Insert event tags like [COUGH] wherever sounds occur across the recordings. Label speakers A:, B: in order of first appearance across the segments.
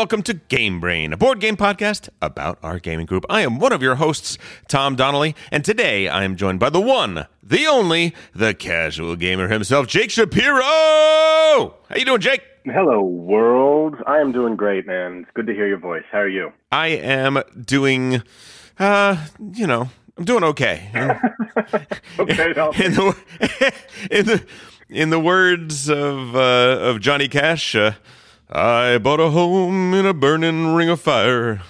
A: welcome to Game Brain, a board game podcast about our gaming group. I am one of your hosts, Tom Donnelly, and today I am joined by the one, the only, the casual gamer himself, Jake Shapiro. How you doing, Jake?
B: Hello, world. I am doing great, man. It's good to hear your voice. How are you?
A: I am doing, uh, you know, I'm doing okay. [LAUGHS]
B: okay, [LAUGHS]
A: in the [LAUGHS] in the in the words of uh, of Johnny Cash, uh, I bought a home in a burning ring of fire.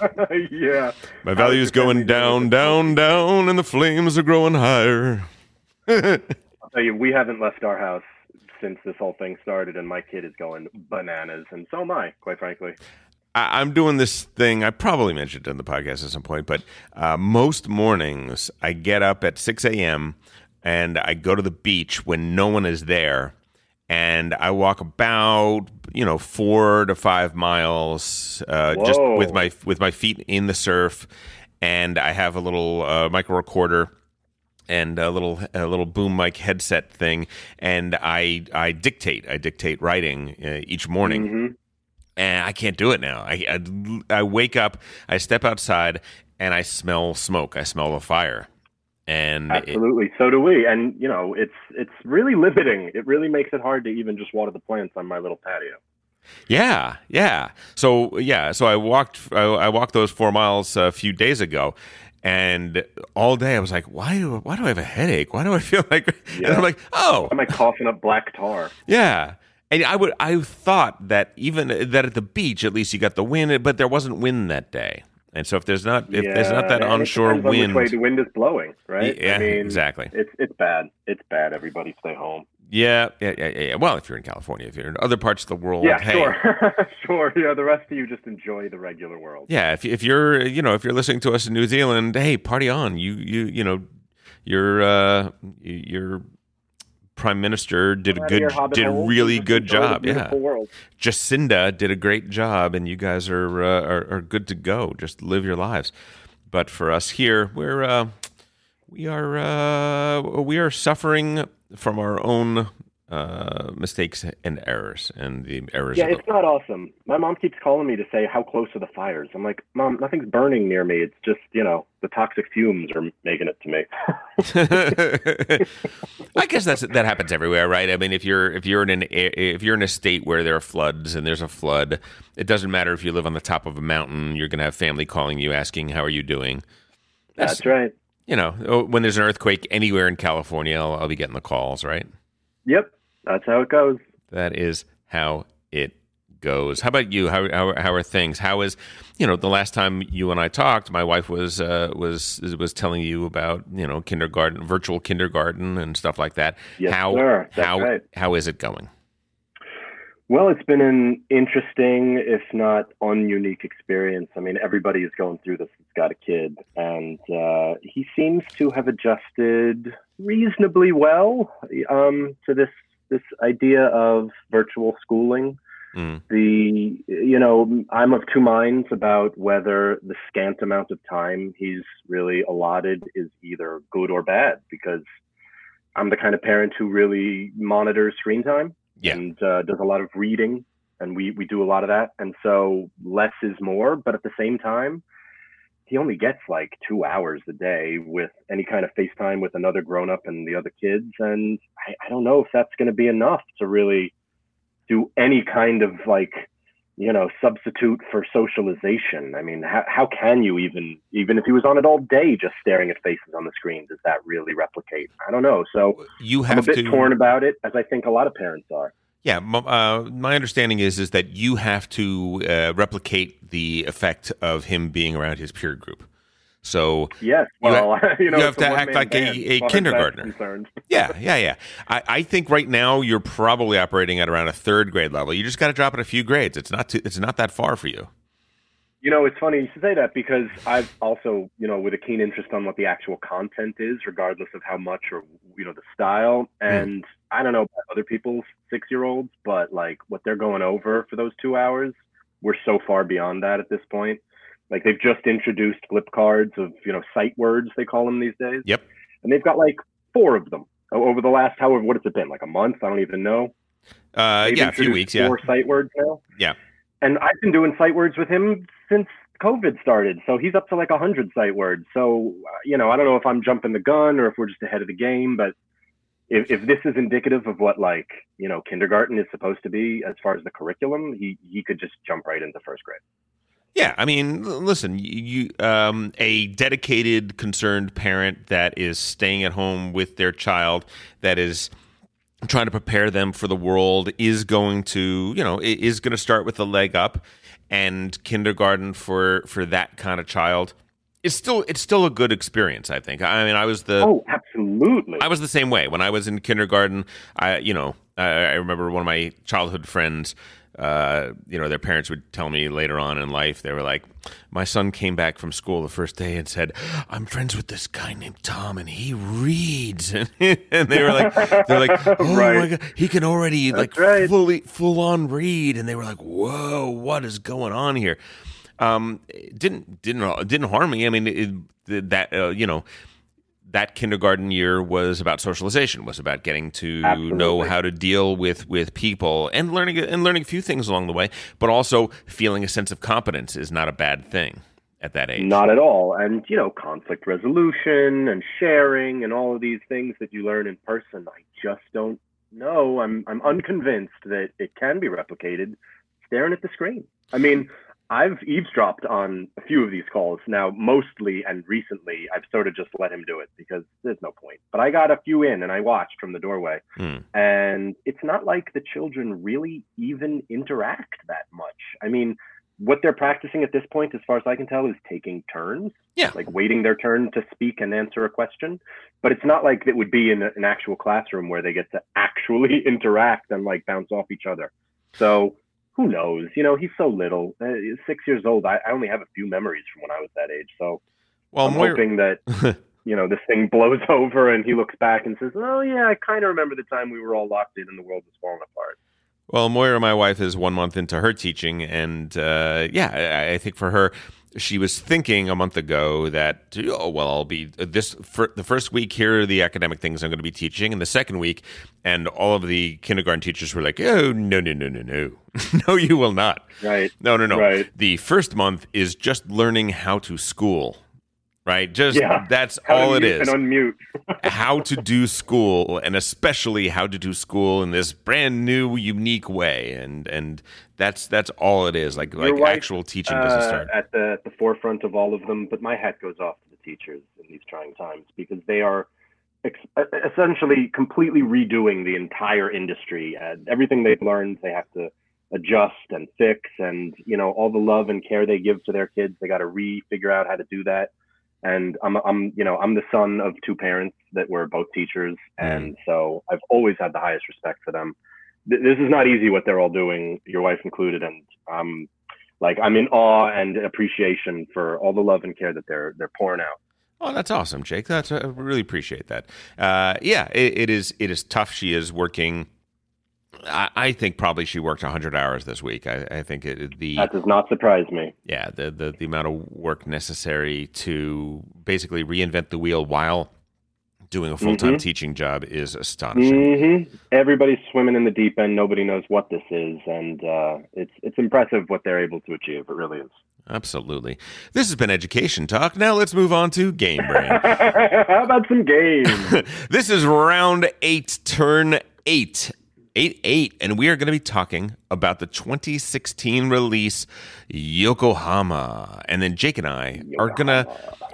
A: [LAUGHS]
B: yeah.
A: My value's going down, down, down, and the flames are growing higher. [LAUGHS]
B: I'll tell you, we haven't left our house since this whole thing started, and my kid is going bananas, and so am I, quite frankly.
A: I, I'm doing this thing. I probably mentioned it in the podcast at some point, but uh, most mornings I get up at 6 a.m. and I go to the beach when no one is there, and I walk about you know four to five miles uh, just with my with my feet in the surf, and I have a little uh, micro recorder and a little a little boom mic headset thing, and I I dictate I dictate writing uh, each morning.
B: Hmm
A: and I can't do it now. I, I I wake up, I step outside, and I smell smoke. I smell a fire, and it,
B: Absolutely. So do we. And you know, it's it's really limiting. It really makes it hard to even just water the plants on my little patio.
A: yeah, yeah. So yeah, so I walked I, I walked those four miles a few days ago. And all day I was like, why do why do I have a headache? Why do I feel [LAUGHS] like? [LAUGHS] And I'm like, oh,
B: Am I coughing up black tar?
A: Yeah. And I would I thought that even that at the beach at least you got the wind, but there wasn't wind that day. And so if there's not if there's not that onshore
B: on
A: wind,
B: which way the wind is blowing, right?
A: Yeah,
B: I mean,
A: exactly.
B: It's it's bad. It's bad. Everybody stay home.
A: yeah, yeah, yeah, yeah, yeah. Well, if you're in California, if you're in other parts of the world,
B: Yeah,
A: hey,
B: sure, [LAUGHS] sure. Yeah, the rest of you just enjoy the regular world.
A: yeah. If if you're you know if you're listening to us in New Zealand, hey, party on. You you you know your uh your prime minister did a good did a really good job. Yeah.
B: world.
A: Jacinda did a great job, and you guys are uh, are, are good to go. Just live your lives. But for us here, we're uh, we are uh, we are suffering from our own uh, mistakes and errors, and the errors.
B: Yeah, it's not awesome. My mom keeps calling me to say how close are the fires. I'm like, Mom, nothing's burning near me. It's just you know the toxic fumes are making it to me. [LAUGHS]
A: I guess that's that happens everywhere, right? I mean, if you're if you're in an if you're in a state where there are floods and there's a flood, it doesn't matter if you live on the top of a mountain. You're going to have family calling you asking how are you doing.
B: That's right.
A: you know, oh, when there's an earthquake anywhere in California, I'll, I'll be getting the calls, right?
B: Yep, that's how it goes.
A: That is how it goes. How about you? How how, how are things? How is you know the last time you and I talked, my wife was uh, was was telling you about you know kindergarten, virtual kindergarten, and stuff like that.
B: Yes,
A: how
B: sir. That's
A: how
B: right.
A: how is it going?
B: Well, it's been an interesting, if not ununique experience. I mean, everybody is going through this that's got a kid, and uh, he seems to have adjusted reasonably well um, to this this idea of virtual schooling.
A: Mm.
B: The you know, I'm of two minds about whether the scant amount of time he's really allotted is either good or bad because I'm the kind of parent who really monitors screen time
A: Yeah.
B: and uh, does a lot of reading, and we we do a lot of that. And so less is more, but at the same time, he only gets like two hours a day with any kind of FaceTime with another grown up and the other kids, and I, I don't know if that's going to be enough to really do any kind of like you know substitute for socialization. I mean, how how can you even even if he was on it all day just staring at faces on the screen, does that really replicate? I don't know. So
A: You
B: I'm a bit
A: to
B: torn about it, as I think a lot of parents are.
A: Yeah, uh, my understanding is is that you have to uh, replicate the effect of him being around his peer group. So
B: Yes,
A: You
B: well, [LAUGHS] you, know,
A: you have to act like a-
B: band
A: a
B: as far as that's
A: kindergartner. [LAUGHS] yeah, yeah, yeah. I, I think right now you're probably operating at around a third grade level. You just got to drop it a few grades. It's not too, it's not that far for you.
B: You know, it's funny you should say that because I've also, you know, with a keen interest on what the actual content is, regardless of how much or you know the style. And I don't know about other people's six-year-olds, but like what they're going over for those two hours, we're so far beyond that at this point. Like they've just introduced flip cards of you know sight words they call them these days.
A: Yep.
B: And they've got like four of them over the last however what has it been like a month? I don't even know.
A: Uh,
B: They've
A: yeah, a few weeks. Yeah,
B: Four sight words now.
A: Yeah.
B: And I've been doing sight words with him since COVID started. So he's up to like a 100 sight words. So, uh, you know, I don't know if I'm jumping the gun or if we're just ahead of the game, but if, if this is indicative of what like, you know, kindergarten is supposed to be as far as the curriculum, he, he could just jump right into first grade.
A: Yeah, I mean, listen, you um, a dedicated, concerned parent that is staying at home with their child, that is trying to prepare them for the world, is going to, you know, is going to start with a leg up, and kindergarten for for that kind of child it's still it's still a good experience i think. I mean i was the
B: oh absolutely.
A: I was the same way. When i was in kindergarten i you know i, I remember one of my childhood friends uh, you know, their parents would tell me later on in life, they were like, my son came back from school the first day and said, I'm friends with this guy named Tom and he reads. [LAUGHS] and they were like, they're like, [LAUGHS] oh right. my God, he can already That's like right. fully, full on read. And they were like, whoa, what is going on here? Um, didn't, didn't, didn't harm me. I mean, it, that, uh, you know, that kindergarten year was about socialization, was about getting to Absolutely. know how to deal with with people and learning and learning a few things along the way, but also feeling a sense of competence is not a bad thing at that age.
B: Not at all. And you know, conflict resolution and sharing and all of these things that you learn in person, I just don't know. I'm I'm unconvinced that it can be replicated staring at the screen. I mean, I've eavesdropped on a few of these calls now, mostly and recently. I've sort of just let him do it because there's no point. But I got a few in and I watched from the doorway. Mm. And it's not like the children really even interact that much. I mean, what they're practicing at this point, as far as I can tell, is taking turns.
A: Yeah.
B: Like waiting their turn to speak and answer a question. But it's not like it would be in an actual classroom where they get to actually [LAUGHS] interact and like bounce off each other. So who knows? You know, he's so little. Uh, six years old. I, I, only have a few memories from when I was that age. So well, I'm hoping that [LAUGHS] you know this thing blows [LAUGHS] over and he looks back and says, "Oh yeah, I kind of remember the time we were all locked in and the world was falling apart."
A: Well, Moira, my wife, is one month into her teaching, and uh, yeah, I, I think for her, she was thinking a month ago that oh well I'll be uh, this for the first week here are the academic things I'm going to be teaching and the second week and all of the kindergarten teachers were like oh no no no no no. [LAUGHS] No you will not.
B: Right.
A: No no no.
B: Right.
A: the first month is just learning how to school right? Just yeah. that's how all it is.
B: And unmute. [LAUGHS]
A: how to do school, and especially how to do school in this brand new, unique way, and and that's that's all it is. Like Your like wife, actual teaching doesn't uh, start
B: at the at the forefront of all of them. But my hat goes off to the teachers in these trying times because they are. Ex- essentially, completely redoing the entire industry. and everything they've learned, they have to adjust and fix and you know all the love and care they give to their kids they got to re-figure out how to do that and I'm I'm you know I'm the son of two parents that were both teachers, mm. and so I've always had the highest respect for them. Th- this is not easy what they're all doing, your wife included, and um like I'm in awe and appreciation for all the love and care that they're they're pouring out.
A: Oh, that's awesome, Jake. That's I really appreciate that. Uh, yeah, it, it is. It is tough. She is working I, I think probably she worked 100 hours this week. I, I think it, the
B: that does not surprise me.
A: Yeah, the, the the amount of work necessary to basically reinvent the wheel while doing a full time mm-hmm. teaching job is astonishing.
B: Mm-hmm. Everybody's swimming in the deep end. Nobody knows what this is, and uh, it's it's impressive what they're able to achieve. It really is.
A: Absolutely. This has been Education Talk. Now let's move on to Game Brain. [LAUGHS]
B: How about some games? [LAUGHS]
A: this is round eight, turn eight 8 8, and we are going to be talking about the 2016 release Yokohama. And then Jake and I are going to,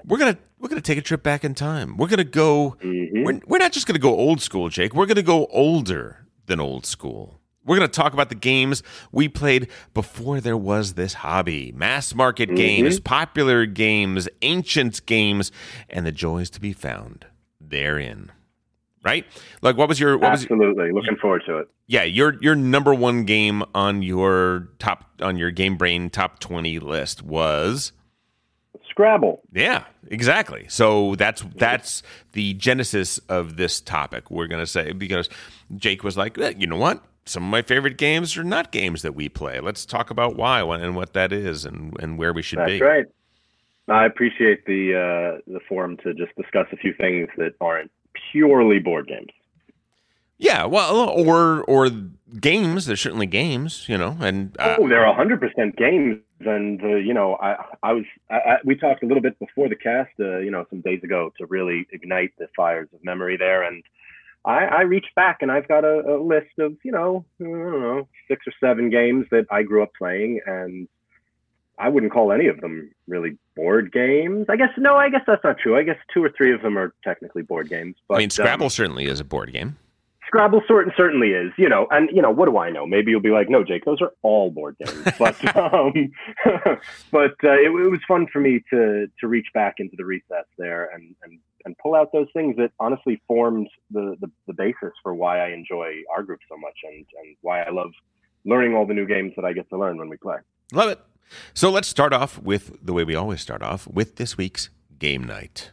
A: we're going to, we're going to take a trip back in time. We're going to go, mm-hmm. we're, we're not just going to go old school, Jake. We're going to go older than old school. We're going to talk about the games we played before there was this hobby mass market mm-hmm. games, popular games, ancient games, and the joys to be found therein right? Like, what was your what
B: absolutely
A: was,
B: looking forward to it?
A: Yeah, your your number one game on your top on your Game Brain top twenty list was
B: Scrabble.
A: Yeah, exactly. So that's that's the genesis of this topic. We're gonna say because Jake was like, eh, you know what? Some of my favorite games are not games that we play. Let's talk about why and what that is and and where we should
B: that's
A: be.
B: That's right. I appreciate the uh, the forum to just discuss a few things that aren't purely board games.
A: Yeah, well, or or games. There's certainly games, you know, and
B: uh, oh, there are hundred percent games. And uh, you know, I I was I, I, we talked a little bit before the cast, uh, you know, some days ago to really ignite the fires of memory there, and I, I reached back and I've got a, a list of you know I don't know six or seven games that I grew up playing, and I wouldn't call any of them really board games. I guess no, I guess that's not true. I guess two or three of them are technically board games. But,
A: I mean, Scrabble um, certainly is a board game.
B: Scrabble sort certainly is, you know, and you know, what do I know? Maybe you'll be like, no, Jake, those are all board games. [LAUGHS] But um, [LAUGHS] but uh, it, it, was fun for me to to reach back into the recess there and and and pull out those things that honestly formed the, the the basis for why I enjoy our group so much and and why I love learning all the new games that I get to learn when we play.
A: Love it. So let's start off with the way we always start off with this week's game night.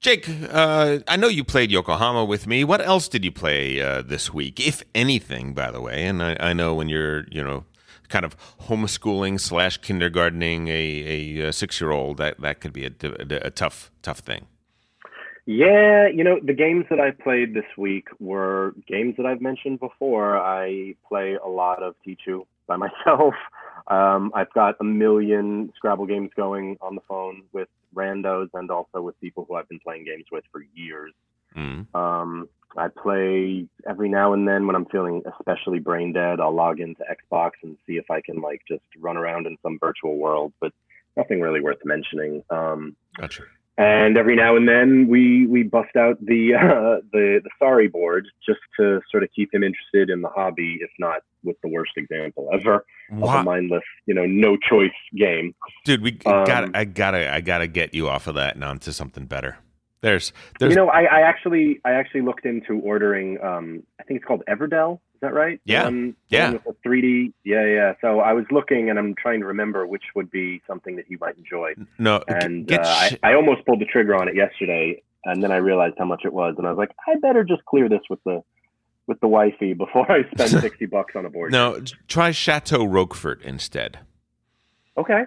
A: Jake, uh, I know you played Yokohama with me. What else did you play uh, this week, if anything? By the way, and I, I, know when you're, you know, kind of homeschooling slash kindergartening a, a six year old, that that could be a, a, a tough tough thing.
B: Yeah, you know, the games that I played this week were games that I've mentioned before. I play a lot of Tichu by [LAUGHS] myself. Um, I've got a million Scrabble games going on the phone with randos and also with people who I've been playing games with for years. Mm. Um, I play every now and then when I'm feeling especially brain dead. I'll log into Xbox and see if I can like just run around in some virtual world, but nothing really worth mentioning. Um,
A: gotcha
B: and every now and then we we bust out the [LAUGHS] uh, the the sorry board just to sort of keep him interested in the hobby, if not with the worst example ever wow. of a mindless, you know, no choice game.
A: Dude, we um, got I gotta I gotta get you off of that and onto something better. There's, there's
B: you know I, I actually I actually looked into ordering um I think it's called Everdell is that right?
A: Yeah. Um, yeah. With
B: 3D. Yeah, yeah. So I was looking and I'm trying to remember which would be something that he might enjoy.
A: No.
B: And uh, sh- I, I almost pulled the trigger on it yesterday and then I realized how much it was and I was like, I better just clear this with the with the wifey before I spend [LAUGHS] 60 bucks on a board.
A: No, try Chateau Roquefort instead.
B: Okay.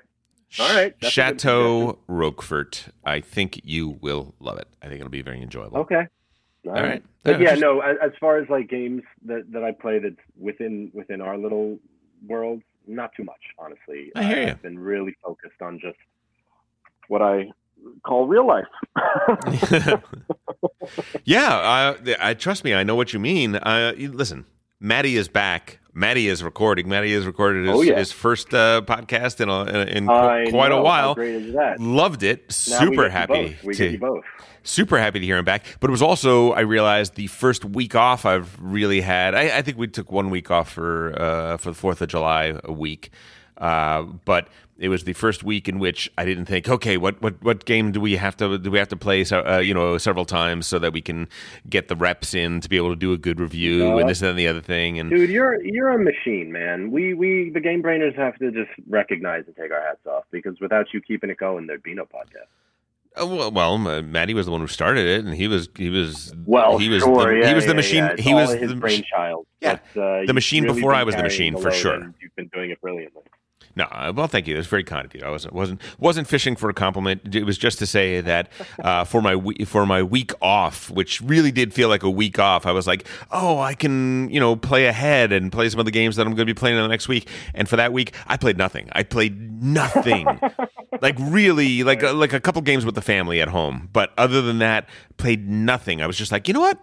B: All right.
A: Chateau Roquefort. I think you will love it. I think it'll be very enjoyable.
B: Okay.
A: All right.
B: But yeah, no. As, as far as like games that, that I play that's within within our little world, not too much, honestly.
A: I hear you.
B: I've been really focused on just what I call real life. [LAUGHS]
A: yeah, I, I trust me. I know what you mean. Uh, listen, Maddie is back. Maddie is recording. Maddie has recorded his, oh, yeah. his first uh, podcast in a, in, in quite
B: know.
A: a while.
B: Loved
A: it. Now Super happy.
B: We to, both
A: super happy to hear him back. But it was also, I realized, the first week off I've really had. I, I think we took one week off for uh, for the Fourth of July a week, uh, but it was the first week in which I didn't think, okay, what what what game do we have to do we have to play, so, uh, you know, several times so that we can get the reps in to be able to do a good review and this and the other thing. And
B: dude, you're you're a machine, man. We we the game brainers have to just recognize and take our hats off because without you keeping it going, there'd be no podcast.
A: Uh, well, well uh, Maddie was the one who started it, and he was he was
B: well,
A: he was
B: sure,
A: the,
B: yeah,
A: he was
B: yeah,
A: the machine.
B: Yeah.
A: He was
B: his
A: the
B: brainchild.
A: Yeah, uh, the machine
B: really
A: before I was the machine for sure.
B: You've been doing it brilliantly.
A: No, uh, well, thank you. It was very kind of you. I wasn't wasn't wasn't fishing for a compliment. It was just to say that uh, for my for my week off, which really did feel like a week off, I was like, oh, I can you know play ahead and play some of the games that I'm going to be playing in the next week. And for that week, I played nothing. I played nothing. [LAUGHS] like really, like like a couple games with the family at home, but other than that, played nothing. I was just like, you know what?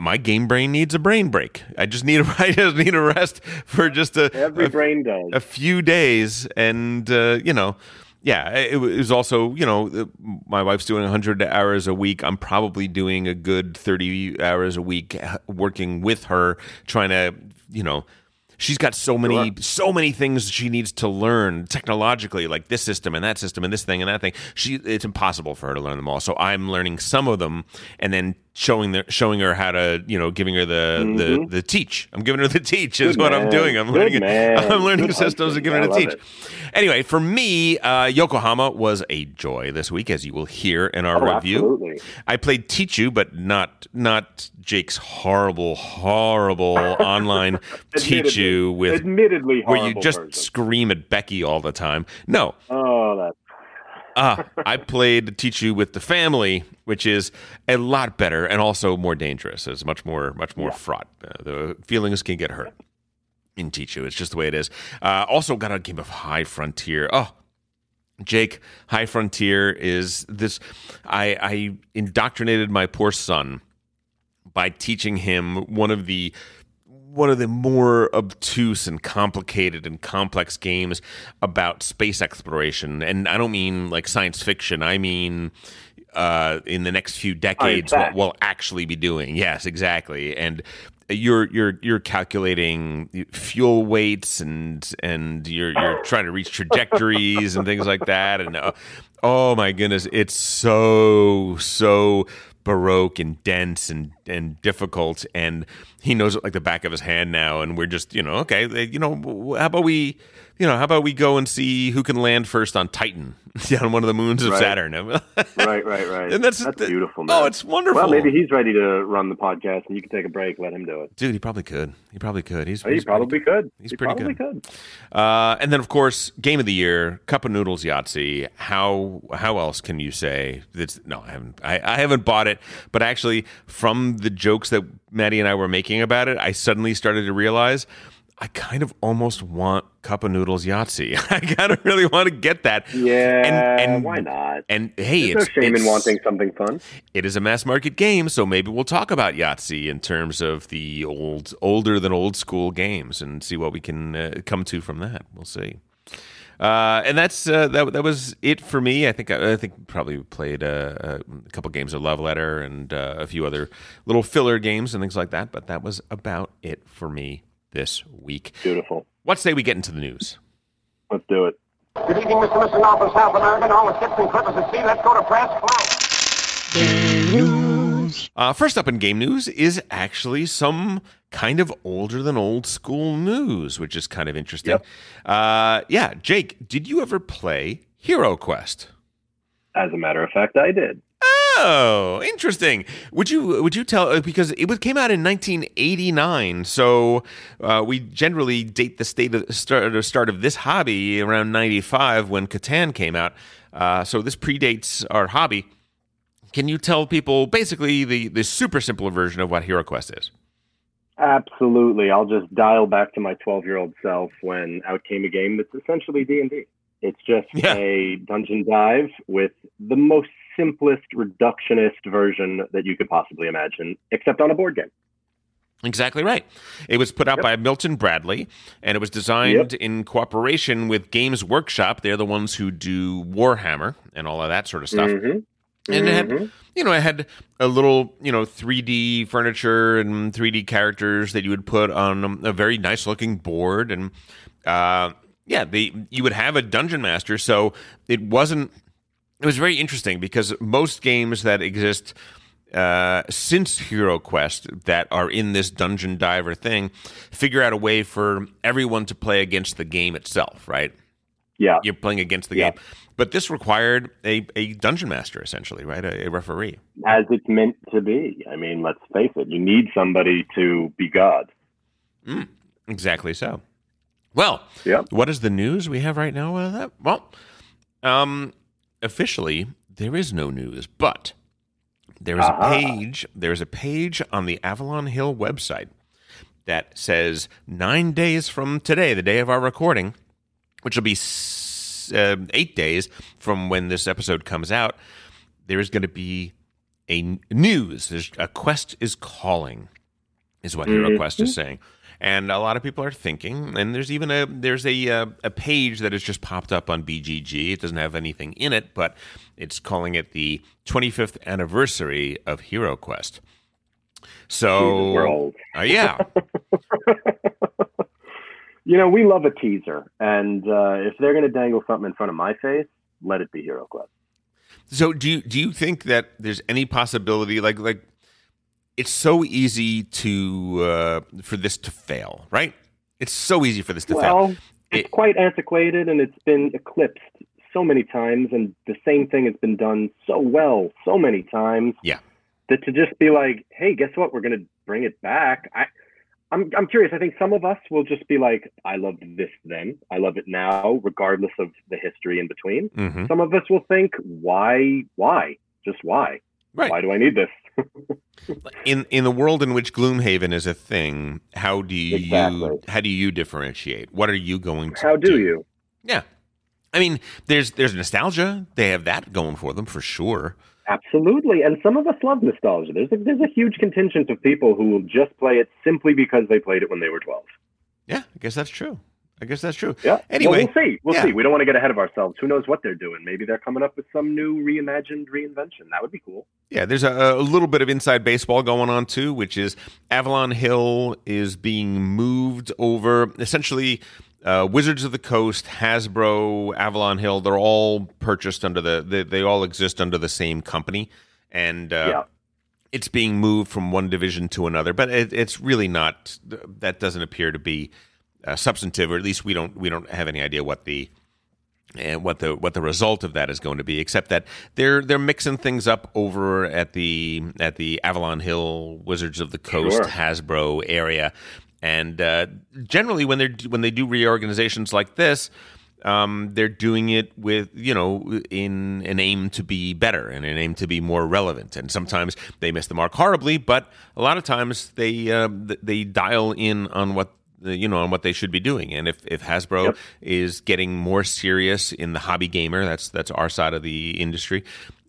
A: My game brain needs a brain break. I just need a [LAUGHS] I just need a rest for just a
B: every
A: a,
B: brain does
A: a few days, and uh, you know, yeah, it, it, was also you know my wife's doing 100 hours a week. I'm probably doing a good 30 hours a week working with her, trying to you know she's got so many sure. so many things she needs to learn technologically like this system and that system and this thing and that thing she it's impossible for her to learn them all so i'm learning some of them and then showing the, showing her how to you know giving her the
B: Mhm.
A: the, the teach. I'm giving her the teach is
B: Good
A: what I'm doing. I'm
B: Good
A: learning
B: man. [LAUGHS]
A: I'm learning [LAUGHS]
B: Good
A: systems and giving her the teach.
B: it.
A: Anyway, for me, uh, Yokohama was a joy this week, as you will hear in our
B: Oh,
A: review.
B: absolutely.
A: I played Tichu but not not Jake's horrible, horrible [LAUGHS] online Tichu with
B: admittedly
A: where you just
B: version.
A: scream at Becky all the time. No,
B: Oh, that's
A: Ah, I played Tichu with the family, which is a lot better and also more dangerous. It's much more, much more fraught. Uh, the feelings can get hurt in Tichu. It's just the way it is. Uh, also got a game of High Frontier. Oh, Jake, High Frontier is this. I, I indoctrinated my poor son by teaching him one of the one of the more obtuse and complicated and complex games about space exploration. And I don't mean like science fiction. I mean uh, in the next few decades what we'll actually be doing. Yes, exactly. And you're you're you're calculating fuel weights and and you're you're trying to reach trajectories and things like that. And uh, oh my goodness, it's so so baroque and dense and and difficult and he knows it like the back of his hand now and we're just you know okay you know how about we you know how about we go and see who can land first on titan [LAUGHS] on one of the moons of
B: Right.
A: saturn [LAUGHS]
B: right, right, right.
A: And that's-
B: that's
A: that-
B: beautiful. Man.
A: oh it's wonderful
B: well, maybe he's ready to run the podcast, and you can take a break. Let him do it.
A: dude he probably could he probably could he's,
B: Oh, he
A: he's pretty
B: probably could.
A: He's
B: he
A: pretty
B: probably
A: good.
B: could.
A: Uh, and then, of course, game of the year, cup of noodles, Yahtzee. How how else can you say? That's, no, I haven't. I, I haven't bought it. But actually, from the jokes that Maddie and I were making about it, I suddenly started to realize I kind of almost want cup of noodles Yahtzee. [LAUGHS] I kind of really want to get that.
B: Yeah,
A: and, and
B: why not?
A: And hey,
B: There's
A: it's
B: no shame in wanting something fun.
A: it is a mass market game, so maybe we'll talk about Yahtzee in terms of the old, older than old school games, and see what we can uh, come to from that. We'll see. Uh, and that's uh, that. That was it for me. I think I, think probably played uh, a couple games of Love Letter and uh, a few other little filler games and things like that. But that was about it for me this week.
B: Beautiful.
A: What say we get into the news?
B: Let's do it.
C: Good evening, Mr. Mr. North and South America, and all the ships and clippers at sea. Let's go to press. Fly.
A: Uh, first up in game news is actually some kind of older than old school news, which is kind of interesting.
B: Yep.
A: Uh, yeah, Jake, did you ever play Hero Quest?
B: As a matter of fact, I did.
A: Oh, interesting. Would you would you tell uh, because it was, came out in 1989, so uh, we generally date the state of start, the start of this hobby around 95 when Catan came out. Uh, so this predates our hobby. Can you tell people basically the the super simple version of what Hero Quest is?
B: Absolutely. I'll just dial back to my 12 year old self when out came a game that's essentially D&D. It's just
A: Yeah.
B: a dungeon dive with the most simplest reductionist version that you could possibly imagine, except on a board game.
A: Exactly right. It was put out
B: Yep.
A: by Milton Bradley, and it was designed in cooperation with Games Workshop. They're the ones who do Warhammer and all of that sort of stuff.
B: Mhm.
A: And it had,
B: Mhm.
A: you know, it had a little, you know, 3D furniture and 3D characters that you would put on a very nice looking board, and uh, yeah, the you would have a dungeon master. So it wasn't. It was very interesting because most games that exist uh, since Hero Quest that are in this dungeon diver thing figure out a way for everyone to play against the game itself, right?
B: Yeah.
A: You're playing against the
B: Yeah.
A: game. But this required a, a dungeon master, essentially, right? A, a referee.
B: As it's meant to be. I mean, let's face it. You need somebody to be God.
A: Mm, Exactly so. Well,
B: Yep.
A: what is the news we have right now? That, well, um, officially, there is no news, but there is
B: Aha.
A: a page. There is a page on the Avalon Hill website that says nine days from today, the day of our recording, which will be s- uh, eight days from when this episode comes out, there is going to be a n- news. There's, a quest is calling, is what Hero Quest is saying. And a lot of people are thinking, and there's even a there's a uh, a page that has just popped up on BGG. It doesn't have anything in it, but it's calling it the 25th anniversary of Hero Quest. So
B: Jesus, we're old.
A: uh, yeah, [LAUGHS]
B: You know, we love a teaser. And uh, if they're going to dangle something in front of my face, let it be Hero Quest.
A: So do you do you think that there's any possibility like like it's so easy to uh, for this to fail, right? It's so easy for this to fail.
B: well,
A: fail.
B: it's
A: It-
B: quite antiquated and it's been eclipsed so many times, and the same thing has been done so well so many times.
A: Yeah.
B: That to just be like, hey, guess what? We're going to bring it back. I, I'm, I'm curious. I think some of us will just be like, I loved this then. I love it now, regardless of the history in between.
A: Mhm.
B: Some of us will think, why, why, just why?
A: Right.
B: Why do I need this?
A: in in the world in which Gloomhaven is a thing, how do you
B: Exactly.
A: how do you differentiate? What are you going to
B: How do you?
A: Yeah. I mean, there's there's nostalgia. They have that going for them for sure.
B: Absolutely, and some of us love nostalgia. There's a, there's a huge contingent of people who will just play it simply because they played it when they were 12.
A: Yeah, I guess that's true. I guess that's true.
B: Yeah.
A: Anyway,
B: well, we'll see. We'll
A: yeah.
B: see. We don't want to get ahead of ourselves. Who knows what they're doing? Maybe they're coming up with some new reimagined reinvention. That would be cool.
A: Yeah, there's a, a little bit of inside baseball going on too, which is Avalon Hill is being moved over. Essentially, uh, Wizards of the Coast, Hasbro, Avalon Hill, they're all purchased under the, they, they all exist under the same company. And uh,
B: Yeah.
A: it's being moved from one division to another, but it, it's really not, that doesn't appear to be uh, substantive, or at least we don't, we don't have any idea what the, and what the what the result of that is going to be, except that they're they're mixing things up over at the at the Avalon Hill Wizards of the Coast
B: Sure.
A: Hasbro area, and uh, generally when they when they do reorganizations like this, um, they're doing it with you know in an aim to be better and an aim to be more relevant. And sometimes they miss the mark horribly, but a lot of times they uh, th- they dial in on what you know on what they should be doing. And if if Hasbro
B: Yep.
A: is getting more serious in the hobby gamer, that's that's our side of the industry.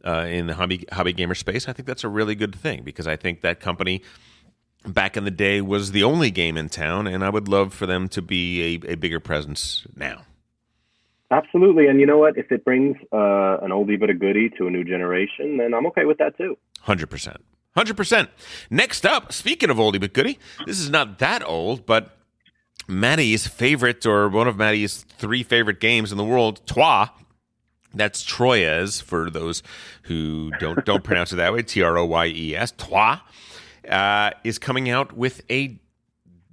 A: Uh, in the hobby hobby gamer space, I think that's a really good thing because I think that company back in the day was the only game in town, and I would love for them to be a, a bigger presence now.
B: Absolutely. And you know what? If it brings uh, an oldie but a goodie to a new generation, then I'm okay with that too.
A: Hundred percent. Hundred percent. Next up, speaking of oldie but goodie, this is not that old, but Maddie's favorite or one of Maddie's three favorite games in the world, Trois. That's Troyes for those who don't don't pronounce it that way. T R O Y E S. Trois uh, is coming out with a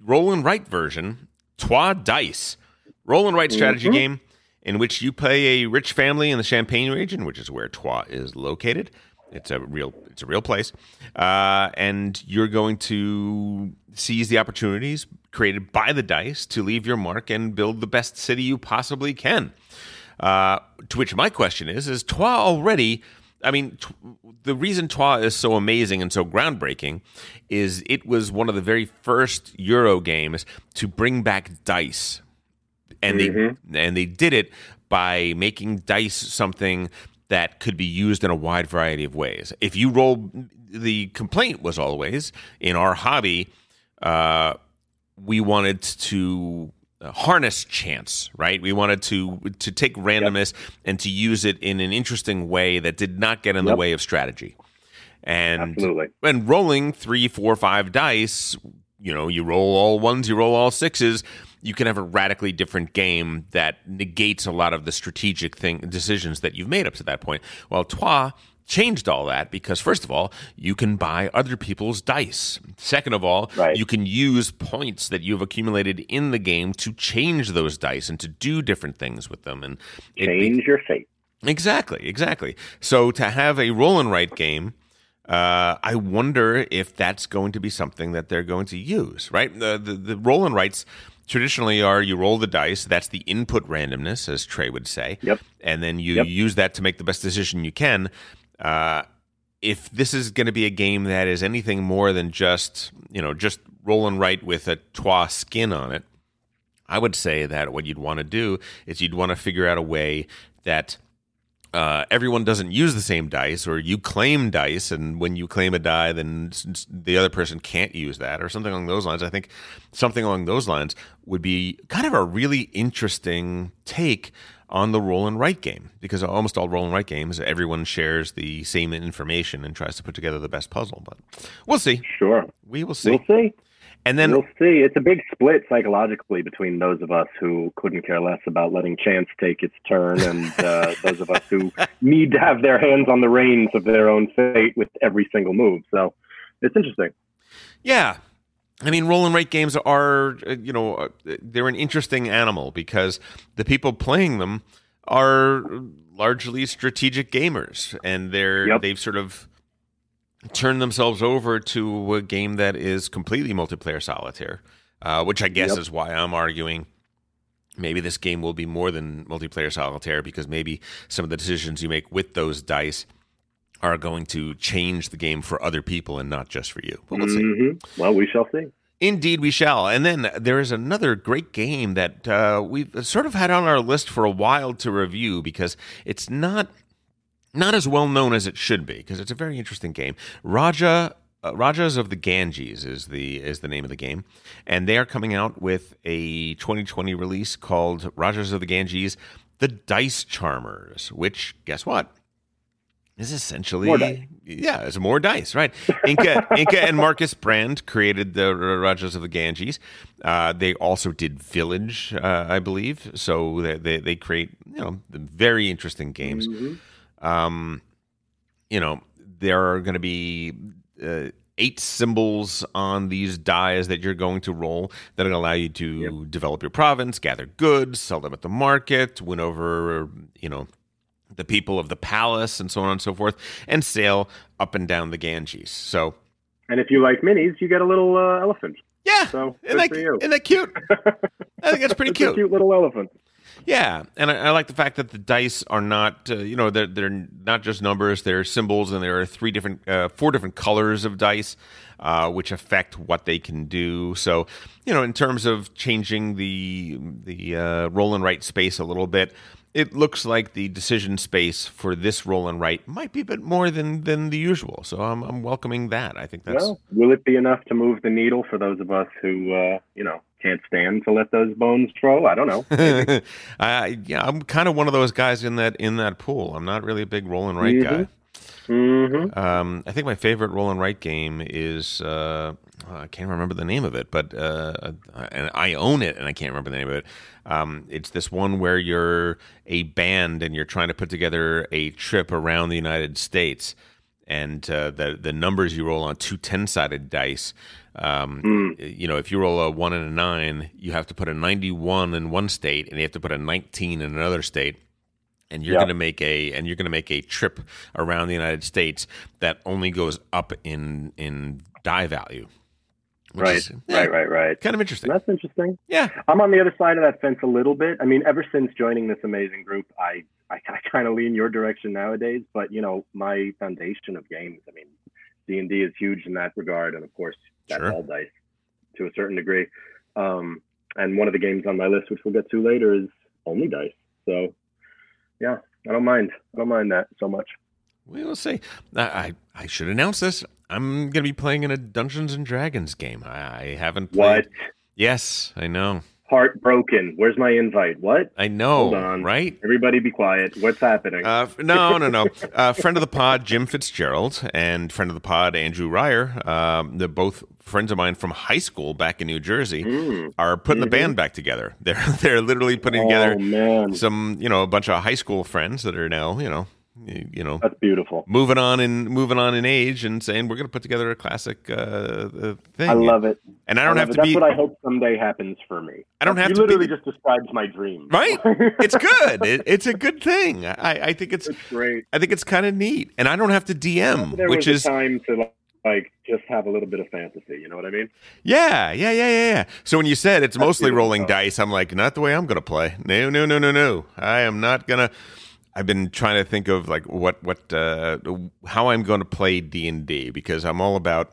A: roll and write version, Trois Dice, roll and write strategy
B: Mhm.
A: game in which you play a rich family in the Champagne region, which is where Trois is located. It's a real it's a real place, uh, and you're going to seize the opportunities created by the dice to leave your mark and build the best city you possibly can. Uh, to which my question is: Is Trois already? I mean, t- the reason Trois is so amazing and so groundbreaking is it was one of the very first Euro games to bring back dice, and
B: Mhm.
A: they and they did it by making dice something that could be used in a wide variety of ways. If you roll, the complaint was always in our hobby, uh, we wanted to harness chance, right? We wanted to to take randomness and to use it in an interesting way that did not get in the way of strategy. And
B: Absolutely.
A: and rolling three, four, five dice, you know, you roll all ones, you roll all sixes, you can have a radically different game that negates a lot of the strategic thing decisions that you've made up to that point. Well, Trois changed all that because first of all, you can buy other people's dice. Second of all,
B: Right.
A: you can use points that you've accumulated in the game to change those dice and to do different things with them and it
B: Change your fate.
A: Exactly, exactly. So to have a roll and write game, uh, I wonder if that's going to be something that they're going to use. Right, the the, the roll and writes traditionally are you roll the dice. That's the input randomness, as Trey would say.
B: Yep.
A: And then you
B: Yep.
A: use that to make the best decision you can. Uh, if this is going to be a game that is anything more than just you know just rolling right with a trois skin on it, I would say that what you'd want to do is you'd want to figure out a way that uh, everyone doesn't use the same dice, or you claim dice, and when you claim a die, then the other person can't use that, or something along those lines. I think something along those lines would be kind of a really interesting take on the roll and write game, because almost all roll and write games, everyone shares the same information and tries to put together the best puzzle. But we'll see.
B: Sure.
A: We will see.
B: We'll see.
A: And then
B: we'll see. It's a big split psychologically between those of us who couldn't care less about letting chance take its turn and [LAUGHS] uh, those of us who need to have their hands on the reins of their own fate with every single move. So it's interesting.
A: Yeah. I mean, roll and write games are, uh, you know, uh, they're an interesting animal because the people playing them are largely strategic gamers, and they're
B: Yep.
A: they've sort of turned themselves over to a game that is completely multiplayer solitaire, uh, which I guess
B: Yep.
A: is why I'm arguing maybe this game will be more than multiplayer solitaire because maybe some of the decisions you make with those dice are going to change the game for other people and not just for you. But we'll see.
B: hmm Well, we shall see.
A: Indeed, we shall. And then there is another great game that uh, we've sort of had on our list for a while to review because it's not not as well known as it should be because it's a very interesting game. Raja uh, Rajas of the Ganges is the is the name of the game, and they are coming out with a 2020 release called Rajas of the Ganges: The Dice Charmers. Which guess what? Is essentially
B: More dice.
A: yeah, it's more dice, right? Inka, Inka, and Markus Brand created the Rajas of the Ganges. Uh, they also did Village, uh, I believe. So they, they they create you know very interesting games.
B: Mhm.
A: Um, you know there are going to be uh, eight symbols on these dies that you're going to roll that will allow you to develop your province, gather goods, sell them at the market, win over you know the people of the palace and so on and so forth, and sail up and down the Ganges. So
B: And if you like minis, you get a little uh, elephant.
A: yeah,
B: So
A: isn't that, isn't that cute? I think that's [LAUGHS] pretty cute.
B: cute little elephant.
A: Yeah, and I, I like the fact that the dice are not, uh, you know, they're they're not just numbers; they're symbols, and there are three different, uh, four different colors of dice, uh, which affect what they can do. So, you know, in terms of changing the the uh, roll and write space a little bit, it looks like the decision space for this roll and write might be a bit more than than the usual. So I'm I'm welcoming that. I think that's
B: Well, will it be enough to move the needle for those of us who, uh, you know, can't stand to let those bones grow? I don't know. [LAUGHS]
A: I yeah, I'm kind of one of those guys in that in that pool. I'm not really a big roll and write guy.
B: hmm
A: Um, I think my favorite roll and write game is uh, I can't remember the name of it, but uh, and I own it and I can't remember the name of it. Um, it's this one where you're a band and you're trying to put together a trip around the United States, and uh, the the numbers you roll on two 10 sided dice. Um, You know, if you roll a one and a nine, you have to put a 91 in one state, and you have to put a 19 in another state and you're
B: Yeah.
A: going to make a and you're going to make a trip around the United States that only goes up in in die value.
B: Right,
A: is, yeah,
B: right, right, right.
A: Kind of interesting.
B: That's interesting.
A: Yeah.
B: I'm on the other side of that fence a little bit. I mean, ever since joining this amazing group, I I, I kind of lean your direction nowadays. But you know, my foundation of games. I mean, D and D is huge in that regard, and of course, that's
A: Sure.
B: all dice to a certain degree. Um, and one of the games on my list, which we'll get to later, is only dice. So, yeah, I don't mind. I don't mind that so much.
A: We will see. I, I I should announce this. I'm going to be playing in a Dungeons and Dragons game. I, I haven't played.
B: What?
A: Yes, I know.
B: Heartbroken. Where's my invite? What?
A: I know.
B: Hold on.
A: Right?
B: Everybody, be quiet. What's happening?
A: Uh, no, no, no. [LAUGHS] Uh, friend of the pod, Jim Fitzgerald, and friend of the pod, Andrew Ryer. Um, they're both friends of mine from high school back in New Jersey.
B: Mm.
A: Are putting the band back together. [LAUGHS] They're they're literally putting together
B: Oh man,
A: some, you know, a bunch of high school friends that are now, you know, you, know,
B: that's beautiful.
A: moving on in moving on in age and saying we're going to put together a classic uh, uh, thing.
B: I love it.
A: and I don't
B: love
A: have
B: it.
A: to
B: That's
A: be
B: what I hope someday happens for me.
A: I don't have
B: you
A: to be
B: literally
A: the-
B: just describes my dream.
A: right. [LAUGHS] it's good. It, it's a good thing. I, I think it's
B: it's great.
A: I think it's kind of neat, and I don't have to DM,
B: There
A: which
B: was
A: is
B: time to like just have a little bit of fantasy. You know what I mean?
A: Yeah, yeah, yeah, yeah, yeah. So when you said it's mostly
B: beautiful.
A: rolling dice, I'm like, not the way I'm going to play. No, no, no, no, no. I am not going to. I've been trying to think of like what, what, uh, how I'm going to play D and D because I'm all about.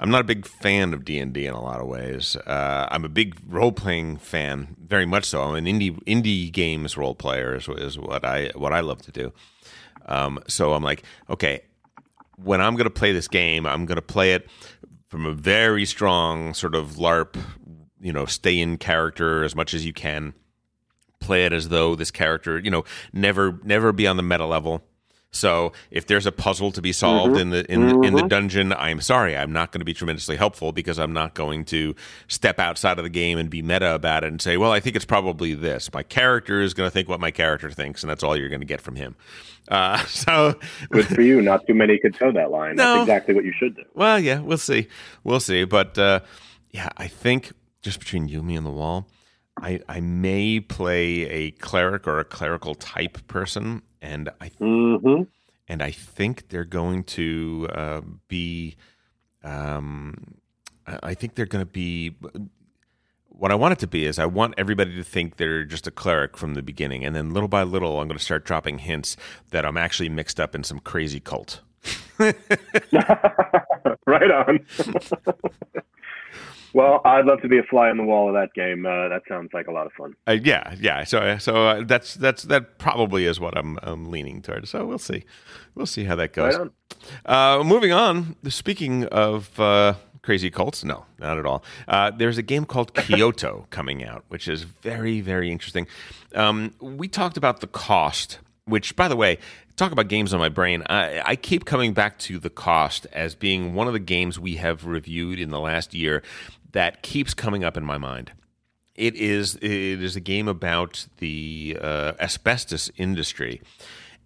A: I'm not a big fan of D and D in a lot of ways. Uh, I'm a big role playing fan, very much so. I'm an indie indie games role player is, is what I what I love to do. Um, so I'm like, okay, when I'm going to play this game, I'm going to play it from a very strong sort of LARP, you know, stay in character as much as you can. Play it as though this character, you know, never never be on the meta level. So if there's a puzzle to be solved
B: Mm-hmm.
A: in the in the, in the dungeon, I'm sorry, I'm not going to be tremendously helpful because I'm not going to step outside of the game and be meta about it and say, well, I think it's probably this. My character is going to think what my character thinks, and that's all you're going to get from him. Uh, [LAUGHS] so
B: Good for you. Not too many could toe that line.
A: No.
B: That's exactly what you should do.
A: well, yeah, we'll see, we'll see. But uh, yeah, I think just between you, me, and the wall, I I may play a cleric or a clerical type person, and I
B: Mm-hmm.
A: and I think they're going to uh, be. Um, I think they're going to be. What I want it to be is I want everybody to think they're just a cleric from the beginning, and then little by little, I'm going to start dropping hints that I'm actually mixed up in some crazy cult. [LAUGHS] [LAUGHS]
B: right on. [LAUGHS] well, I'd love to be a fly on the wall of that game. Uh, that sounds like a lot of fun.
A: Uh, yeah, yeah. So, so uh, that's that's that probably is what I'm, I'm leaning toward. So we'll see, we'll see how that goes.
B: Right on.
A: Uh, moving on. Speaking of uh, crazy cults, no, not at all. Uh, there's a game called Kyoto [LAUGHS] coming out, which is very, very interesting. Um, we talked about the cost, which, by the way, talk about games on my brain. I, I keep coming back to the cost as being one of the games we have reviewed in the last year that keeps coming up in my mind. It is it is a game about the uh, asbestos industry,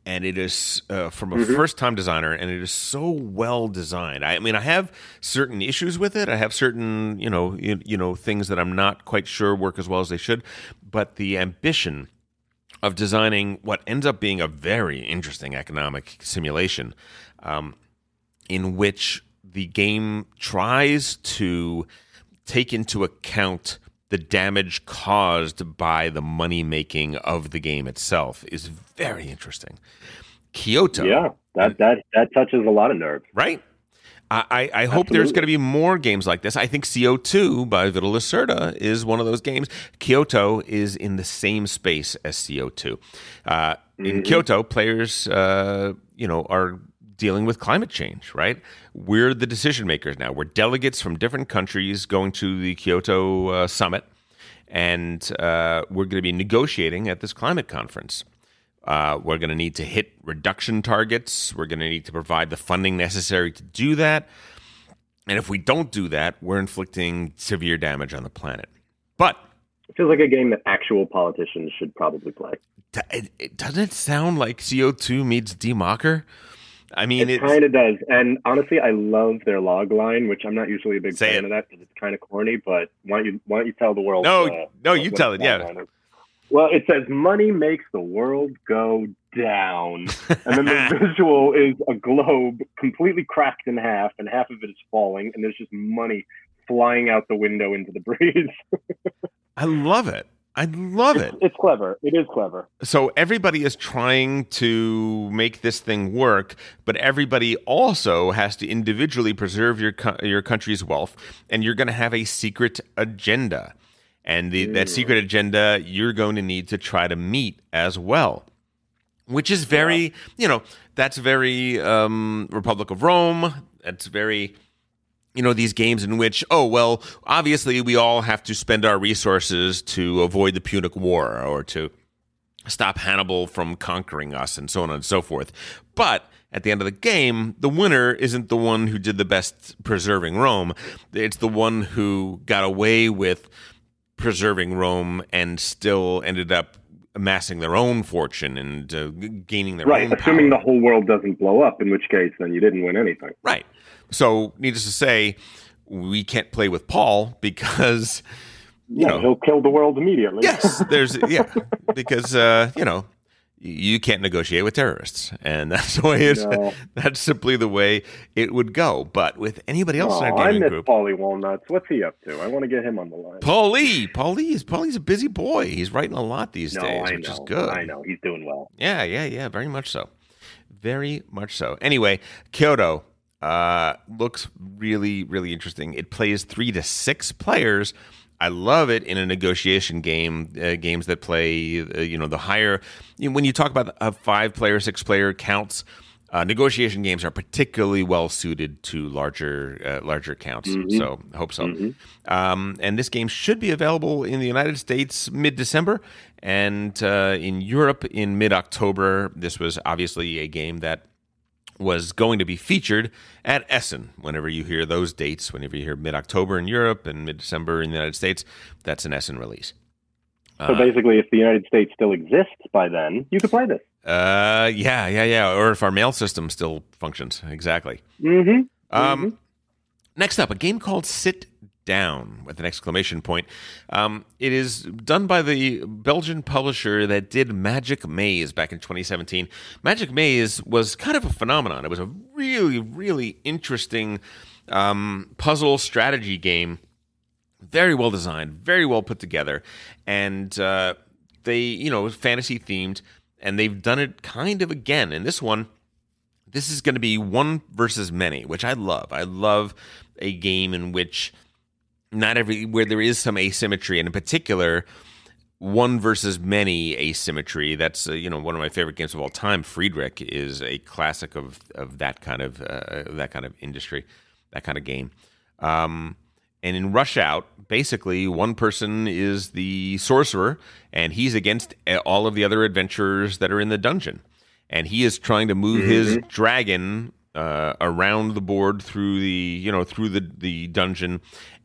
A: and it is uh, from a first time designer, and it is so well designed. I, mean, I have certain issues with it. I have certain you know you, you know things that I'm not quite sure work as well as they should, but the ambition of designing what ends up being a very interesting economic simulation, um, in which the game tries to take into account the damage caused by the money making of the game itself is very interesting. Kyoto,
B: Yeah, that that that touches a lot of nerves.
A: right? I, I, hope there's going to be more games like this. I think CO2 by Vital Lacerda is one of those games. Kyoto is in the same space as CO2. Uh, In Kyoto, players, uh, you know, are dealing with climate change, right? We're the decision makers now. We're delegates from different countries going to the Kyoto uh, summit, and uh, we're going to be negotiating at this climate conference. Uh, we're going to need to hit reduction targets. We're going to need to provide the funding necessary to do that. And if we don't do that, we're inflicting severe damage on the planet. But
B: It feels like a game that actual politicians should probably play.
A: it, it, doesn't it sound like CO2 meets Die Macher? I mean,
B: It kind of does. And honestly, I love their log line, which I'm not usually a big fan
A: it.
B: of that because it's kind of corny. But why don't you why don't you tell the world?
A: No,
B: uh,
A: no, you tell it, yeah.
B: log line is? Well, it says money makes the world go down, and then the [LAUGHS] visual is a globe completely cracked in half, and half of it is falling, and there's just money flying out the window into the breeze. [LAUGHS]
A: I love it. I love it.
B: it's clever. It is clever.
A: So everybody is trying to make this thing work, but everybody also has to individually preserve your co- your country's wealth, and you're going to have a secret agenda, and the, that secret agenda you're going to need to try to meet as well, which is very you know that's very um, Republic of Rome. That's very you know these games in which oh well obviously we all have to spend our resources to avoid the punic war or to stop hannibal from conquering us and so on and so forth but at the end of the game the winner isn't the one who did the best preserving rome it's the one who got away with preserving rome and still ended up amassing their own fortune and uh, gaining their
B: Right,
A: own Right,
B: assuming
A: power.
B: the whole world doesn't blow up, in which case then you didn't win anything.
A: Right. So, needless to say, we can't play with Paul because, you
B: Yeah,
A: know,
B: he'll kill the world immediately.
A: yes, there's, [LAUGHS] yeah, because, uh, you know, you can't negotiate with terrorists. And [LAUGHS] that's the way it's,
B: No.
A: that's simply the way it would go. But with anybody else in
B: Oh,
A: our
B: I miss
A: group,
B: Paulie Walnuts. What's he up to? I want to get him on the line.
A: Paul Lee, Paul Lee is, Paul Lee's a busy boy. He's writing a lot these
B: no,
A: days,
B: I
A: which
B: know.
A: is good.
B: I know. He's doing well.
A: Yeah, yeah, yeah. Very much so. Very much so. Anyway, Kyoto uh, looks really, really interesting. It plays three to six players. I love it in a negotiation game. Uh, games that play, uh, you know, the higher. You know, when you talk about uh, five player, six player counts, Uh, negotiation games are particularly well suited to larger uh, larger accounts. So I hope so. Um, and this game should be available in the United States mid December and uh, in Europe in mid October. This was obviously a game that was going to be featured at Essen. Whenever you hear those dates, whenever you hear mid October in Europe and mid December in the United States, that's an Essen release.
B: So basically, if the United States still exists by then, you could play this.
A: Uh, yeah, yeah, yeah. Or if our mail system still functions, exactly.
B: Mm-hmm.
A: Um, Next up, a game called Sit Down with an exclamation point. Um, it is done by the Belgian publisher that did Magic Maze back in 2017. Magic Maze was kind of a phenomenon. It was a really, really interesting um, puzzle strategy game very well designed, very well put together, and uh, they, you know, fantasy themed, and they've done it kind of again. And this one, this is going to be one versus many, which I love. I love a game in which not every where there is some asymmetry, and in particular, one versus many asymmetry. That's uh, you know one of my favorite games of all time. Friedrich is a classic of of that kind of uh, that kind of industry, that kind of game. Um, and in Rush Out, basically, one person is the sorcerer, and he's against uh, all of the other adventurers that are in the dungeon. And he is trying to move his dragon uh, around the board through the you know through the the dungeon,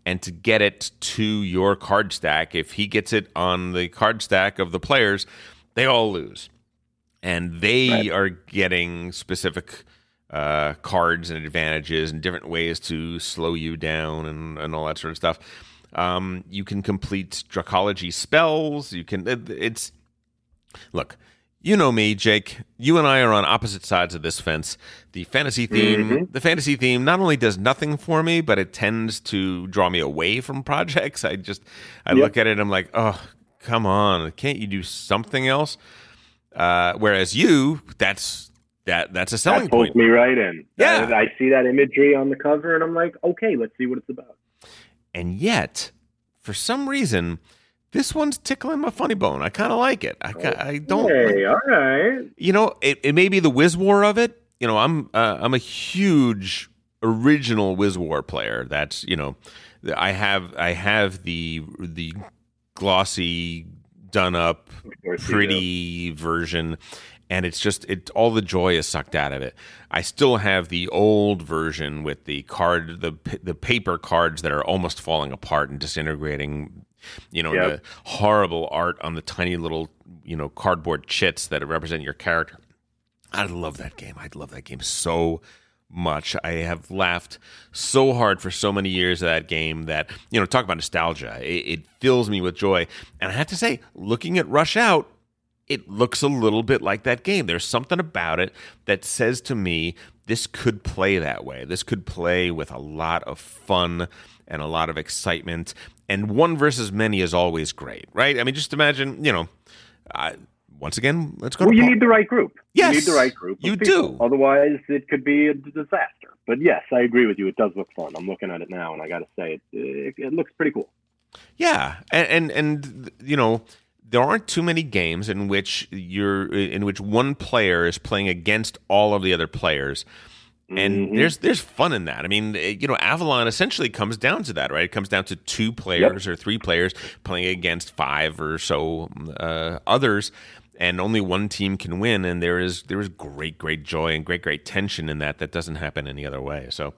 A: and to get it to your card stack. If he gets it on the card stack of the players, they all lose, and they
B: Right.
A: are getting specific uh, cards and advantages and different ways to slow you down and, and all that sort of stuff. Um, you can complete Dracology spells. You can. it- It's look. You know me, Jake. You and I are on opposite sides of this fence. The fantasy theme, the fantasy theme, not only does nothing for me, but it tends to draw me away from [LAUGHS] projects. I just, I
B: Yep.
A: look at it, and I'm like, oh, come on, can't you do something else? Uh, whereas you, that's that that's a selling
B: That pulls
A: point.
B: me right in.
A: Yeah.
B: I, I see that imagery on the cover, and I'm like, okay, let's see what it's about.
A: And yet, for some reason, this one's tickling my funny bone. I kind of like it. I, I don't.
B: Hey, all right.
A: You know, it, it may be the Wiz War of it. You know, I'm uh, I'm a huge original Wiz War player. That's you know, I have I have the the glossy, done up,
B: Of course you do.
A: pretty version and it's just it all the joy is sucked out of it i still have the old version with the card the the paper cards that are almost falling apart and disintegrating you know
B: Yep.
A: the horrible art on the tiny little you know cardboard chits that represent your character i love that game i love that game so much i have laughed so hard for so many years of that game that you know talk about nostalgia it, it fills me with joy and i have to say looking at rush out it looks a little bit like that game. There's something about it that says to me, this could play that way. This could play with a lot of fun and a lot of excitement. And one versus many is always great, right? I mean, just imagine, you know, uh, once again, let's go
B: Well,
A: to
B: you need the right group.
A: Yes,
B: you need the right group.
A: you
B: people.
A: do.
B: Otherwise, it could be a disaster. But yes, I agree with you. It does look fun. I'm looking at it now, and I got to say, it, it it looks pretty cool.
A: Yeah, and, and and you know there aren't too many games in which you're in which one player is playing against all of the other players. And
B: Mhm.
A: there's there's fun in that. I mean, eh, you know, Avalon essentially comes down to that, right? It comes down to two players or three players playing against five or so uh, others, and only one team can win. And there is there is great great joy and great great tension in that that doesn't happen any other way. So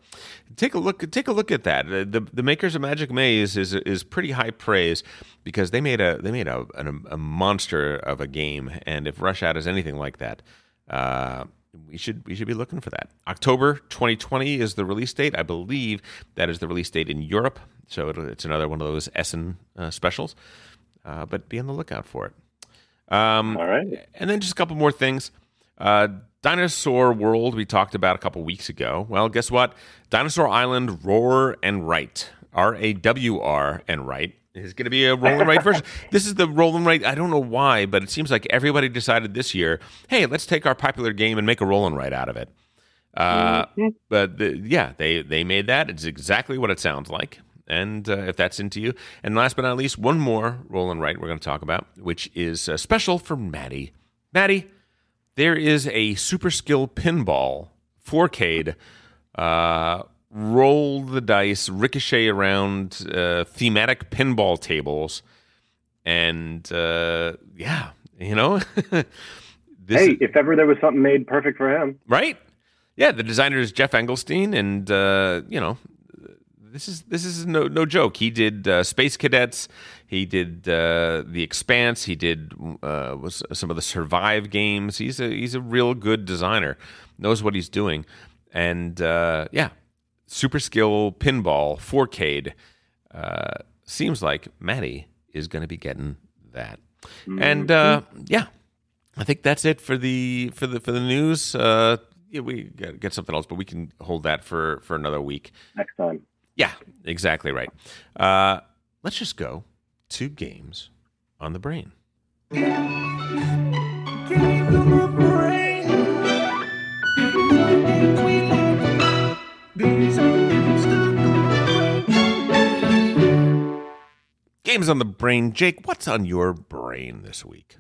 A: take a look take a look at that. The the makers of Magic Maze is is pretty high praise because they made a they made a an, a monster of a game. And if Rush Out is anything like that. Uh, we should we should be looking for that. October 2020 is the release date. I believe that is the release date in Europe. So it's another one of those Essen uh, specials. Uh, but be on the lookout for it. Um,
B: All right.
A: and then just a couple more things. Uh, Dinosaur World we talked about a couple weeks ago. Well, guess what? Dinosaur Island Rawr and Write R A W R and Write is going to be a roll and write version. This is the roll and write. I don't know why, but it seems like everybody decided this year, hey, let's take our popular game and make a roll and write out of it. Uh, But the, yeah, they they made that. It's exactly what it sounds like. And uh, if that's into you, and last but not least, one more roll and write we're going to talk about, which is uh, special for Maddie. Maddie, there is a Super Skill Pinball 4-Cade. Uh, roll the dice, ricochet around uh, thematic pinball tables, and uh, yeah, you know. [LAUGHS] this
B: Hey, if ever there was something made perfect for him,
A: right? Yeah, the designer is Geoff Engelstein, and uh, you know, this is this is no no joke. He did uh, Space Cadets, he did uh, the Expanse, he did uh, was some of the Survive games. He's a he's a real good designer, knows what he's doing, and uh, yeah, Super Skill Pinball 4-Cade. Uh, seems like Maddie is going to be getting that, and uh, yeah, I think that's it for the for the for the news. Uh, yeah, we get something else, but we can hold that for for another week.
B: next time.
A: Yeah, exactly right. Uh, let's just go to games on the brain. Games on the brain. Jake, what's on your brain this week?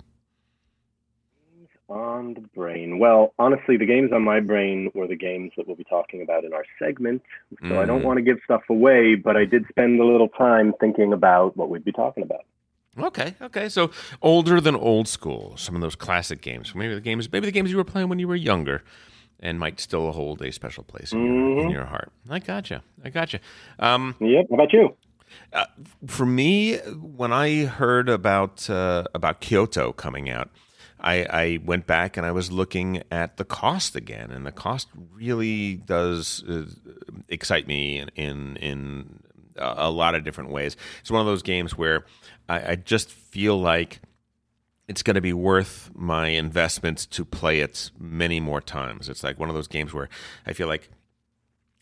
B: Games on the brain. Well, honestly, the games on my brain were the games that we'll be talking about in our segment. So I don't
A: Mm.
B: want to give stuff away, but I did spend a little time thinking about what we'd be talking about.
A: Okay, okay. So older than old school. Some of those classic games. Maybe the games, maybe the games you were playing when you were younger, and might still hold a special place in, your, in your heart. I gotcha. I gotcha. Um,
B: Yep. How about you?
A: For me, when I heard about uh, about Kyoto coming out, I, I went back and I was looking at the cost again, and the cost really does uh, excite me in in, in a a lot of different ways. It's one of those games where I, I just feel like it's going to be worth my investments to play it many more times. It's like one of those games where I feel like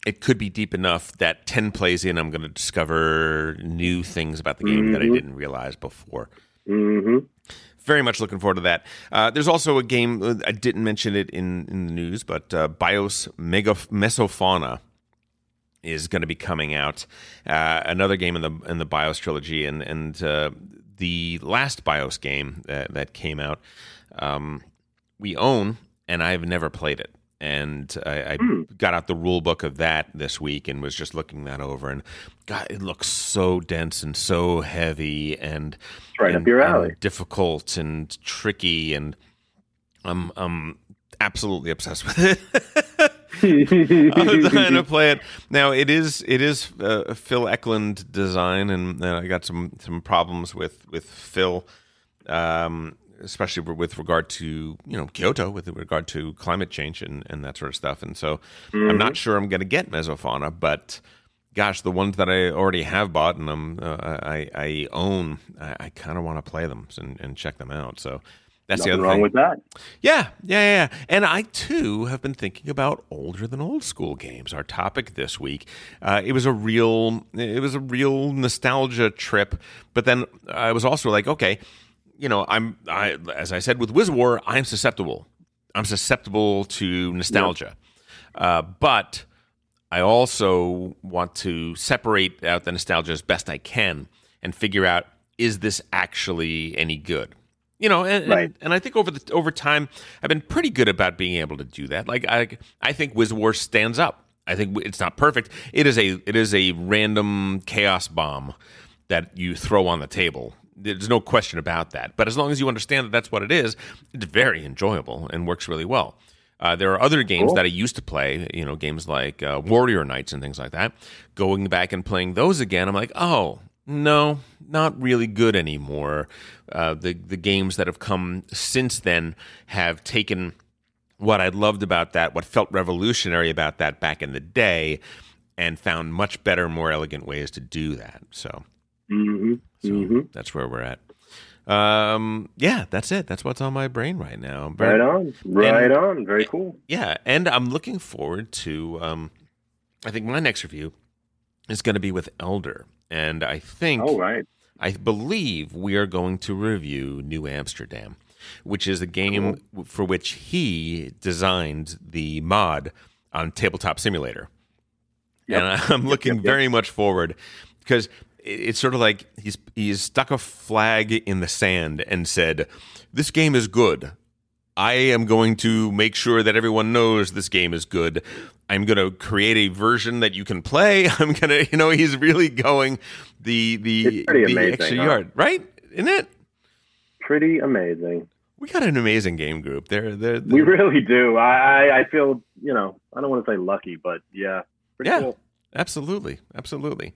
A: it could be deep enough that 10 plays in, I'm going to discover new things about the game that I didn't realize before.
B: Mm-hmm.
A: Very much looking forward to that. Uh, there's also a game, uh, I didn't mention it in, in the news, but uh, Bios Mega Mesofauna is going to be coming out. Uh, another game in the in the BIOS trilogy, and and uh, the last BIOS game that, that came out, um, we own, and I've never played it. And I, I got out the rule book of that this week and was just looking that over, and God, it looks so dense and so heavy and
B: right up
A: and-
B: your
A: and
B: alley.
A: difficult and tricky, and I'm I'm absolutely obsessed with it. [LAUGHS] I'm trying to play it now. It is it is uh, Phil Eklund design, and I got some some problems with with Phil, um, especially with regard to you know Kyoto, with regard to climate change and and that sort of stuff. And so I'm not sure I'm going to get Mesofauna, but gosh, the ones that I already have bought and I'm uh, I I own, I, I kind of want to play them and, and check them out. So. That's the other
B: wrong
A: thing.
B: with that.
A: Yeah, yeah, yeah, yeah. And I too have been thinking about older than old school games. Our topic this week. Uh, it was a real, it was a real nostalgia trip. But then I was also like, okay, you know, I'm, I, as I said with Wiz War, I'm susceptible. I'm susceptible to nostalgia. Uh, but I also want to separate out the nostalgia as best I can and figure out is this actually any good? You know, and,
B: Right.
A: and, and I think over the over time I've been pretty good about being able to do that. Like I I think Wiz War stands up. I think it's not perfect. It is a it is a random chaos bomb that you throw on the table. There's no question about that. But as long as you understand that that's what it is, it's very enjoyable and works really well. Uh, there are other games
B: Cool.
A: that I used to play, you know, games like uh, Warrior Knights and things like that. Going back and playing those again, I'm like, oh no, not really good anymore. Uh, the the games that have come since then have taken what I loved about that, what felt revolutionary about that back in the day, and found much better, more elegant ways to do that. So,
B: Mm-hmm.
A: So
B: Mm-hmm.
A: that's where we're at. Um, yeah, that's it. That's what's on my brain right now. Very-
B: Right on. Right on. Very cool.
A: yeah, and I'm looking forward to. Um, I think my next review is going to be with Elder, and I think
B: All right.
A: I believe we are going to review New Amsterdam, which is a game for which he designed the mod on Tabletop Simulator.
B: Yep.
A: And [LAUGHS] I'm looking
B: yep.
A: very much forward because it's sort of like he's he's stuck a flag in the sand and said, "This game is good." I am going to make sure that everyone knows this game is good. I'm going to create a version that you can play. [LAUGHS] I'm going to, you know, he's really going the the,
B: pretty
A: the
B: amazing,
A: extra
B: huh?
A: yard, right? Isn't it?
B: Pretty amazing.
A: We got an amazing game group. They're they're,
B: We really do. I, I I feel you know I don't want to say lucky, but yeah, pretty
A: Yeah.
B: cool.
A: absolutely, absolutely.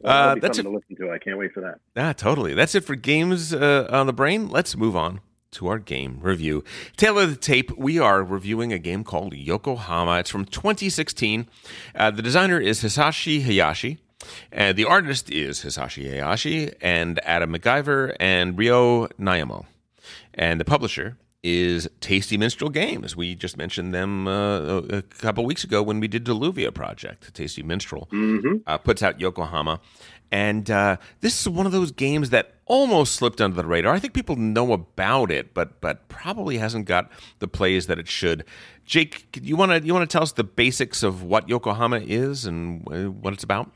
B: Well,
A: Uh, that's
B: something to listen to. I can't wait for that.
A: Ah, totally. That's it for games uh, on the brain. Let's move on to our game review. Tail of the tape, we are reviewing a game called Yokohama. It's from 2016. Uh, the designer is Hisashi Hayashi. And the artist is Hisashi Hayashi and Adam McIver and Ryo Nyamo. And the publisher is Tasty Minstrel Games. We just mentioned them uh, a couple weeks ago when we did Deluvia Project. Tasty Minstrel uh, puts out Yokohama. And uh, this is one of those games that almost slipped under the radar. I think people know about it, but but probably hasn't got the plays that it should. Jake, you want to you want to tell us the basics of what Yokohama is and uh, what it's about?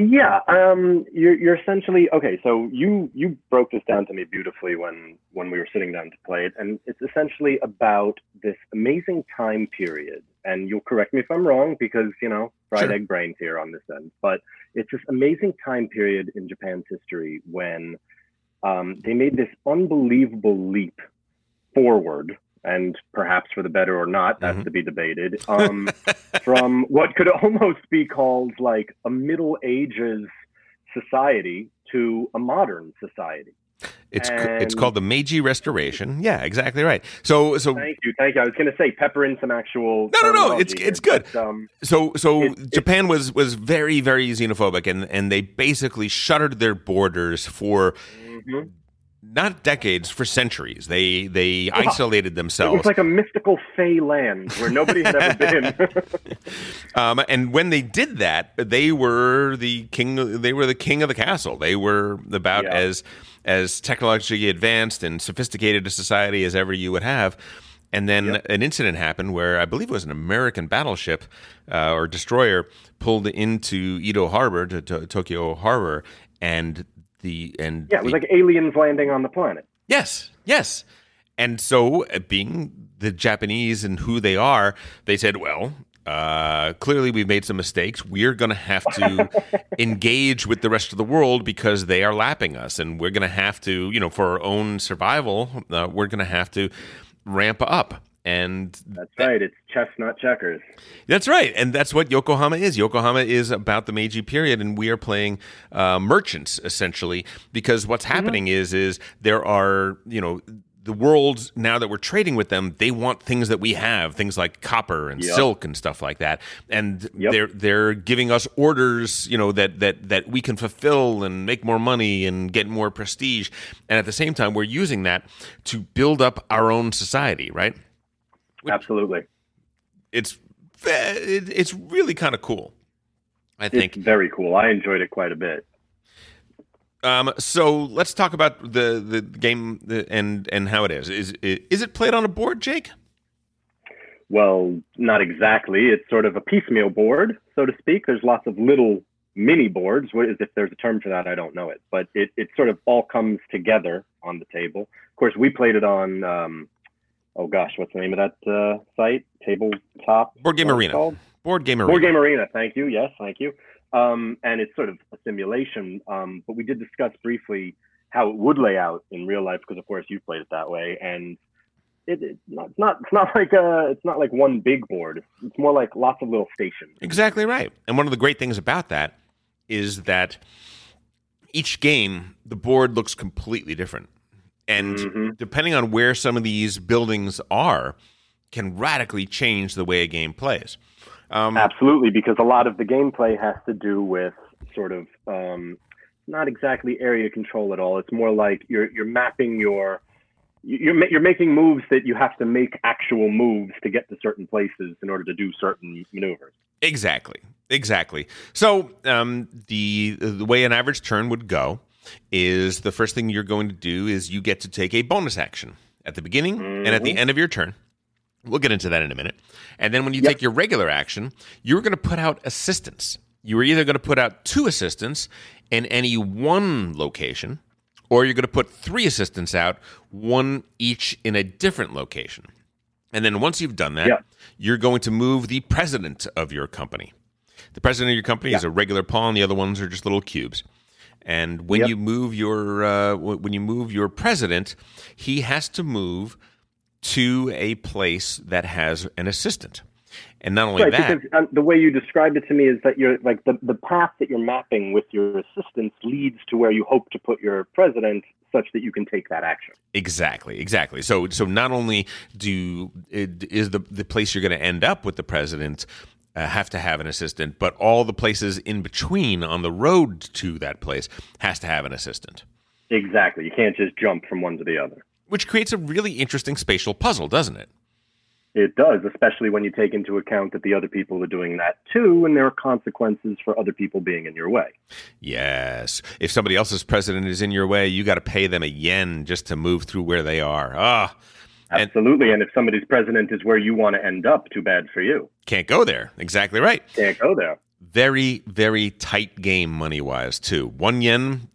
B: Yeah, um, you're you're essentially okay. So you you broke this down to me beautifully when when we were sitting down to play it, and it's essentially about this amazing time period. And you'll correct me if I'm wrong because you know fried
A: Sure.
B: egg brains here on this end, but it's this amazing time period in Japan's history when um, they made this unbelievable leap forward, and perhaps for the better or not, that's
A: Mhm.
B: to be debated. Um, [LAUGHS] from what could almost be called like a Middle Ages society to a modern society.
A: It's c- it's called the Meiji Restoration. Yeah, exactly right. So so
B: Thank you, thank you. I was going to say pepper in some actual.
A: No, no, no, it's-
B: terminology
A: it's good.
B: but, um,
A: So, so
B: It- it-
A: Japan was was very, very xenophobic, and and they basically shuttered their borders for
B: mhm.
A: Not decades, for centuries. They they isolated themselves It
B: was like a mystical fey land where nobody had ever been. [LAUGHS] [LAUGHS]
A: Um, and when they did that, they were the king. They were the king of the castle. They were about
B: Yeah.
A: as as technologically advanced and sophisticated a society as ever you would have. And then
B: Yep.
A: an incident happened where I believe it was an American battleship uh, or destroyer pulled into Edo Harbor to, to Tokyo Harbor, and the and
B: yeah, it was
A: the-
B: like aliens landing on the planet.
A: Yes, yes. And so, uh, being the Japanese and who they are, they said, well, uh, clearly we've made some mistakes. We're going to have to [LAUGHS] engage with the rest of the world because they are lapping us. And we're going to have to, you know, for our own survival, uh, we're going to have to ramp up. And
B: That's right. It's chestnut checkers.
A: that's right, and that's what Yokohama is. Yokohama is about the Meiji period, and we are playing uh, merchants essentially. Because what's happening is, is there are you know the world now that we're trading with them, they want things that we have, things like copper and
B: Yep.
A: silk and stuff like that, and
B: Yep.
A: they're they're giving us orders, you know that that that we can fulfill and make more money and get more prestige, and at the same time, we're using that to build up our own society, right? Which-
B: Absolutely.
A: it's it's really kind of cool. I
B: It's
A: think.
B: very cool. I enjoyed it quite a bit.
A: Um, so let's talk about the the game and and how it is. Is is it played on a board, Jake?
B: Well, not exactly. It's sort of a piecemeal board, so to speak. There's lots of little mini boards. What is if there's a term for that? I don't know it, but it, it sort of all comes together on the table. Of course, we played it on. Um, oh gosh, what's the name of that uh, site? Tabletop.
A: Board Game Arena.
B: called?
A: Board game arena.
B: Board Game Arena. Thank you. Yes, thank you. Um, and it's sort of a simulation. Um, but we did discuss briefly how it would lay out in real life because, of course, you played it that way. And it, it's not. It's not. It's not like a. It's not like one big board. It's more like lots of little stations.
A: Exactly right. And one of the great things about that is that each game, the board looks completely different. And
B: Mhm.
A: depending on where some of these buildings are, can radically change the way a game plays. Um,
B: Absolutely, because a lot of the gameplay has to do with sort of um, not exactly area control at all. It's more like you're you're mapping your you're you're making moves that you have to make actual moves to get to certain places in order to do certain maneuvers.
A: Exactly. Exactly. So um, the the way an average turn would go is the first thing you're going to do is you get to take a bonus action at the beginning and at the mm-hmm. end of your turn. We'll get into that in a minute. And then when you
B: Yep.
A: take your regular action, you're going to put out assistants. You are either going to put out two assistants in any one location, or you're going to put three assistants out, one each in a different location. And then once you've done that, you're going to move the president of your company. The president of your company is a regular pawn. The other ones are just little cubes. And when
B: Yep.
A: you move your uh, when you move your president, he has to move to a place that has an assistant. And not only
B: Right,
A: that,
B: because um, the way you described it to me is that you're like the, the path that you're mapping with your assistants leads to where you hope to put your president such that you can take that action.
A: Exactly, exactly. So, so not only do is the the place you're going to end up with the president uh, have to have an assistant, but all the places in between on the road to that place has to have an assistant,
B: Exactly. You can't just jump from one to the other.
A: which creates a really interesting spatial puzzle, doesn't it?
B: It does, especially when you take into account that the other people are doing that too, and there are consequences for other people being in your way.
A: Yes. If somebody else's president is in your way, you got to pay them a yen just to move through where they are. Ah, And-
B: Absolutely. And if somebody's president is where you want to end up, too bad for you.
A: can't go there. Exactly right.
B: Can't go there.
A: very very tight game money wise too one yen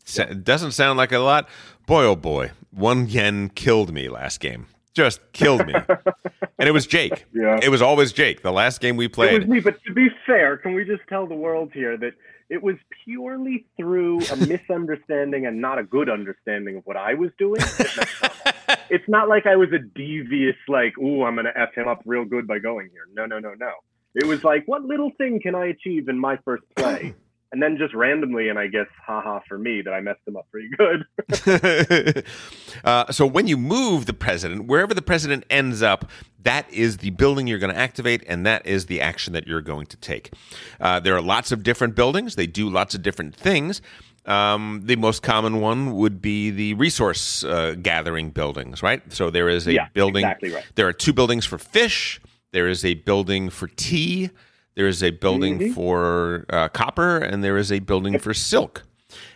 A: doesn't sound like a lot boy oh boy one yen killed me last game just killed me [LAUGHS] and it was jake
B: Yeah.
A: it was always jake the last game we
B: It was
A: played
B: me, but to be fair, can we just tell the world here that it was purely through a [LAUGHS] misunderstanding and not a good understanding of what I was doing? [LAUGHS] it's not like I was a devious, like, ooh, I'm going to F him up real good by going here. No, no, no, no. It was like, what little thing can I achieve in my first play? [LAUGHS] And then just randomly, and I guess, haha, for me, that I messed him up pretty good. [LAUGHS] [LAUGHS]
A: uh, so when you move the president wherever the president ends up that is the building you're going to activate and that is the action that you're going to take. Uh, there are lots of different buildings. They do lots of different things. Um, the most common one would be the resource uh, gathering buildings right? So there is a
B: Yeah,
A: building
B: exactly right.
A: there are two buildings for fish. There is a building for tea there is a building
B: Mm-hmm.
A: for uh, copper and there is a building for silk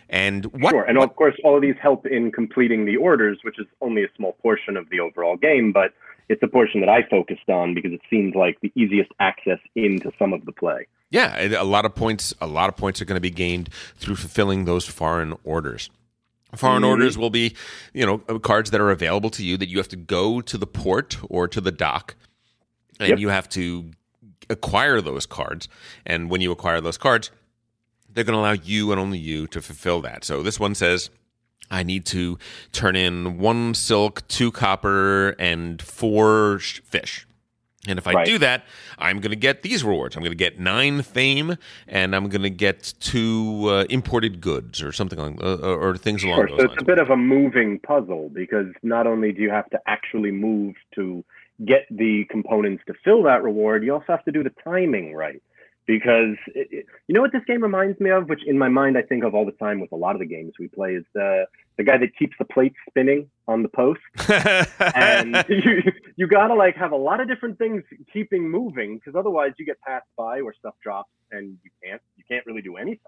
A: and what,
B: Sure. And of course, all of these help in completing the orders, which is only a small portion of the overall game, but it's a portion that I focused on because it seemed like the easiest access into some of the play.
A: Yeah, a lot of points. A lot of points are going to be gained through fulfilling those foreign orders. Foreign orders will be, you know, cards that are available to you that you have to go to the port or to the dock, and
B: Yep.
A: you have to acquire those cards. And when you acquire those cards, they're going to allow you and only you to fulfill that. So this one says. I need to turn in one silk, two copper, and four sh- fish. And if I
B: Right.
A: do that, I'm going to get these rewards. I'm going to get nine fame, and I'm going to get two uh, imported goods or something along, uh, or things along
B: Sure.
A: those
B: So it's a bit of a moving puzzle because not only do you have to actually move to get the components to fill that reward, you also have to do the timing right. Because it, it- you know what this game reminds me of, which in my mind I think of all the time with a lot of the games we play, is the the guy that keeps the plate spinning on the post. [LAUGHS] and you, you gotta like have a lot of different things keeping moving because otherwise you get passed by or stuff drops and you can't you can't really do anything.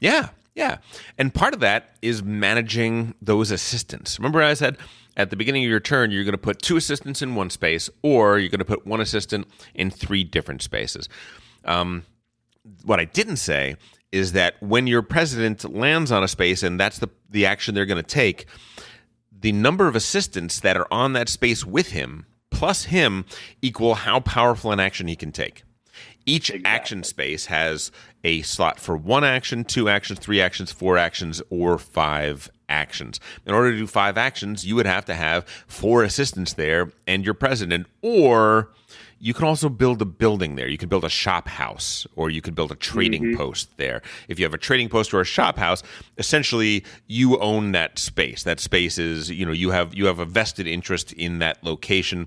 A: Yeah, yeah. And part of that is managing those assistants. Remember, I said at the beginning of your turn, you're going to put two assistants in one space, or you're going to put one assistant in three different spaces. Um, what I didn't say is that when your president lands on a space and that's the, the action they're going to take, the number of assistants that are on that space with him plus him equal how powerful an action he can take. Each action space has a slot for one action, two actions, three actions, four actions, or five actions. In order to do five actions, you would have to have four assistants there and your president, or you can also build a building there. You could build a shop house, or you could build a trading mm-hmm. post there. If you have a trading post or a shop house, essentially you own that space. That space is, you know, you have you have a vested interest in that location,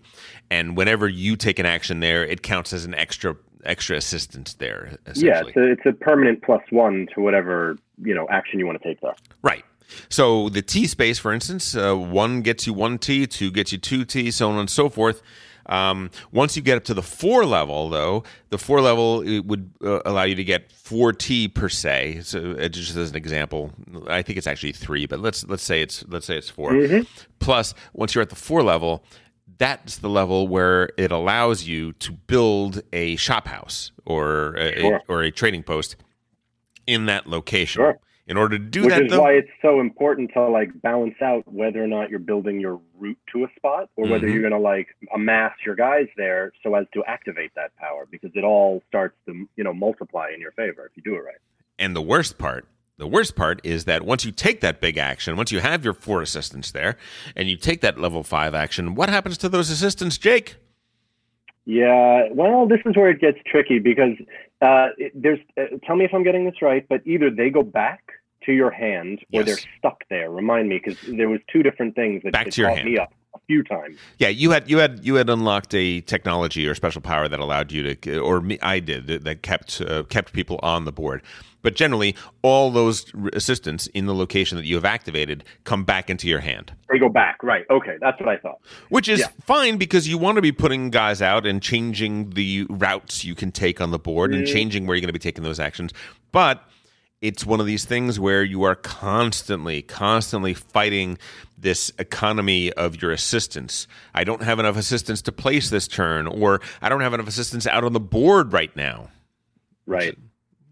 A: and whenever you take an action there, it counts as an extra extra assistants there.
B: Yeah,
A: Essentially.
B: it's a, it's a permanent plus one to whatever you know action you want to take there.
A: Right. So the tea space, for instance, uh, one gets you one tea, two gets you two tea, so on and so forth. Um, once you get up to the four level, though, the four level it would uh, allow you to get four tea per se. So uh, just as an example, I think it's actually three, but let's let's say it's let's say it's 4 Plus, once you're at the four level, that's the level where it allows you to build a shop house or a,
B: Sure.
A: or a trading post in that location.
B: Sure.
A: In order to do
B: Which
A: that,
B: is
A: though,
B: why it's so important to like balance out whether or not you're building your route to a spot or whether
A: Mhm.
B: you're going to like amass your guys there so as to activate that power because it all starts to, you know, multiply in your favor if you do it right.
A: And the worst part, the worst part is that once you take that big action, once you have your four assistants there, and you take that level five action, what happens to those assistants, Jake?
B: Yeah, well, this is where it gets tricky because uh, it, there's. Uh, tell me if I'm getting this right, but either they go back to your hand or
A: Yes.
B: they're stuck there. Remind me, because there was two different things that,
A: Back
B: that
A: to your
B: caught
A: hand.
B: me up a few times.
A: Yeah, you had you had you had unlocked a technology or special power that allowed you to, or me, I did that- kept uh, kept people on the board. But generally, all those assistants in the location that you have activated come back into your hand.
B: They go back, right? Okay, that's what I thought.
A: which is
B: Yeah.
A: fine because you want to be putting guys out and changing the routes you can take on the board and
B: Mhm.
A: changing where you're going to be taking those actions. But it's one of these things where you are constantly, constantly fighting this economy of your assistants. I don't have enough assistants to place this turn, or I don't have enough assistants out on the board right now.
B: Right.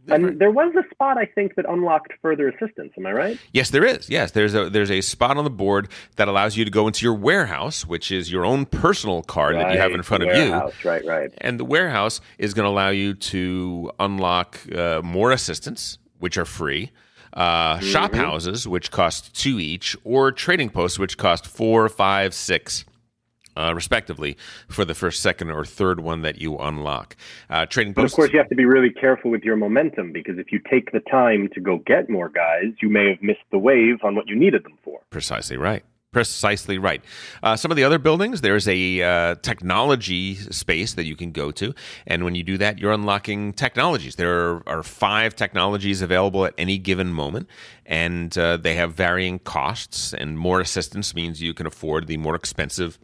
B: And there was a spot I think that unlocked further assistants. Am I right?
A: Yes, there is. Yes, there's a there's a spot on the board that allows you to go into your warehouse, which is your own personal card that you have in
B: Right,
A: front of you.
B: Right, right.
A: And the warehouse is going to allow you to unlock uh, more assistants, which are free, uh, shop houses, which cost two each, or trading posts, which cost four, five, six. Uh, respectively, for the first, second, or third one that you unlock, uh, trading
B: But of course, you have to be really careful with your momentum because if you take the time to go get more guys, you may have missed the wave on what you needed them for.
A: Precisely right. Precisely right. Uh, some of the other buildings, there's a uh, technology space that you can go to. And when you do that, you're unlocking technologies. There are, five technologies available at any given moment, and uh, they have varying costs. And more assistants means you can afford the more expensive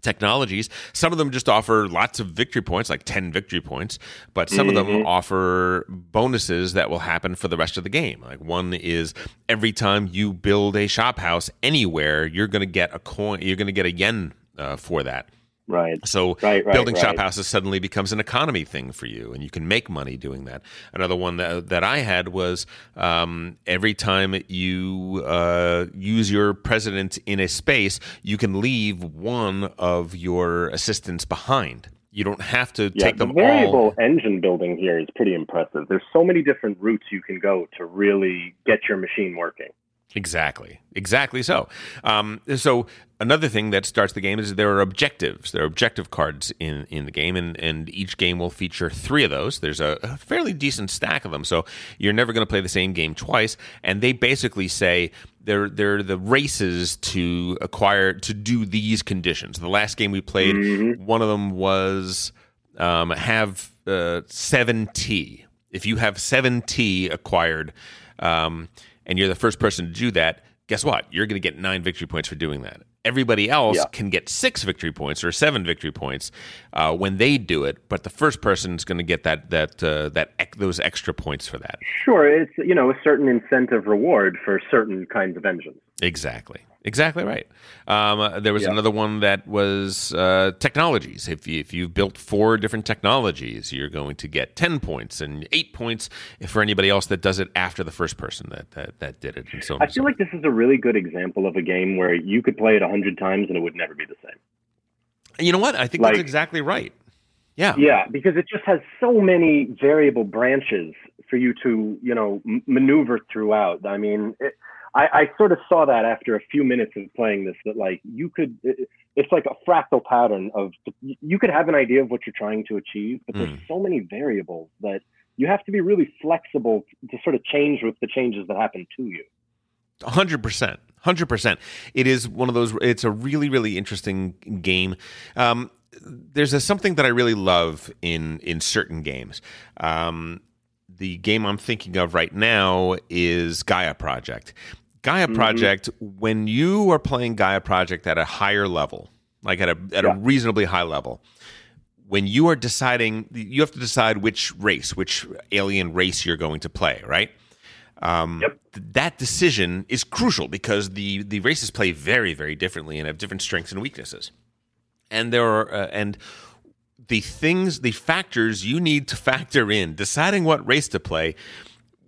A: technologies. Some of them just offer lots of victory points, like 10 victory points, but some of them offer bonuses that will happen for the rest of the game. Like one is every time you build a shop house anywhere, you're going to get a coin, you're going to get a yen uh, for that.
B: Right.
A: So
B: Right, right,
A: building shop houses suddenly becomes an economy thing for you, and you can make money doing that. Another one that, that I had was um, every time you uh, use your president in a space, you can leave one of your assistants behind. You don't have to
B: Yeah,
A: take
B: the variable
A: all.
B: engine building here is pretty impressive. There's so many different routes you can go to really get your machine working.
A: Exactly. Exactly so. Um, so another thing that starts the game is there are objectives. There are objective cards in, in the game, and, and each game will feature three of those. There's a, a fairly decent stack of them, so you're never going to play the same game twice. And they basically say they're they're the races to acquire to do these conditions. The last game we played, one of them was um, have uh, seven tea. If you have seven tea acquired, um, and you're the first person to do that, guess what? You're going to get nine victory points for doing that. Everybody else
B: Yeah.
A: can get six victory points or seven victory points uh, when they do it, but the first person is going to get that that uh, that ec- those extra points for that.
B: Sure, it's you know a certain incentive reward for certain kinds of engines.
A: Exactly. Exactly right. Um, uh, there was
B: Yeah.
A: another one that was uh, technologies. If you, if you've built four different technologies, you're going to get ten points and eight points for anybody else that does it after the first person that that, that did it, and so.
B: I
A: and so
B: feel like this is a really good example of a game where you could play it a hundred times and it would never be the same.
A: You know what? I think
B: Like-
A: that's exactly right. Yeah.
B: Yeah, because it just has so many variable branches for you to, you know, m- maneuver throughout. I mean, it, I, I sort of saw that after a few minutes of playing this, that like you could, it, it's like a fractal pattern of, you could have an idea of what you're trying to achieve, but there's
A: Mm.
B: so many variables that you have to be really flexible to sort of change with the changes that happen to you.
A: Hundred percent, hundred percent. It is one of those. It's a really, really interesting game. Um, there's a, something that I really love in in certain games. Um, the game I'm thinking of right now is Gaia Project. Gaia
B: Mhm.
A: Project. When you are playing Gaia Project at a higher level, like at a at
B: Yeah.
A: a reasonably high level, when you are deciding, you have to decide which race, which alien race you're going to play, right? Um,
B: Yep.
A: th- that decision is crucial because the the races play very very differently and have different strengths and weaknesses, and there are uh, and the things the factors you need to factor in deciding what race to play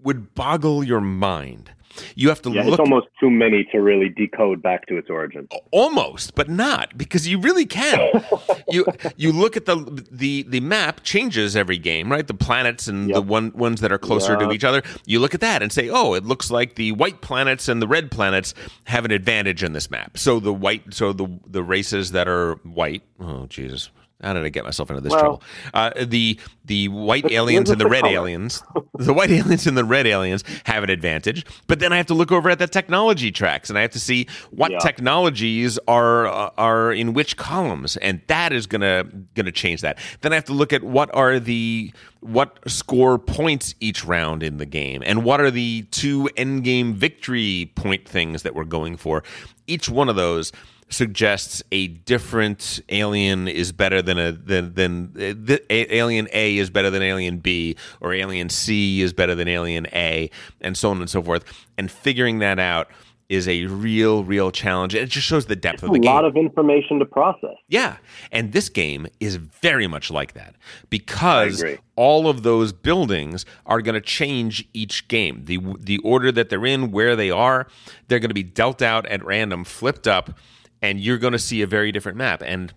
A: would boggle your mind. You have to
B: Yeah,
A: look
B: it's almost too many to really decode back to its origin.
A: almost but not because you really can. [LAUGHS] You you look at the the the map changes every game right? The planets and the
B: Yep.
A: one ones that are closer to each other. You look at that and say oh it looks like the white planets and the red planets have an advantage in this map. So the white so the the races that are white oh jesus how did I get myself into this
B: Well-
A: trouble? Uh, the the white aliens and the red
B: color.
A: aliens, the white [LAUGHS] aliens and the red aliens have an advantage. But then I have to look over at the technology tracks, and I have to see what
B: Yeah.
A: technologies are uh, are in which columns, and that is gonna gonna change that. Then I have to look at what are the what score points each round in the game, and what are the two end game victory point things that we're going for. Each one of those suggests a different alien is better than a than than uh, the, a, alien A is better than alien B or alien C is better than alien A and so on and so forth. And figuring that out is a real real challenge. And it just shows the depth
B: A
A: of the game A
B: lot of information to process.
A: yeah, and this game is very much like that because all of those buildings are going to change each game. the The order that they're in, where they are, they're going to be dealt out at random, flipped up, and you're going to see a very different map. And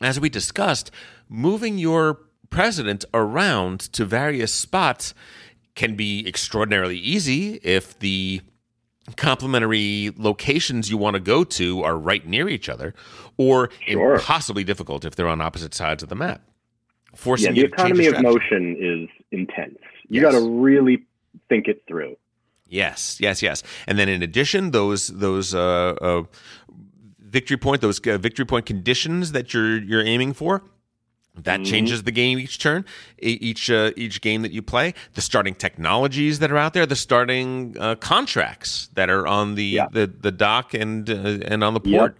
A: as we discussed, moving your president around to various spots can be extraordinarily easy if the complementary locations you want to go to are right near each other, or
B: Sure.
A: impossibly difficult if they're on opposite sides of the map. Forcing
B: Yeah, the
A: you to change
B: economy of motion is intense. You
A: Yes.
B: got to really think it through.
A: Yes, yes, yes. And then in addition, those those uh, uh, victory point, those uh, victory point conditions that you're you're aiming for. That
B: Mm-hmm.
A: changes the game each turn, each uh, each game that you play. The starting technologies that are out there, the starting uh, contracts that are on the
B: Yeah.
A: the, the dock and uh, and on the
B: Yep.
A: port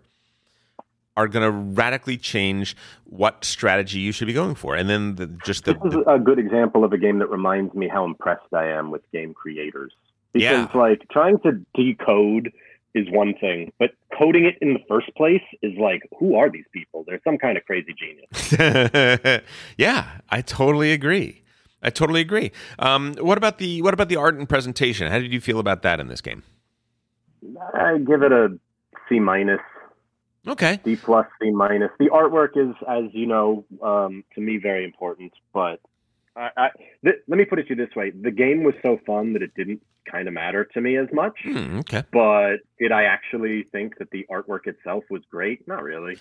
A: are going to radically change what strategy you should be going for. And then the, just the,
B: This is a good example of a game that reminds me how impressed I am with game creators. Because
A: Yeah. like
B: trying to decode is one thing, but coding it in the first place is like, who are these people? They're some kind of crazy genius. [LAUGHS]
A: yeah, I totally agree. I totally agree. Um, what about the what about the art and presentation? How did you feel about that in this game?
B: I give it a C minus,
A: Okay.
B: D plus, C minus. The artwork is, as you know, um, to me very important. But I, I th- let me put it to you this way: the game was so fun that it didn't kind of matter to me as much.
A: Hmm, okay.
B: But did I actually think that the artwork itself was great? Not really.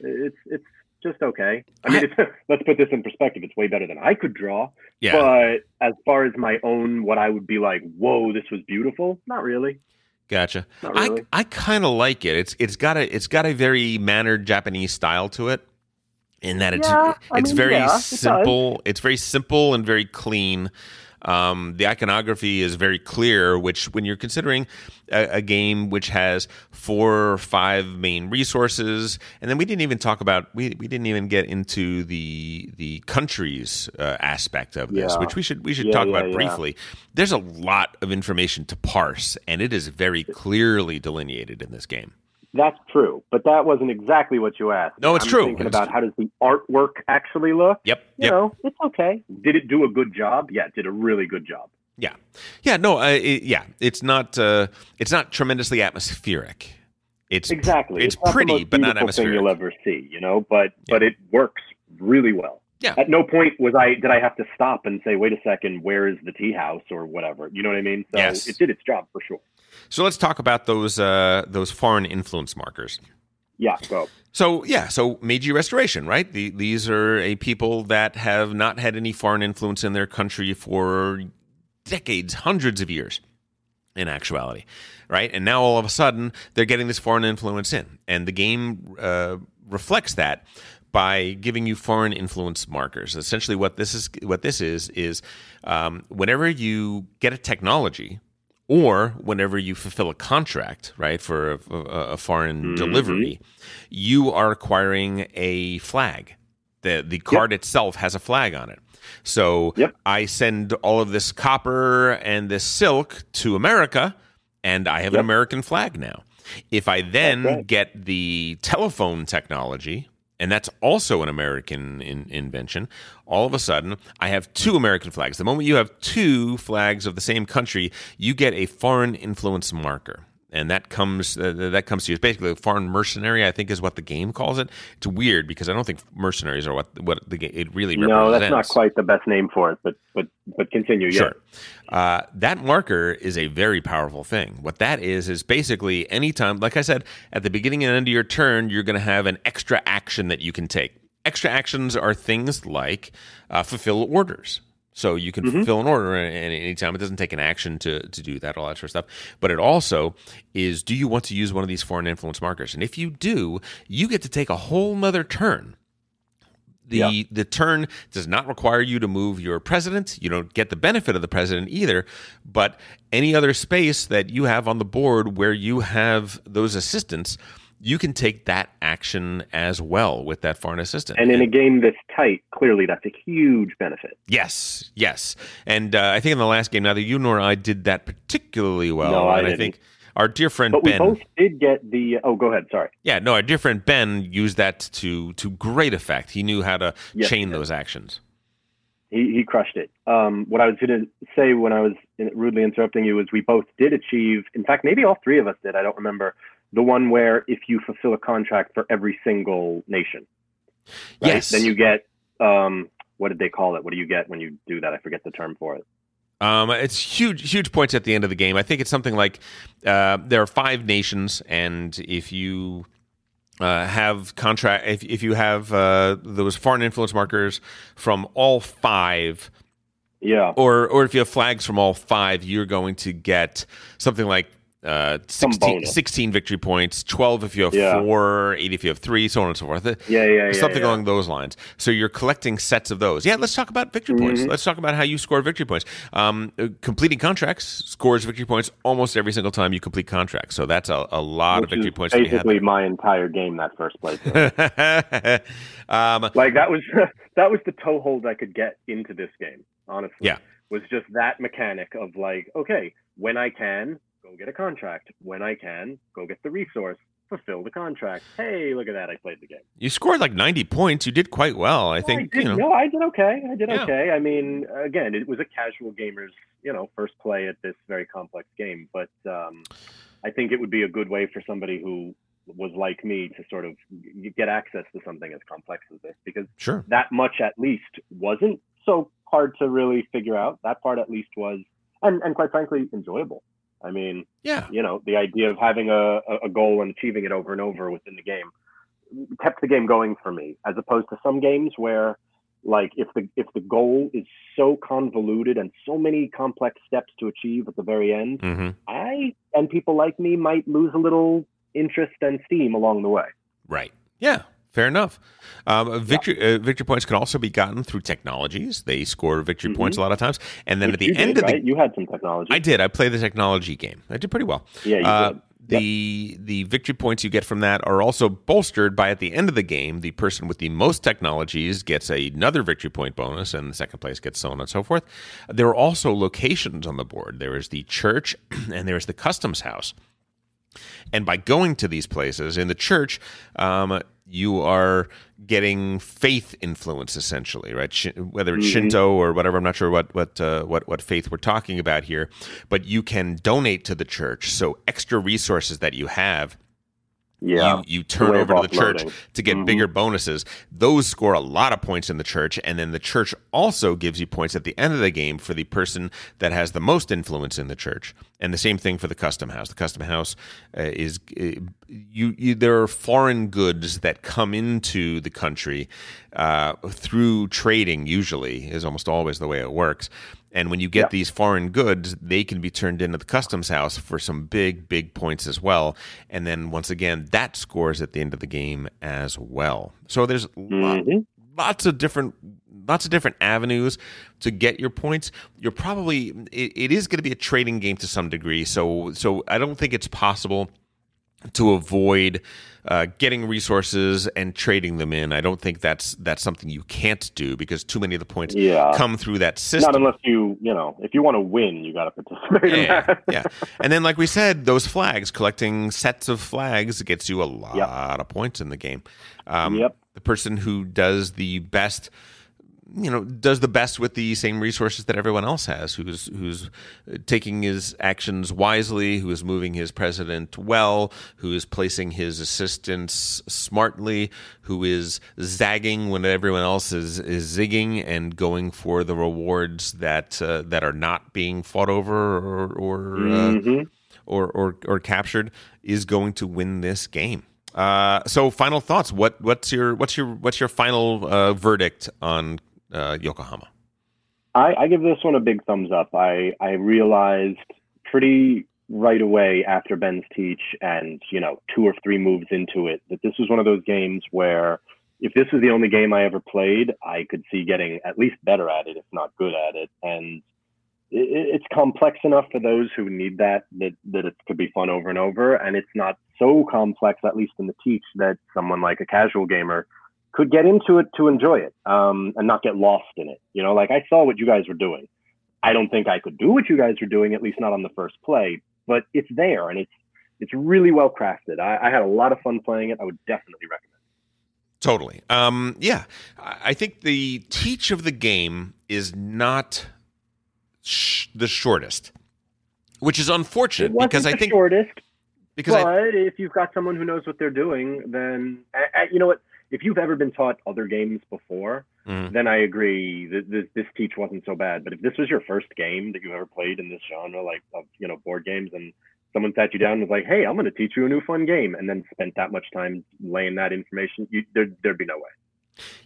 B: It's it's just okay. I mean,
A: I-
B: it's, [LAUGHS] let's put this in perspective. It's way better than I could draw.
A: Yeah.
B: But as far as my own, what I would be like, whoa, this was beautiful. Not really.
A: Gotcha.
B: Not
A: I
B: really.
A: I kind of like it. It's it's got a it's got a very mannered Japanese style to it. In that it's
B: Yeah,
A: it's
B: mean,
A: very
B: yeah, it
A: simple. It's very simple and very clean. Um, the iconography is very clear, which when you're considering a, a game which has four or five main resources, and then we didn't even talk about we, we didn't even get into the the countries uh, aspect of this,
B: Yeah.
A: which we should we should
B: Yeah,
A: talk
B: yeah,
A: about briefly. There's a lot of information to parse, and it is very clearly delineated in this game.
B: That's true, but that wasn't exactly what you asked.
A: No, it's
B: I'm
A: true.
B: Thinking
A: It's-
B: about how does the artwork actually look?
A: Yep.
B: You
A: Yep.
B: know, it's okay. Did it do a good job? Yeah, it did a really good job.
A: Yeah, yeah, no, uh, it, yeah. It's not. Uh, it's not tremendously atmospheric. It's
B: Exactly.
A: It's,
B: the
A: pretty, but not
B: beautiful thing you'll ever see. You know, but but it works really well.
A: Yeah.
B: At no point was I did I have to stop and say, wait a second, where is the tea house or whatever. You know what I mean? So
A: Yes.
B: it did its job for sure.
A: So let's talk about those uh, those foreign influence markers.
B: Yeah. Go.
A: So yeah, so Meiji Restoration, right? The, these are a people that have not had any foreign influence in their country for decades, hundreds of years. In actuality, right? And now all of a sudden they're getting this foreign influence in, and the game uh, reflects that by giving you foreign influence markers. Essentially, what this is what this is is um, whenever you get a technology or whenever you fulfill a contract, right, for a, a, foreign mm-hmm. delivery, you are acquiring a flag. The the card itself has a flag on it. So
B: Yep.
A: I send all of this copper and this silk to America, and I have an American flag now. If I then
B: right.
A: get the telephone technology and that's also an American in, invention. All of a sudden, I have two American flags. The moment you have two flags of the same country, you get a foreign influence marker and that comes uh, that comes to you. It's basically a foreign mercenary, I think, is what the game calls it. It's weird because I don't think mercenaries are what what the game it really represents.
B: No, that's not quite the best name for it, but but but continue.
A: Sure. Yeah. Uh, that marker is a very powerful thing. What that is is basically anytime, like I said, at the beginning and end of your turn, you're going to have an extra action that you can take. Extra actions are things like uh, fulfill orders. So you can mm-hmm. fill an order at any time. It doesn't take an action to, to do that, all that sort of stuff. But it also is do you want to use one of these foreign influence markers? And if you do, you get to take a whole nother turn. The yeah. the turn does not require you to move your president. You don't get the benefit of the president either. But any other space that you have on the board where you have those assistants you can take that action as well with that foreign assistant.
B: And in a game that's tight, clearly that's a huge benefit.
A: Yes, yes. And uh, I think in the last game, neither you nor I did that particularly well.
B: No, I
A: and
B: didn't.
A: I think our dear friend
B: but
A: Ben.
B: we both did get the. Oh, go ahead. Sorry.
A: Yeah, no, our dear friend Ben used that to to great effect. He knew how to
B: Yes,
A: chain those actions.
B: He, he crushed it. Um, what I was going to say when I was rudely interrupting you is we both did achieve, in fact, maybe all three of us did, I don't remember, the one where if you fulfill a contract for every single nation, right,
A: Yes.
B: then you get, um, what did they call it? What do you get when you do that? I forget the term for it.
A: Um, it's huge, huge points at the end of the game. I think it's something like uh, there are five nations, and if you uh, have contract, if if you have uh, those foreign influence markers from all five,
B: Yeah.
A: or or if you have flags from all five, you're going to get something like uh, 16, 16 victory points, 12 if you have
B: Yeah.
A: four, 8 if you have three, so on and so forth.
B: Yeah, yeah, yeah.
A: Something
B: yeah.
A: along those lines. So you're collecting sets of those. Yeah, let's talk about victory points.
B: Mm-hmm.
A: Let's talk about how you score victory points. Um, uh, completing contracts scores victory points almost every single time you complete contracts. So that's a, a lot
B: Which
A: of victory points to be had.
B: basically my entire game that first place. [LAUGHS]
A: um,
B: like that was [LAUGHS] that was the toehold I could get into this game. Honestly,
A: Yeah.
B: was just that mechanic of like, okay, when I can, go get a contract. When I can, go get the resource, fulfill the contract. Hey, look at that! I played the game.
A: you scored like 90 points. You did quite well. I think,
B: I did,
A: you know.
B: no, I did okay. I did
A: Yeah.
B: okay. I mean, again, it was a casual gamer's, you know, first play at this very complex game. But um, I think it would be a good way for somebody who was like me to sort of get access to something as complex as this, because
A: Sure.
B: that much at least wasn't so hard to really figure out. That part at least was, and and quite frankly, enjoyable. I mean,
A: Yeah.
B: you know, the idea of having a, a- goal and achieving it over and over within the game kept the game going for me, as opposed to some games where, like, if the if the goal is so convoluted and so many complex steps to achieve at the very end,
A: hmm
B: I and people like me might lose a little interest and steam along the way.
A: Right. Yeah. Fair enough. Um, victory uh, victory points can also be gotten through technologies. They score victory points a lot of times, and then
B: Which
A: at the end
B: did,
A: of the
B: right? you had some technology.
A: I did. I played the technology game. I did pretty well.
B: Yeah, you
A: uh,
B: did.
A: The the victory points you get from that are also bolstered by at the end of the game, the person with the most technologies gets another victory point bonus, and the second place gets so on and so forth. There are also locations on the board. There is the church, [CLEARS THROAT] and there is the customs house. And by going to these places in the church, um, you are getting faith influence essentially, right? Sh- whether it's Shinto or whatever, I'm not sure what what uh, what what faith we're talking about here, but you can donate to the church. So extra resources that you have
B: yeah,
A: you, you turn over to the church
B: offloading.
A: to get
B: Mhm.
A: bigger bonuses. Those score a lot of points in the church, and then the church also gives you points at the end of the game for the person that has the most influence in the church. And the same thing for the custom house. The custom house uh, is uh, you, you. There are foreign goods that come into the country uh, through trading. Usually, is almost always the way it works. And when you get these foreign goods, they can be turned into the customs house for some big, big points as well. And then once again, that scores at the end of the game as well. So there's
B: Mhm.
A: lots of different lots of different avenues to get your points. You're probably it, it is going to be a trading game to some degree. So so I don't think it's possible to avoid uh, getting resources and trading them in. I don't think that's that's something you can't do because too many of the points
B: Yeah.
A: come through that system.
B: Not unless you, you know, if you want to win, you got to participate in
A: yeah,
B: that.
A: yeah. And then, like we said, those flags, collecting sets of flags gets you a lot of points in the game. Um,
B: Yep.
A: The person who does the best, you know, does the best with the same resources that everyone else has, who's who's taking his actions wisely, who is moving his president well, who is placing his assistants smartly, who is zagging when everyone else is is zigging and going for the rewards that uh, that are not being fought over or or, uh,
B: Mhm.
A: or or or captured is going to win this game. Uh, so, final thoughts. What what's your what's your what's your final uh, verdict on uh, Yokohama?
B: I, I give this one a big thumbs up. I, I realized pretty right away after Ben's teach and, you know, two or three moves into it that this was one of those games where if this was the only game I ever played, I could see getting at least better at it, if not good at it. And it, it's complex enough for those who need that, that, that it could be fun over and over. And it's not so complex, at least in the teach, that someone like a casual gamer could get into it to enjoy it um, and not get lost in it. You know, like I saw what you guys were doing. I don't think I could do what you guys were doing, at least not on the first play, but it's there and it's it's really well crafted. I, I had a lot of fun playing it. I would definitely recommend.
A: Totally. Um, yeah, I I think the teach of the game is not sh- the shortest, which is
B: It
A: unfortunate because I think
B: shortest,
A: because
B: but
A: I,
B: if you've got someone who knows what they're doing, then uh, you know what? If you've ever been taught other games before,
A: Mhm.
B: then I agree that this, this teach wasn't so bad. But if this was your first game that you ever played in this genre, like of you know board games, and someone sat you down and was like, "Hey, I'm going to teach you a new fun game," and then spent that much time laying that information, you, there, there'd be no way.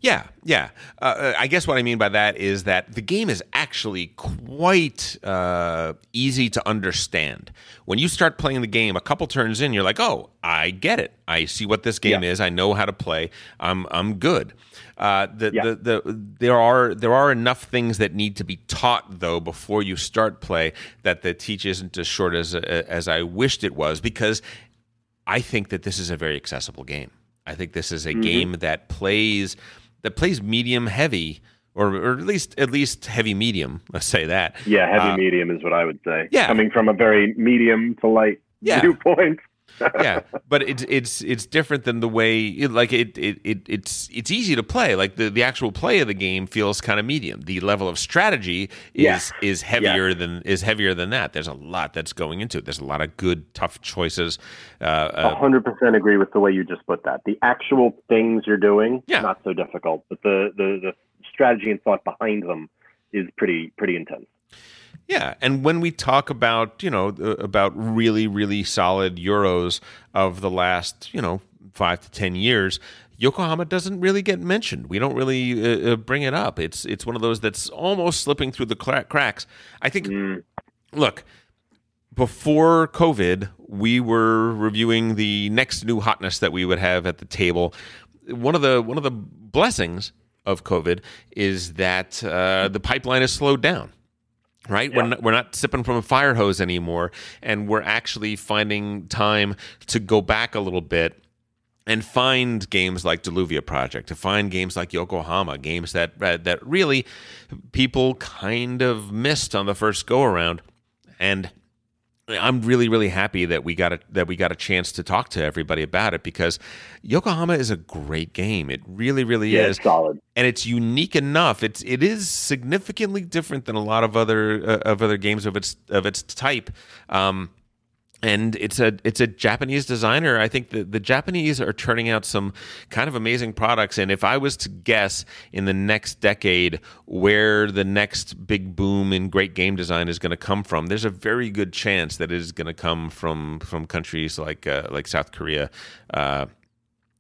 A: Yeah, yeah. Uh, I guess what I mean by that is that the game is actually quite uh, easy to understand. When you start playing the game, a couple turns in, you're like, "Oh, I get it. I see what this game
B: Yeah.
A: is. I know how to play. I'm I'm good." Uh, the,
B: Yeah.
A: the, the there are there are enough things that need to be taught though before you start play that the teach isn't as short as as I wished it was because I think that this is a very accessible game. I think this is a game that plays that plays medium heavy, or, or at least at least heavy medium. [LAUGHS] Let's say that.
B: Yeah, heavy
A: Uh,
B: medium is what I would say.
A: yeah.
B: coming from a very medium to light
A: Yeah.
B: viewpoint.
A: Yeah, but it's it's it's different than the way it, like it, it it it's it's easy to play. Like the, the actual play of the game feels kind of medium. The level of strategy is
B: Yeah.
A: is heavier than is heavier than that. There's a lot that's going into it. There's a lot of good tough choices. Uh,
B: A
A: uh,
B: hundred percent agree with the way you just put that. The actual things you're doing,
A: Yeah.
B: not so difficult, but the, the the strategy and thought behind them is pretty pretty intense.
A: Yeah, and when we talk about you know uh, about really really solid euros of the last you know five to ten years, Yokohama doesn't really get mentioned. We don't really uh, uh, bring it up. It's it's one of those that's almost slipping through the cra- cracks. I think. Look, before COVID, we were reviewing the next new hotness that we would have at the table. One of the one of the blessings of COVID is that uh, the pipeline has slowed down right? We're, not, we're not sipping from a fire hose anymore, and we're actually finding time to go back a little bit and find games like Dilluvia Project, to find games like Yokohama, games that uh, that really people kind of missed on the first go around, and. I'm really, really happy that we got a that we got a chance to talk to everybody about it because Yokohama is a great game. It really, really
B: Yeah,
A: is
B: solid.
A: and it's unique enough. It's it is significantly different than a lot of other uh, of other games of its of its type. Um, and it's a it's a Japanese designer. I think the, the Japanese are turning out some kind of amazing products. And if I was to guess in the next decade where the next big boom in great game design is going to come from, there's a very good chance that it is going to come from from countries like uh, like South Korea, uh,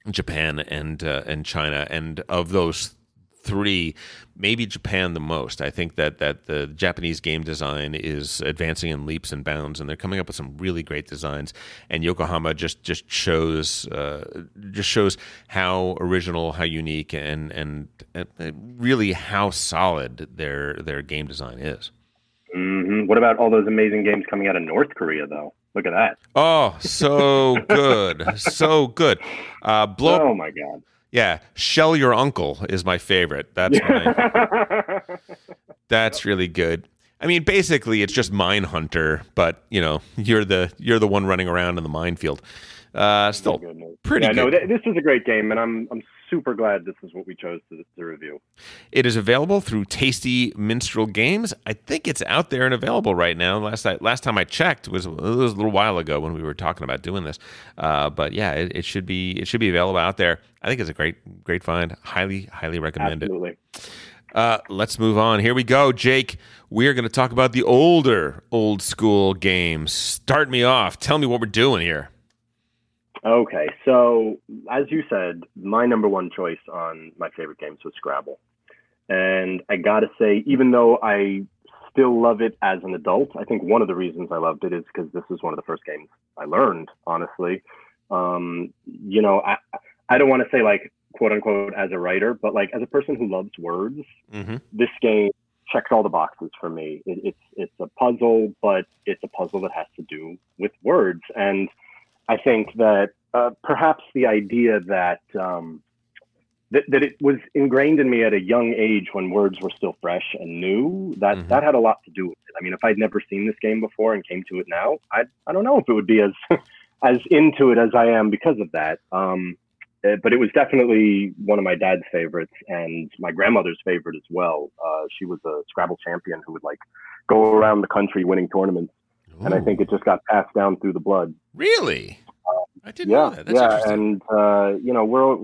A: Japan, and uh, and China. And of those three, maybe Japan the most. I think that that the Japanese game design is advancing in leaps and bounds, and they're coming up with some really great designs. And Yokohama just just shows uh, just shows how original, how unique, and, and and really how solid their their game design is.
B: hmm What about all those amazing games coming out of North Korea, though? Look at that.
A: Oh, so [LAUGHS] good, so good. Uh, blow.
B: Oh my god.
A: Yeah, shell your uncle is my favorite. That's my. [LAUGHS] that's really good. I mean, basically, it's just Mine Hunter, but you know, you're the you're the one running around in the minefield. Uh, still pretty
B: yeah,
A: good.
B: no, th- this is a great game, and I'm I'm super glad this is what we chose to, to review.
A: It is available through Tasty Minstrel Games. I think it's out there and available right now. Last I, last time I checked was it was a little while ago when we were talking about doing this. Uh, but yeah, it, it should be it should be available out there. I think it's a great great find. Highly highly recommend it.
B: Absolutely.
A: Uh, let's move on. Here we go, Jake. We are going to talk about the older old school games. Start me off. Tell me what we're doing here.
B: Okay, so as you said, my number one choice on my favorite games was Scrabble. And I gotta say, even though I still love it as an adult, I think one of the reasons I loved it is because this was one of the first games I learned, honestly. Um, you know, I, I don't want to say like quote unquote as a writer, but like as a person who loves words,
A: Mm-hmm.
B: this game checks all the boxes for me. It, it's it's a puzzle, but it's a puzzle that has to do with words, and I think that uh, perhaps the idea that um, that that it was ingrained in me at a young age when words were still fresh and new. That
A: Mhm.
B: that had a lot to do with it. I mean, if I'd never seen this game before and came to it now, I I don't know if it would be as [LAUGHS] as into it as I am because of that. Um, uh, but it was definitely one of my dad's favorites and my grandmother's favorite as well. Uh, she was a Scrabble champion who would like go around the country winning tournaments, and I think it just got passed down through the blood.
A: really. I didn't
B: yeah,
A: know that. That's
B: yeah, and uh, you know, we're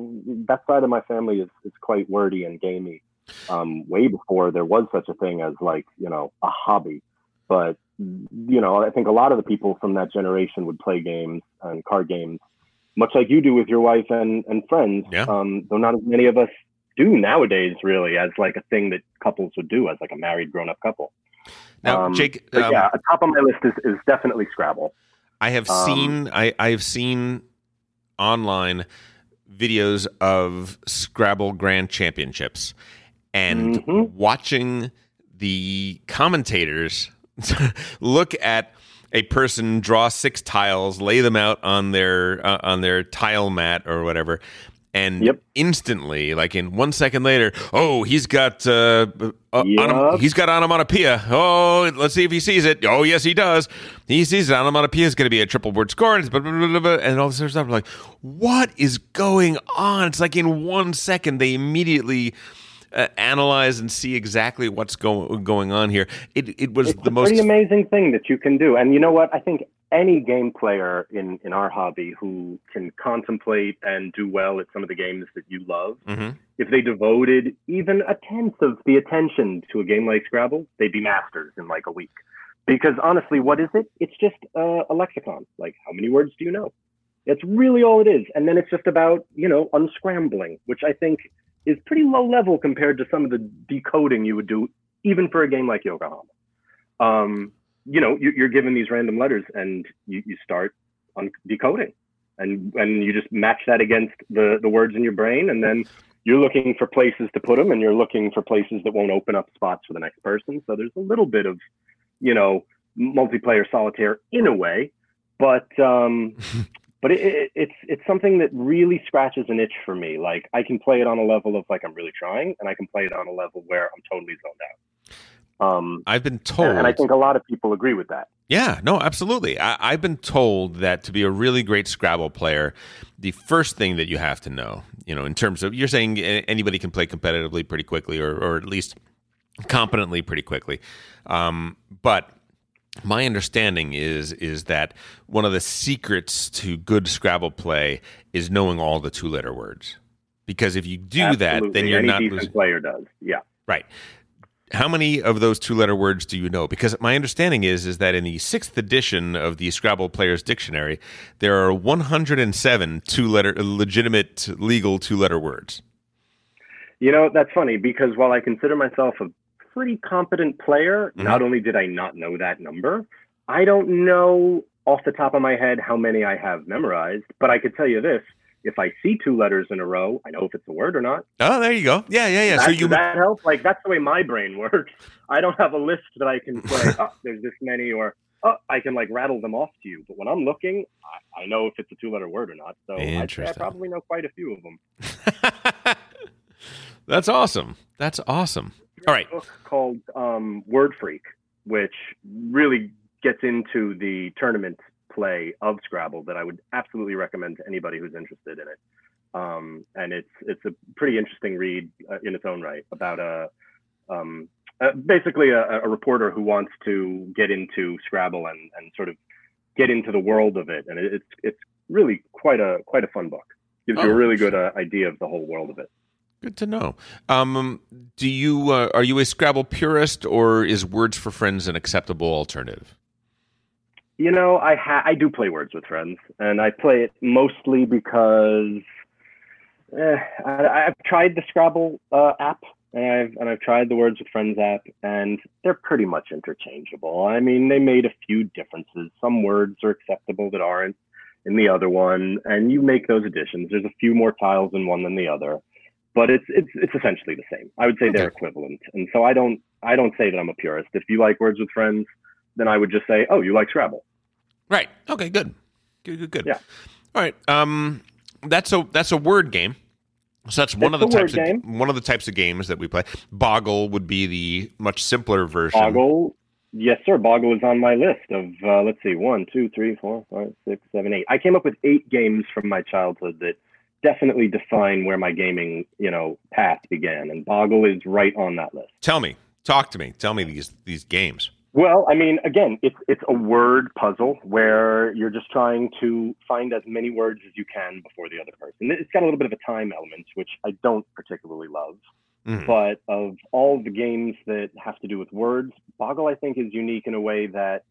B: that side of my family is is quite wordy and gamey. Um, way before there was such a thing as like you know a hobby, but you know, I think a lot of the people from that generation would play games and card games, much like you do with your wife and and friends.
A: Yeah.
B: Um, though not as many of us do nowadays, really, as like a thing that couples would do as like a married grown up couple.
A: Now,
B: Um,
A: Jake, um,
B: yeah, top of my list is, is definitely Scrabble.
A: I have
B: Um,
A: seen I I've seen online videos of Scrabble Grand Championships and
B: Mhm.
A: watching the commentators [LAUGHS] look at a person draw six tiles, lay them out on their uh, on their tile mat or whatever, and
B: Yep.
A: instantly, like in one second later, oh, he's got uh, uh,
B: Yep.
A: onom- he's got onomatopoeia. Oh, let's see if he sees it. Oh, yes, he does. He sees it. Onomatopoeia is going to be a triple word score, and, blah, blah, blah, and all this other stuff. I'm like, what is going on? It's like in one second they immediately. Uh, analyze and see exactly what's going going on here. It it was
B: it's
A: the most
B: amazing thing that you can do. And you know what? I think any game player in in our hobby who can contemplate and do well at some of the games that you love,
A: Mhm.
B: if they devoted even a tenth of the attention to a game like Scrabble, they'd be masters in like a week. Because honestly, what is it? It's just uh, a lexicon. Like, how many words do you know? It's really all it is. And then it's just about, you know, unscrambling, which I think is pretty low level compared to some of the decoding you would do, even for a game like Yokohama. Um, you know, you, you're given these random letters and you, you start on decoding and, and you just match that against the, the words in your brain. And then you're looking for places to put them and you're looking for places that won't open up spots for the next person. So there's a little bit of, you know, multiplayer solitaire in a way, but, um, [LAUGHS] but it, it, it's it's something that really scratches an itch for me. Like I can play it on a level of like I'm really trying, and I can play it on a level where I'm totally zoned out. Um,
A: I've been told
B: and I think a lot of people agree with that.
A: Yeah, no, absolutely. I, I've been told that to be a really great Scrabble player, the first thing that you have to know, you know, in terms of you're saying anybody can play competitively pretty quickly, or or at least competently pretty quickly, um, but my understanding is is that one of the secrets to good Scrabble play is knowing all the two letter words. Because if you do that, then you're
B: Any
A: not losing.
B: player does. Yeah.
A: Right. How many of those two letter words do you know? Because my understanding is is that in the sixth edition of the Scrabble Players Dictionary, there are 107 two letter legitimate legal two letter words.
B: You know, that's funny because while I consider myself a pretty competent player,
A: Mhm.
B: not only did I not know that number, I don't know off the top of my head how many I have memorized, but I could tell you this. If I see two letters in a row, I know if it's a word or not.
A: Oh, there you go. Yeah, yeah, yeah.
B: That,
A: so you
B: that help? Like that's the way my brain [LAUGHS] works. I don't have a list that I can say. [LAUGHS] oh, there's this many, or oh, I can like rattle them off to you. But when I'm looking, I, I know if it's a two letter word or not. So I'd I probably know quite a few of them. [LAUGHS]
A: That's awesome. That's awesome. All right.
B: a book called um, Word Freak, which really gets into the tournament play of Scrabble that I would absolutely recommend to anybody who's interested in it. Um, and it's it's a pretty interesting read uh, in its own right about a um, uh, basically a, a reporter who wants to get into Scrabble and, and sort of get into the world of it, and it, it's it's really quite a quite a fun book. Gives you
A: Oh,
B: a really good uh, idea of the whole world of it.
A: Good to know. Um, do you uh, are you a Scrabble purist, or is Words for Friends an acceptable alternative?
B: You know, I ha- I do play Words with Friends, and I play it mostly because eh, I, I've tried the Scrabble uh, app, and I've and I've tried the Words with Friends app, and they're pretty much interchangeable. I mean, they made a few differences. Some words are acceptable that aren't in the other one, and you make those additions. There's a few more tiles in one than the other, but it's it's it's essentially the same. I would say they're equivalent, and so I don't I don't say that I'm a purist. If you like Words with Friends, then I would just say, oh, you like Scrabble.
A: Right. Okay. Good. Good. Good. Good.
B: Yeah.
A: All right. Um, that's a that's a word game. So that's one
B: It's
A: of the types of one of the types of games that we play. Boggle would be the much simpler version.
B: Boggle, yes, sir. Boggle is on my list of uh, let's see, one, two, three, four, five, six, seven, eight. I came up with eight games from my childhood that definitely define where my gaming, you know, path began, and Boggle is right on that list.
A: Tell me. Talk to me. Tell me these these games.
B: Well, I mean, again, it's it's a word puzzle where you're just trying to find as many words as you can before the other person. It's got a little bit of a time element, which I don't particularly love.
A: Mhm.
B: But of all the games that have to do with words, Boggle I think is unique in a way that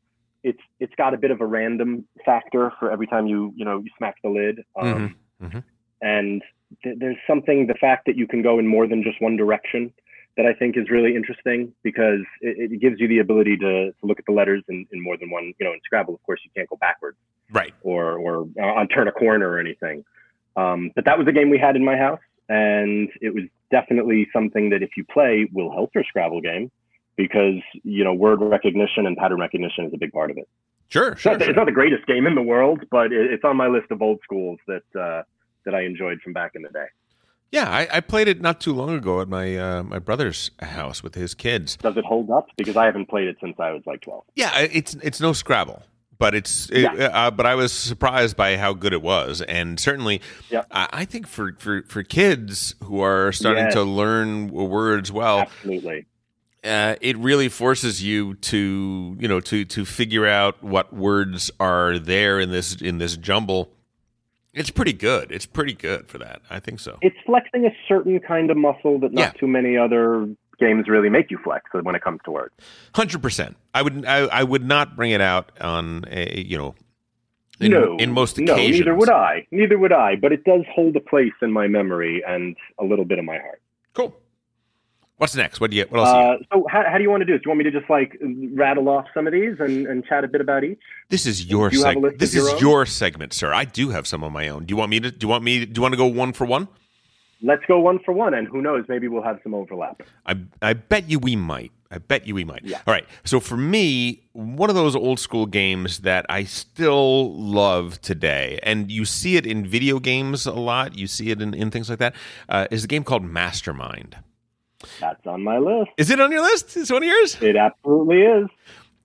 B: it's it's got a bit of a random factor for every time you you know you smack the lid. Um,
A: Mhm.
B: And th- there's something the fact that you can go in more than just one direction that I think is really interesting because it, it gives you the ability to, to look at the letters in, in more than one. You know, in Scrabble, of course, you can't go backwards
A: Right.
B: or or uh, on turn a corner or anything. Um, but that was a game we had in my house, and it was definitely something that if you play will help your Scrabble game because you know word recognition and pattern recognition is a big part of it.
A: Sure.
B: It's
A: Sure.
B: not, the-
A: sure.
B: it's not the greatest game in the world, but it, it's on my list of old schools that uh, that I enjoyed from back in the day.
A: Yeah, I, I played it not too long ago at my uh, my brother's house with his kids.
B: Does it hold up? Because I haven't played it since I was like twelve.
A: Yeah, it's it's no Scrabble, but it's it,
B: Yeah.
A: uh, but I was surprised by how good it was, and certainly,
B: Yeah.
A: I, I think for, for for kids who are starting
B: Yes.
A: to learn words well,
B: Absolutely.
A: uh, it really forces you to you know to to figure out what words are there in this in this jumble. It's pretty good. It's pretty good for that. I think so.
B: It's flexing a certain kind of muscle that not
A: Yeah.
B: too many other games really make you flex when it comes to words.
A: Hundred percent. I would I, I would not bring it out on a you know in,
B: no,
A: in most occasions.
B: no, neither would I. Neither would I. But it does hold a place in my memory and a little bit of my heart.
A: Cool. What's next? What do you what else? do you
B: Uh, so how, how do you want to do this? Do you want me to just like rattle off some of these and, and chat a bit about each?
A: This is your
B: you
A: segment. This
B: your
A: is
B: own?
A: your segment, sir. I do have some of my own. Do you want me to? Do you want me? Do you want to go one for one?
B: Let's go one for one, and who knows, maybe we'll have some overlap.
A: I I bet you we might. I bet you we might.
B: Yeah.
A: All right. So for me, one of those old school games that I still love today, and you see it in video games a lot. You see it in, in things like that. Uh, is a game called Mastermind.
B: That's on my list.
A: Is it on your list? Is it one of yours?
B: It absolutely is.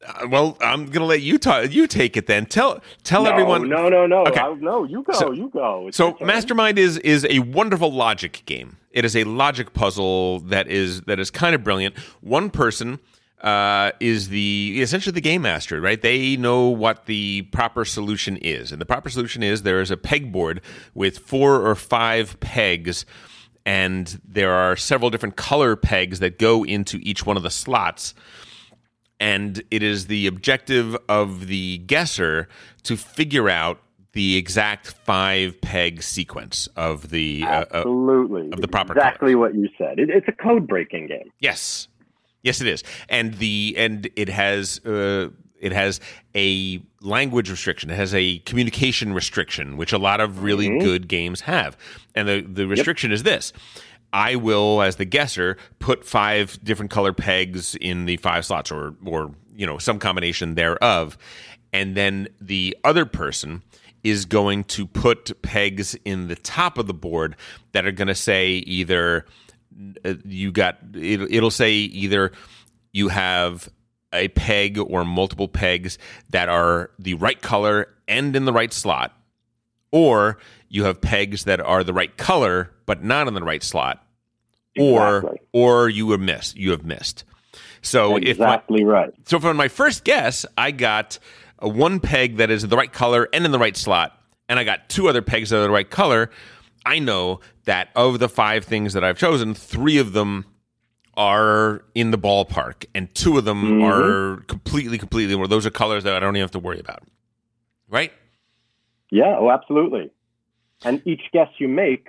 A: Uh, well, I'm gonna let you ta- you take it then. Tell tell
B: no,
A: everyone.
B: No, no, no.
A: Okay.
B: I, no, you go.
A: So-
B: you go. It's
A: So. Mastermind is is a wonderful logic game. It is a logic puzzle that is that is kind of brilliant. One person uh, is the essentially the game master, right? They know what the proper solution is, and the proper solution is there is a pegboard with four or five pegs, and there are several different color pegs that go into each one of the slots and it is the objective of the guesser to figure out the exact five peg sequence of the uh, uh,
B: Absolutely.
A: of the proper
B: Exactly what you said. It, it's a code breaking game.
A: yes yes it is and the and it has uh, it has a language restriction. It has a communication restriction which a lot of really
B: Mm-hmm.
A: good games have. And the the restriction is this. I will, as the guesser, put five different color pegs in the five slots, or or you know some combination thereof, and then the other person is going to put pegs in the top of the board that are going to say either uh, you got it, it'll say either you have a peg or multiple pegs that are the right color and in the right slot or you have pegs that are the right color but not in the right slot or
B: Exactly.
A: or you have missed you have missed so if my,
B: exactly right.
A: so for my first guess, I got a one peg that is the right color and in the right slot, and I got two other pegs that are the right color. I know that of the five things that I've chosen, three of them are in the ballpark, and two of them
B: Mhm.
A: are completely, completely. Where those are colors that I don't even have to worry about. Right?
B: Yeah, oh, absolutely. And each guess you make,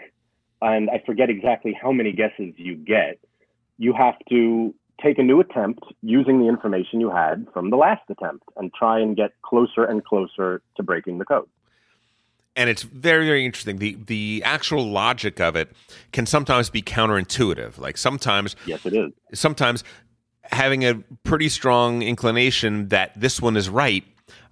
B: and I forget exactly how many guesses you get, you have to take a new attempt using the information you had from the last attempt and try and get closer and closer to breaking the code.
A: And it's very very interesting the the actual logic of it can sometimes be counterintuitive like sometimes
B: Yes, it is.
A: sometimes having a pretty strong inclination that this one is right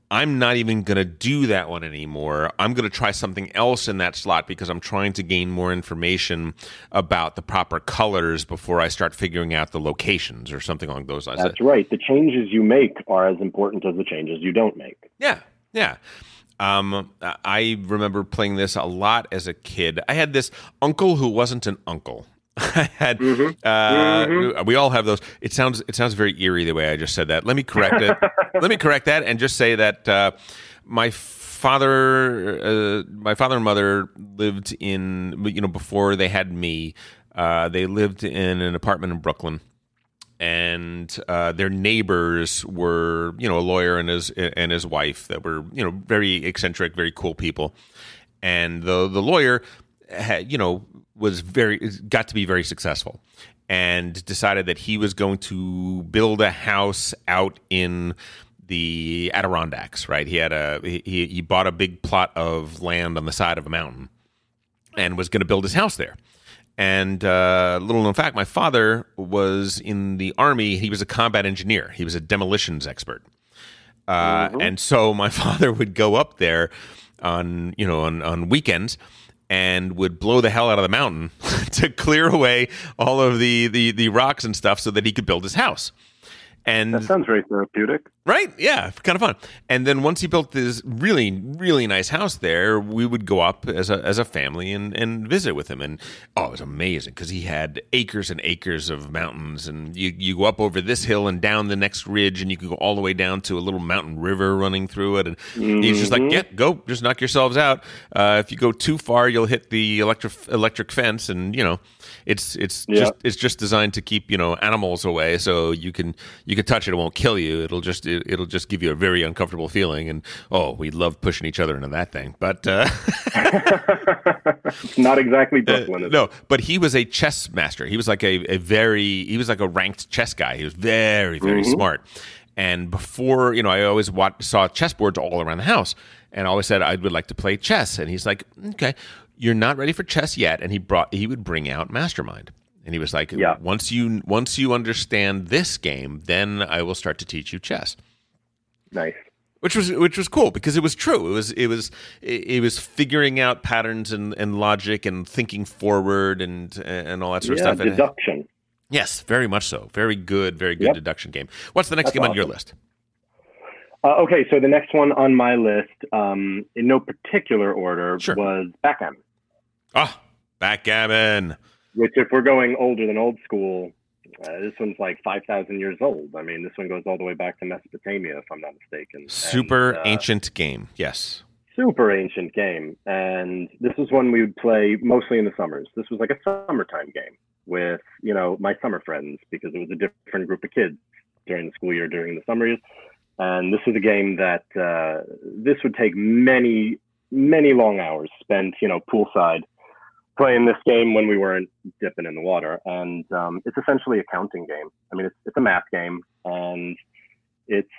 A: i'm not even going to do that one anymore i'm going to try something else in that slot because i'm trying to gain more information about the proper colors before i start figuring out the locations or something along those lines
B: That's right. The changes you make are as important as the changes you don't make.
A: yeah, yeah. Um, I remember playing this a lot as a kid. I had this uncle who wasn't an uncle. [LAUGHS] I had. Uh, We all have those. It sounds. It sounds very eerie the way I just said that. Let me correct it. [LAUGHS] Let me correct that and just say that uh, my father, uh, my father and mother lived in. You know, before they had me, uh, they lived in an apartment in Brooklyn and uh, their neighbors were, you know, a lawyer and his and his wife that were, you know, very eccentric, very cool people. And the the lawyer had, you know, was very got to be very successful, and decided that he was going to build a house out in the Adirondacks. Right? He had a he he bought a big plot of land on the side of a mountain, and was going to build his house there. And uh, little known fact, my father was in the army. He was a combat engineer. He was a demolitions expert. Uh, And so my [LAUGHS] father would go up there on you know on, on weekends and would blow the hell out of the mountain [LAUGHS] to clear away all of the, the the rocks and stuff so that he could build his house. And
B: That sounds very therapeutic.
A: Right? Yeah, kind of fun. And then once he built this really, really nice house there, we would go up as a as a family and, and visit with him. And oh, it was amazing because he had acres and acres of mountains, and you you go up over this hill and down the next ridge, and you can go all the way down to a little mountain river running through it. And he's just like, yeah, go, just knock yourselves out. Uh, if you go too far, you'll hit the electric electric fence, and you know, it's it's
B: Yeah.
A: just it's just designed to keep you know animals away, so you can you can touch it, it won't kill you. It'll just it, it'll just give you a very uncomfortable feeling. And oh, we love pushing each other into that thing. But uh, [LAUGHS]
B: not exactly Brooklyn. is it?
A: no, but he was a chess master. He was like a, a very he was like a ranked chess guy. He was very very smart. And before you know, I always watched, saw chessboards all around the house, and I always said I would like to play chess. And he's like, okay, you're not ready for chess yet. And he brought he would bring out Mastermind. And he was like,
B: Yeah.
A: once you once you understand this game, then I will start to teach you chess
B: Nice.
A: which was which was cool because it was true. It was it was it, was figuring out patterns and, and logic and thinking forward and and all that sort
B: Yeah,
A: of stuff. And-
B: deduction.
A: yes, very much so. Very good, very good
B: Yep.
A: deduction game. What's the next
B: That's
A: game on your list?
B: Uh, okay, so the next one on my list, um, in no particular order,
A: Sure.
B: was backgammon.
A: Ah, backgammon.
B: Which, if we're going older than old school, uh, this one's like five thousand years old. I mean, this one goes all the way back to Mesopotamia, if I'm not mistaken. And,
A: Super
B: uh,
A: ancient game. Yes.
B: super ancient game. And this was one we would play mostly in the summers. This was like a summertime game with, you know, my summer friends because it was a different group of kids during the school year, during the summer years. And this was a game that uh, this would take many, many long hours spent, you know, poolside playing this game when we weren't dipping in the water. And um, it's essentially a counting game. I mean, it's, it's a math game and it's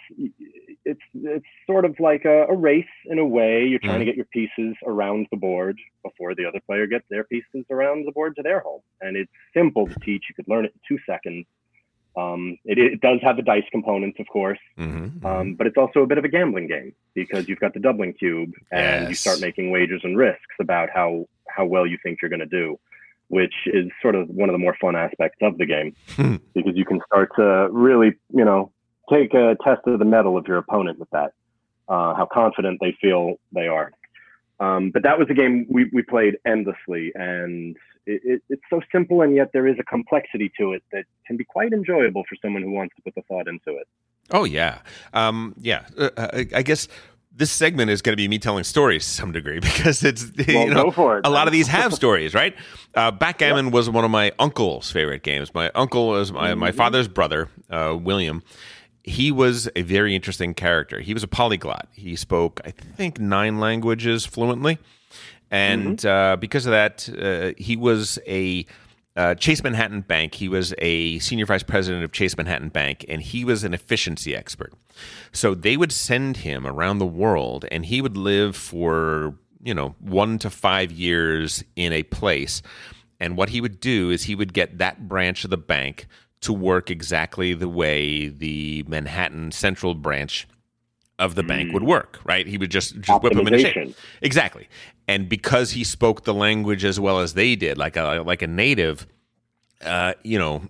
B: it's it's sort of like a, a race in a way. You're trying to get your pieces around the board before the other player gets their pieces around the board to their home. And it's simple to teach. You could learn it in two seconds. Um, it, it does have the dice components, of course,
A: Mm-hmm.
B: um, but it's also a bit of a gambling game because you've got the doubling cube and you start making wagers and risks about how how well you think you're going to do, which is sort of one of the more fun aspects of the game
A: Hmm. [LAUGHS]
B: because you can start to really, you know, take a test of the mettle of your opponent with that, uh, how confident they feel they are. Um, but that was a game we, we played endlessly, and it, it, it's so simple, and yet there is a complexity to it that can be quite enjoyable for someone who wants to put the thought into it.
A: Oh yeah, um, yeah. Uh, I, I guess this segment is going to be me telling stories to some degree [LAUGHS] because it's
B: Well,
A: you know
B: go for it.
A: a lot of these have stories, right? Uh, backgammon was one of my uncle's favorite games. My uncle was my, my
B: Mhm.
A: father's brother, uh, William. He was a very interesting character. He was a polyglot. He spoke, I think, nine languages fluently, and uh, because of that, uh, he was a uh, Chase Manhattan Bank. He was a senior vice president of Chase Manhattan Bank, and he was an efficiency expert. So they would send him around the world, and he would live for you know one to five years in a place. And what he would do is he would get that branch of the bank to work exactly the way the Manhattan Central branch of the bank would work. Right? He would just just whip them into shape.
B: Optimization.
A: Exactly. And because he spoke the language as well as they did, like a like a native, uh, you know,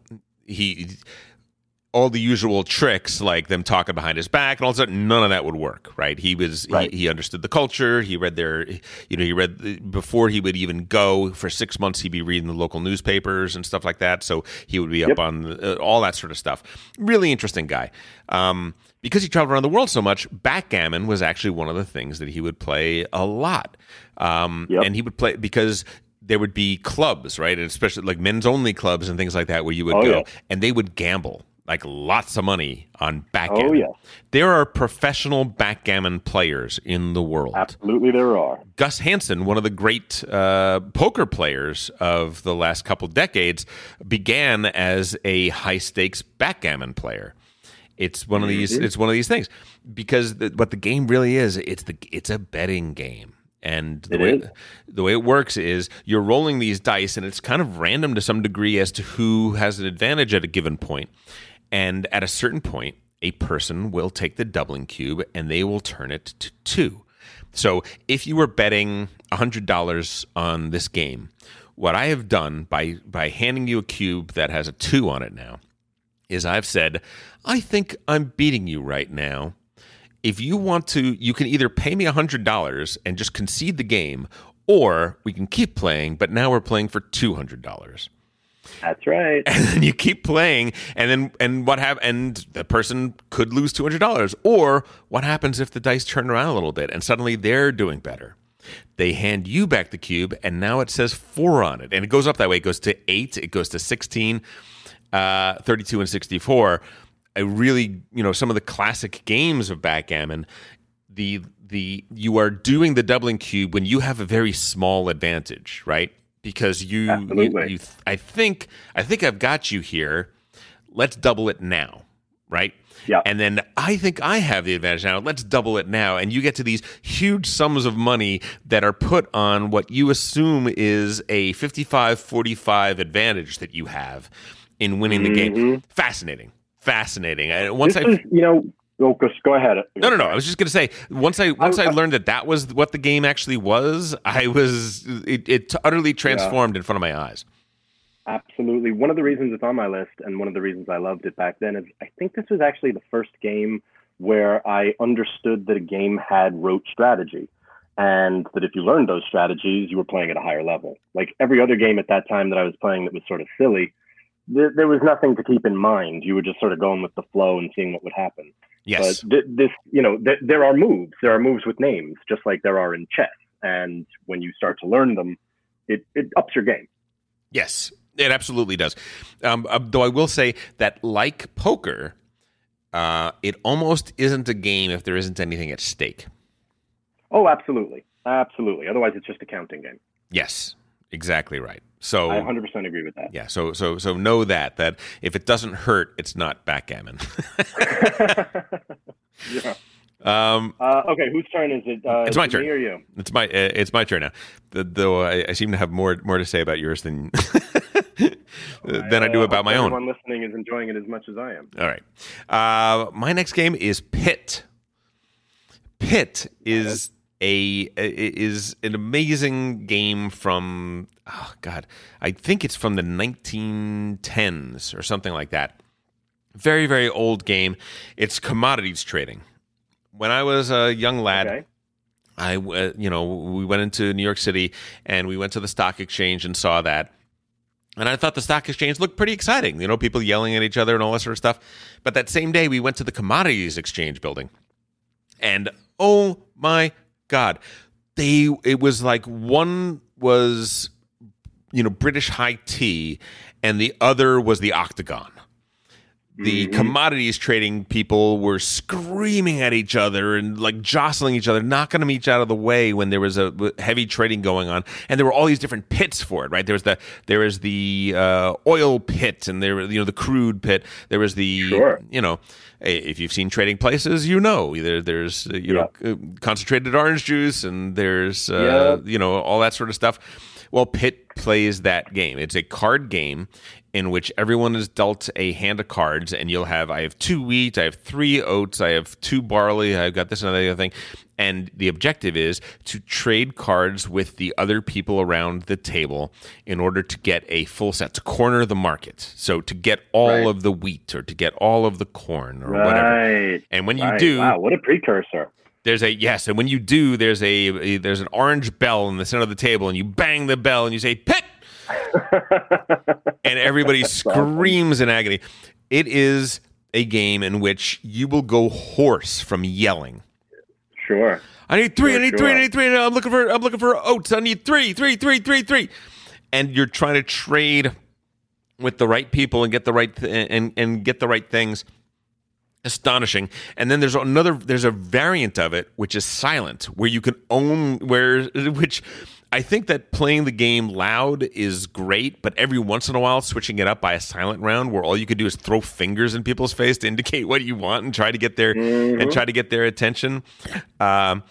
A: he all the usual tricks like them talking behind his back and all of a sudden none of that would work right he was
B: Right.
A: he, he understood the culture he read their you know he read before he would even go for six months he'd be reading the local newspapers and stuff like that so he would be up
B: Yep.
A: on uh, all that sort of stuff really interesting guy um, because he traveled around the world so much backgammon was actually one of the things that he would play a lot um,
B: Yep.
A: and he would play because there would be clubs right and especially like men's only clubs and things like that where you would
B: Oh,
A: go
B: yeah.
A: and they would gamble like lots of money on backgammon.
B: Oh, yes.
A: There are professional backgammon players in the world.
B: Absolutely, there are.
A: Gus Hansen, one of the great uh, poker players of the last couple decades, began as a high stakes backgammon player. It's one of these.
B: Mm-hmm.
A: It's one of these things because the, what the game really is. It's the. It's a betting game. And the
B: It
A: way
B: is.
A: the way it works is you're rolling these dice, and it's kind of random to some degree as to who has an advantage at a given point. And at a certain point, a person will take the doubling cube and they will turn it to two. So if you were betting $100 on this game, what I have done by, by handing you a cube that has a two on it now is I've said, I think I'm beating you right now. If you want to, you can either pay me $100 and just concede the game, or we can keep playing, but now we're playing for $200
B: That's right.
A: and then you keep playing and then and what hap- and the person could lose $200 or what happens if the dice turn around a little bit and suddenly they're doing better they hand you back the cube and now it says 4 on it and it goes up that way it goes to 8 it goes to 16 uh, 32 and 64 I really you know some of the classic games of backgammon the the you are doing the doubling cube when you have a very small advantage right because you, you, you I think I think I've got you here. Let's double it now, right?
B: Yeah.
A: And then I think I have the advantage now. Let's double it now. And you get to these huge sums of money that are put on what you assume is a 55 45 advantage that you have in winning the game. Mm-hmm. Fascinating. Fascinating. And once
B: this
A: I
B: is, you know, oh, go, go, go ahead.
A: no, no, no. I was just going to say once I once I,
B: I-
A: learned that that was what the game actually was, I was it, it utterly transformed in front of my eyes.
B: Absolutely. One of the reasons it's on my list and one of the reasons I loved it back then is I think this was actually the first game where I understood that a game had rote strategy and that if you learned those strategies, you were playing at a higher level. Like every other game at that time that I was playing that was sort of silly, there, there was nothing to keep in mind. You were just sort of going with the flow and seeing what would happen.
A: Yes.
B: But th- this, you know, th- there are moves. There are moves with names, just like there are in chess. And when you start to learn them, it, it ups your game.
A: Yes, it absolutely does. Um, uh, though I will say that, like poker, uh, it almost isn't a game if there isn't anything at stake.
B: Oh, absolutely, absolutely. Otherwise, it's just a counting game.
A: Yes, exactly right. So
B: I 100% agree with that.
A: yeah, so so so know that that if it doesn't hurt, it's not backgammon. [LAUGHS] [LAUGHS]
B: yeah.
A: um,
B: Uh, okay, whose turn is it? Uh,
A: It's my turn.
B: Me or you?
A: It's my uh, it's my turn now. The, though I, I seem to have more more to say about yours than [LAUGHS] than I do
B: Uh,
A: about my
B: hope
A: own.
B: Everyone listening is enjoying it as much as I am.
A: All right. Uh, my next game is Pit. Pit is a is an amazing game from oh god, I think it's from the 1910s or something like that. Very very old game. It's commodities trading. When I was a young lad,
B: Okay.
A: I uh, you know we went into New York City and we went to the stock exchange and saw that. And I thought the stock exchange looked pretty exciting. You know, people yelling at each other and all that sort of stuff. But that same day, we went to the commodities exchange building, and oh my god, they it was like one was you know British high tea, and the other was the octagon the commodities trading people were screaming at each other and like jostling each other, knocking them each out of the way when there was a heavy trading going on. And there were all these different pits for it, right? There was the there was the uh, oil pit, and there you know the crude pit. There was the
B: Sure.
A: you know if you've seen trading places, you know there, there's uh, you know uh, concentrated orange juice, and there's uh, you know all that sort of stuff. Well, Pit plays that game. It's a card game in which everyone is dealt a hand of cards, and you'll have I have two wheat, I have three oats, I have two barley, I've got this and that other thing. And the objective is to trade cards with the other people around the table in order to get a full set, to corner the market. So to get all
B: Right.
A: of the wheat or to get all of the corn or whatever. And when you
B: right.
A: do,
B: wow, what a precursor.
A: There's a yes, and when you do, there's a, a there's an orange bell in the center of the table, and you bang the bell and you say "pit," and everybody [LAUGHS] screams in agony. It is a game in which you will go hoarse from yelling.
B: Sure.
A: I need three. I
B: Sure,
A: need three. I need three. I'm looking for. I'm looking for oats. I need three. Three. Three. Three. Three. And you're trying to trade with the right people and get the right th- and and get the right things. Astonishing. And then there's another. There's a variant of it which is silent, where you can own where [LAUGHS] which. I think that playing the game loud is great, but every once in a while, switching it up by a silent round where all you could do is throw fingers in people's face to indicate [LAUGHS] what you want and try to get their and try to get their attention. Um,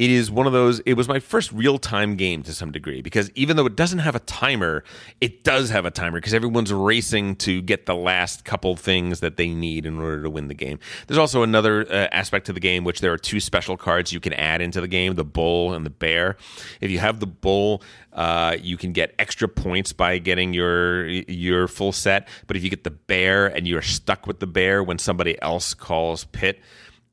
A: it is one of those. It was my first real time game to some degree because even though it doesn't have a timer, it does have a timer because everyone's racing to get the last couple things that they need in order to win the game. There's also another uh, aspect to the game which there are two special cards you can add into the game: the bull and the bear. If you have the bull, uh, you can get extra points by getting your your full set. But if you get the bear and you're stuck with the bear when somebody else calls pit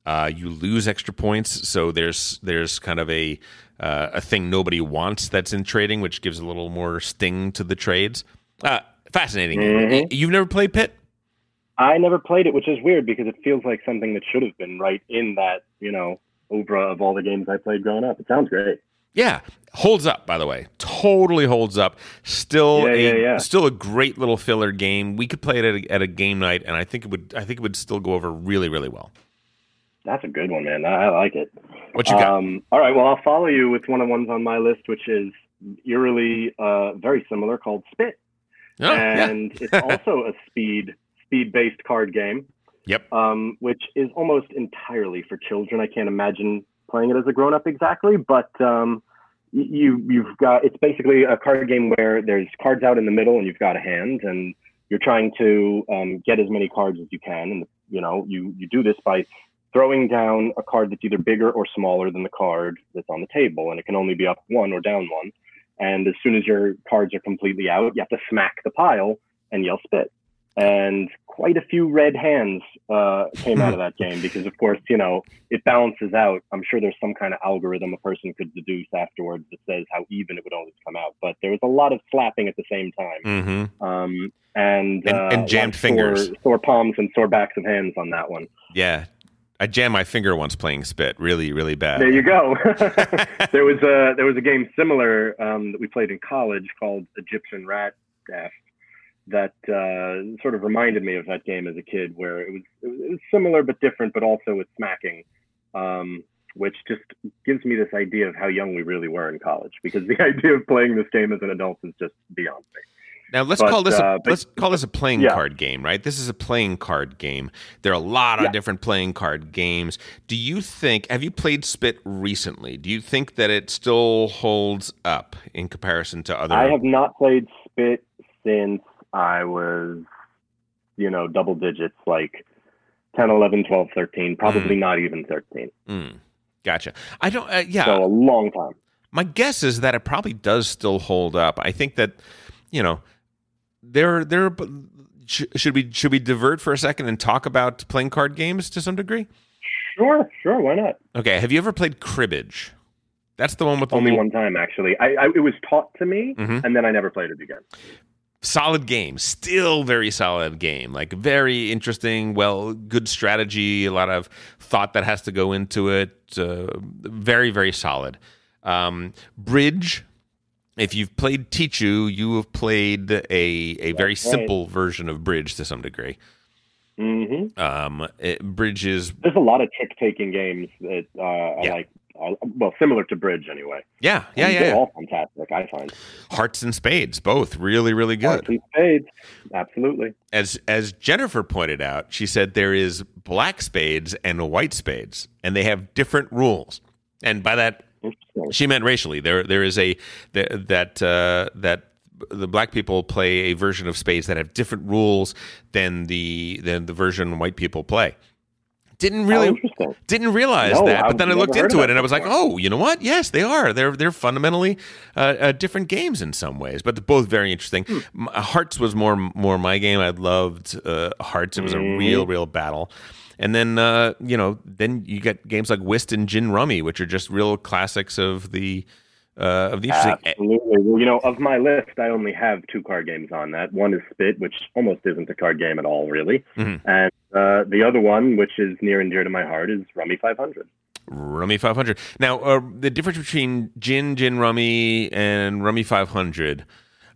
A: uh, you lose extra points. So there's there's kind of a uh, a thing nobody wants that's in trading, which gives a little more sting to the trades. Uh, fascinating.
B: Mhm.
A: You've never played Pit?
B: I never played it, which is weird because it feels like something that should have been right in that, you know, obra of all the games I played growing up. It sounds great.
A: Yeah, holds up. By the way, totally holds up. Still,
B: Yeah,
A: a,
B: yeah, yeah.
A: still a great little filler game. We could play it at a, at a game night, and I think it would. I think it would still go over really, really well.
B: That's a good one, man. I I like it.
A: What you got?
B: Um, all right. Well, I'll follow you with one of the ones on my list, which is eerily uh, very similar, called Spit,
A: Oh, yeah.
B: and it's [LAUGHS] also a speed speed based card game.
A: Yep.
B: um, which is almost entirely for children. I can't imagine playing it as a grown up exactly, but um, you you've got it's basically a card game where there's cards out in the middle and you've got a hand and you're trying to um, get as many cards as you can, and you know you you do this by throwing down a card that's either bigger or smaller than the card that's on the table, and it can only be up one or down one. And as soon as your cards are completely out, you have to smack the pile and yell spit. And quite a few red hands uh, came out of that game because, of course, you know, it balances out. I'm sure there's some kind of algorithm a person could deduce afterwards that says how even it would always come out. But there was a lot of slapping at the same time.
A: Mm-hmm.
B: Um, and,
A: And-
B: uh,
A: and jammed
B: of
A: fingers.
B: Sore, sore palms and sore backs of hands on that one.
A: Yeah, I jammed my finger once playing Spit. Really, really bad.
B: There you go. [LAUGHS] [LAUGHS] there was a there was a game similar um, that we played in college called Egyptian Rat Dash that uh, sort of reminded me of that game as a kid, where it was it was, it was similar but different, but also with smacking, um, which just gives me this idea of how young we really were in college. Because the [LAUGHS] idea of playing this game as an adult is just beyond me.
A: Now let's
B: But,
A: call this a,
B: uh, but-
A: let's call this a playing
B: Yeah.
A: card game, right? This is a playing card game. There are a lot of
B: Yeah.
A: different playing card games. Do you think have you played Spit recently? Do you think that it still holds up in comparison to other
B: I have not played Spit since I was, you know, double digits, like 10, 11, 12, 13, probably not even 13.
A: Mm, gotcha. I don't. Uh, yeah.
B: So a long time.
A: My guess is that it probably does still hold up. I think that, you know, there there should we should we divert for a second and talk about playing card games to some degree?
B: Sure, sure, why not?
A: Okay. Have you ever played cribbage? That's the one with
B: Only
A: little-
B: one time, actually. I, I It was taught to me,
A: Mhm.
B: and then I never played it again.
A: solid game still very solid game like very interesting well good strategy a lot of thought that has to go into it uh, very very solid um, bridge if you've played Tichu, you have played a, a very
B: right.
A: simple version of bridge to some degree
B: hmm
A: um, it, bridge is
B: There's a lot of trick-taking games that uh, I like. Uh, well, similar to Bridge, anyway.
A: yeah yeah
B: And
A: yeah,
B: They're
A: yeah.
B: all fantastic, I find.
A: hearts and spades both really really good
B: Hearts and Spades, absolutely.
A: as as Jennifer pointed out, she said there is black spades and white spades, and they have different rules. And by that. She meant racially. There there is a that that uh, that the black people play a version of spades that have different rules than the than the version white people play. Didn't really didn't realize
B: No,
A: that, but then I looked into it and I was like, oh, you know what? Yes, they are. They're they're fundamentally uh, uh, different games in some ways, but they're both very interesting.
B: Hmm.
A: Hearts was more more my game. I loved uh, Hearts. It was a
B: Mhm.
A: real real battle. And then uh, you know, then you get games like Whist and Gin Rummy, which are just real classics of the uh, of the interesting.
B: Absolutely. Well, you know, of my list, I only have two card games on that. One is Spit, which almost isn't a card game at all, really.
A: Mhm.
B: And uh, the other one, which is near and dear to my heart, is Rummy 500.
A: Rummy 500. Now, uh, the difference between Gin, Gin Rummy, and Rummy 500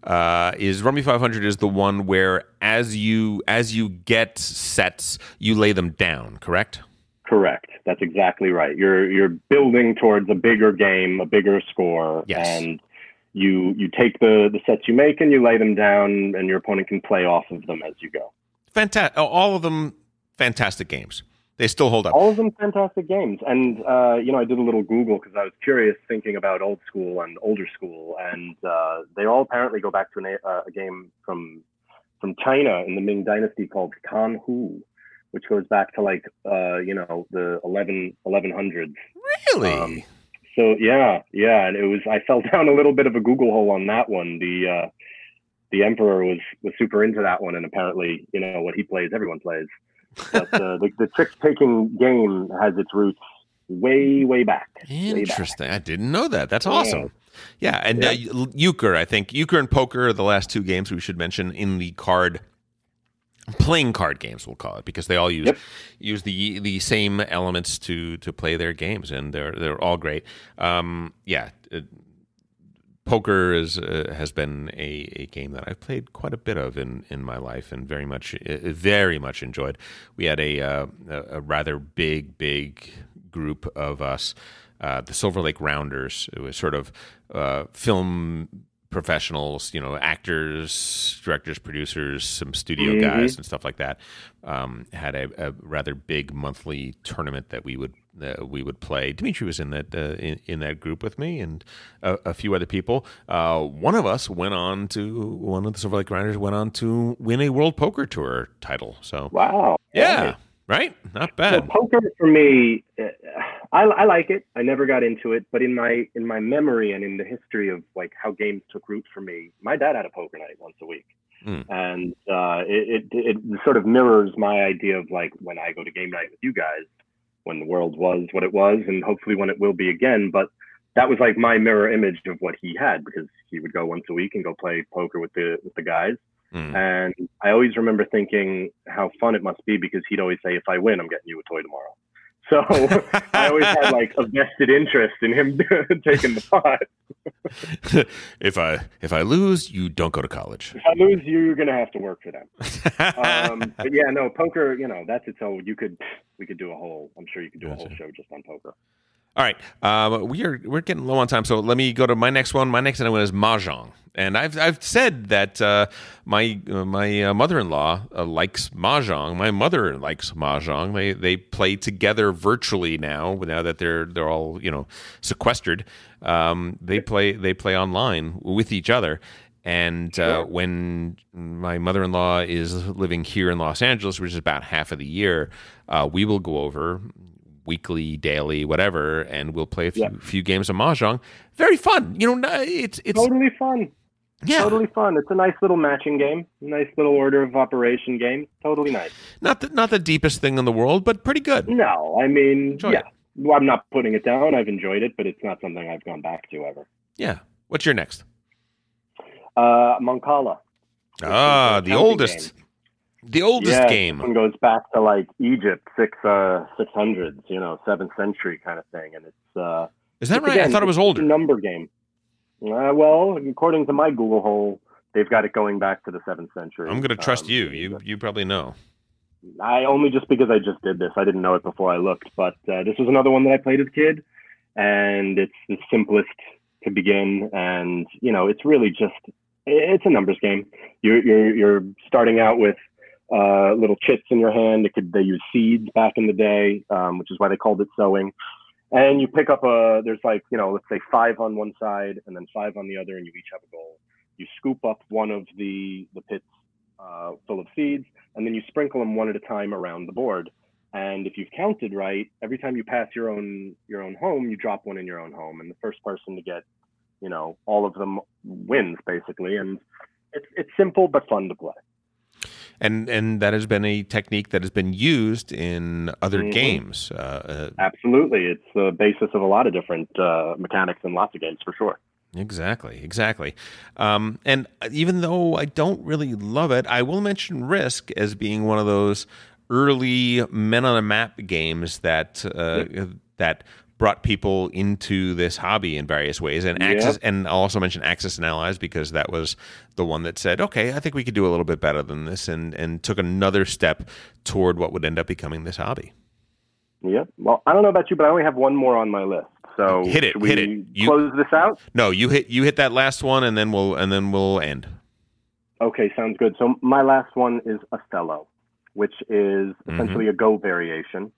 A: uh, is Rummy 500 is the one where as you as you get sets, you lay them down. Correct?
B: Correct. That's exactly right. You're you're building towards a bigger game, a bigger score,
A: Yes.
B: and you you take the the sets you make and you lay them down, and your opponent can play off of them as you go.
A: Fantastic. All of them fantastic games. They still hold up.
B: All of them fantastic games. And, uh, you know, I did a little Google because I was curious thinking about old school and older school. And uh, they all apparently go back to an, uh, a game from from China in the Ming Dynasty called Khanhoo, which goes back to like, uh, you know, the 11, 1100s.
A: Really?
B: Um, So, yeah, yeah. And it was, I fell [LAUGHS] down a little bit of a Google hole on that one. The, uh, the Emperor was, was super into that one. And apparently, you know, what he plays, everyone plays but uh, the, the trick taking game has its roots way way back way back.
A: Interesting. I didn't know that. That's awesome. Yeah, and
B: Yeah.
A: Uh, euchre. I think euchre and poker are the last two games we should mention in the card playing card games. We'll call it because they all use
B: Yep.
A: use the the same elements to to play their games, and they're they're all great. Um, yeah. Poker is uh, has been a, a game that I've played quite a bit of in, in my life and very much uh, very much enjoyed. We had a uh, a, rather big big group of us, uh, the Silver Lake Rounders. It was sort of uh, film professionals, you know, actors, directors, producers, some studio
B: Mhm.
A: guys, and stuff like that. Um, had a, a rather big monthly tournament that we would uh, we would play. Dimitri was in that uh, in, in that group with me and a, a few other people. Uh, one of us went on to one of the Silver Lake Grinders went on to win a World Poker Tour title. So
B: wow
A: yeah,
B: Right.
A: right, not
B: So
A: bad.
B: poker for me uh, I, I like it i never got into it but in my in my memory and in the history of like how games took root for me my dad had a poker night once a week
A: Hmm.
B: and uh, it, it, it sort of mirrors my idea of like when i go to game night with you guys when the world was what it was and hopefully when it will be again but that was like my mirror image of what he had because he would go once a week and go play poker with the with the guys
A: Mm.
B: and I always remember thinking how fun it must be because he'd always say, if I win, I'm getting you a toy tomorrow. So [LAUGHS] I always had like a vested interest in him [LAUGHS] taking the pot. [LAUGHS]
A: if I if I lose, you don't go to college.
B: If I lose, you're going to have to work for them. Um, but yeah, no, poker, you know, that's its own. You could, we could do a whole, I'm sure you could do a whole show just on poker.
A: All right, um, we are we're getting low on time, so let me go to my next one. My next one is mahjong, and I've I've said that uh, my uh, my uh, mother in law uh, likes mahjong. My mother likes mahjong. They they play together virtually now. Now that they're they're all you know sequestered, um, they play they play online with each other. And uh, when my mother in law is living here in Los Angeles, which is about half of the year, uh, we will go over weekly, daily, whatever, and we'll play a few,
B: Yeah.
A: few games of mahjong. Very fun, you know. It's it's
B: Totally fun.
A: Yeah,
B: Totally fun. It's a nice little matching game. Nice little order of operation game. Totally nice.
A: not the, not the deepest thing in the world, but pretty good.
B: No, I mean,
A: Enjoy
B: yeah.
A: it.
B: Well, I'm not putting it down. I've enjoyed it, but it's not something I've gone back to ever.
A: Yeah. What's your next?
B: Uh, Mancala.
A: Ah, the oldest, the oldest
B: yeah,
A: game.
B: One goes back to like Egypt, six uh six hundreds, you know, seventh century kind of thing, and it's uh.
A: Is that right? I thought it was older.
B: Number game. Uh, well, according to my Google hole, they've got it going back to the seventh century.
A: I'm going to trust
B: Um,
A: you. You you probably know.
B: I only just because I just did this. I didn't know it before I looked, but uh, this was another one that I played as a kid, and it's the simplest to begin, and you know, it's really just it's a numbers game. You're you're you're starting out with uh, little chits in your hand. It could they use seeds back in the day, um, which is why they called it sowing. And you pick up a there's like you know let's say five on one side and then five on the other, and you each have a goal. You scoop up one of the the pits uh, full of seeds, and then you sprinkle them one at a time around the board. And if you've counted right, every time you pass your own your own home, you drop one in your own home, and the first person to get, you know, all of them wins basically. And it's it's simple but fun to play.
A: And and that has been a technique that has been used in other
B: Mhm.
A: games. Uh,
B: Absolutely, it's the basis of a lot of different uh, mechanics in lots of games for sure.
A: uh, exactly, exactly. Um, and even though I don't really love it, I will mention Risk as being one of those early men on a map games that uh, that brought people into this hobby in various ways. And Axis, and I'll also mention Axis and Allies because that was the one that said, "Okay, I think we could do a little bit better than this," and and took another step toward what would end up becoming this hobby.
B: Yep. Well, I don't know about you, but I only have one more on my list. So
A: Hit it,
B: we
A: hit it. You-
B: close this out?
A: No, you hit you hit that last one, and then we'll and then we'll end.
B: Okay, sounds good. So my last one is Othello, which is
A: Mm-hmm.
B: essentially a Go variation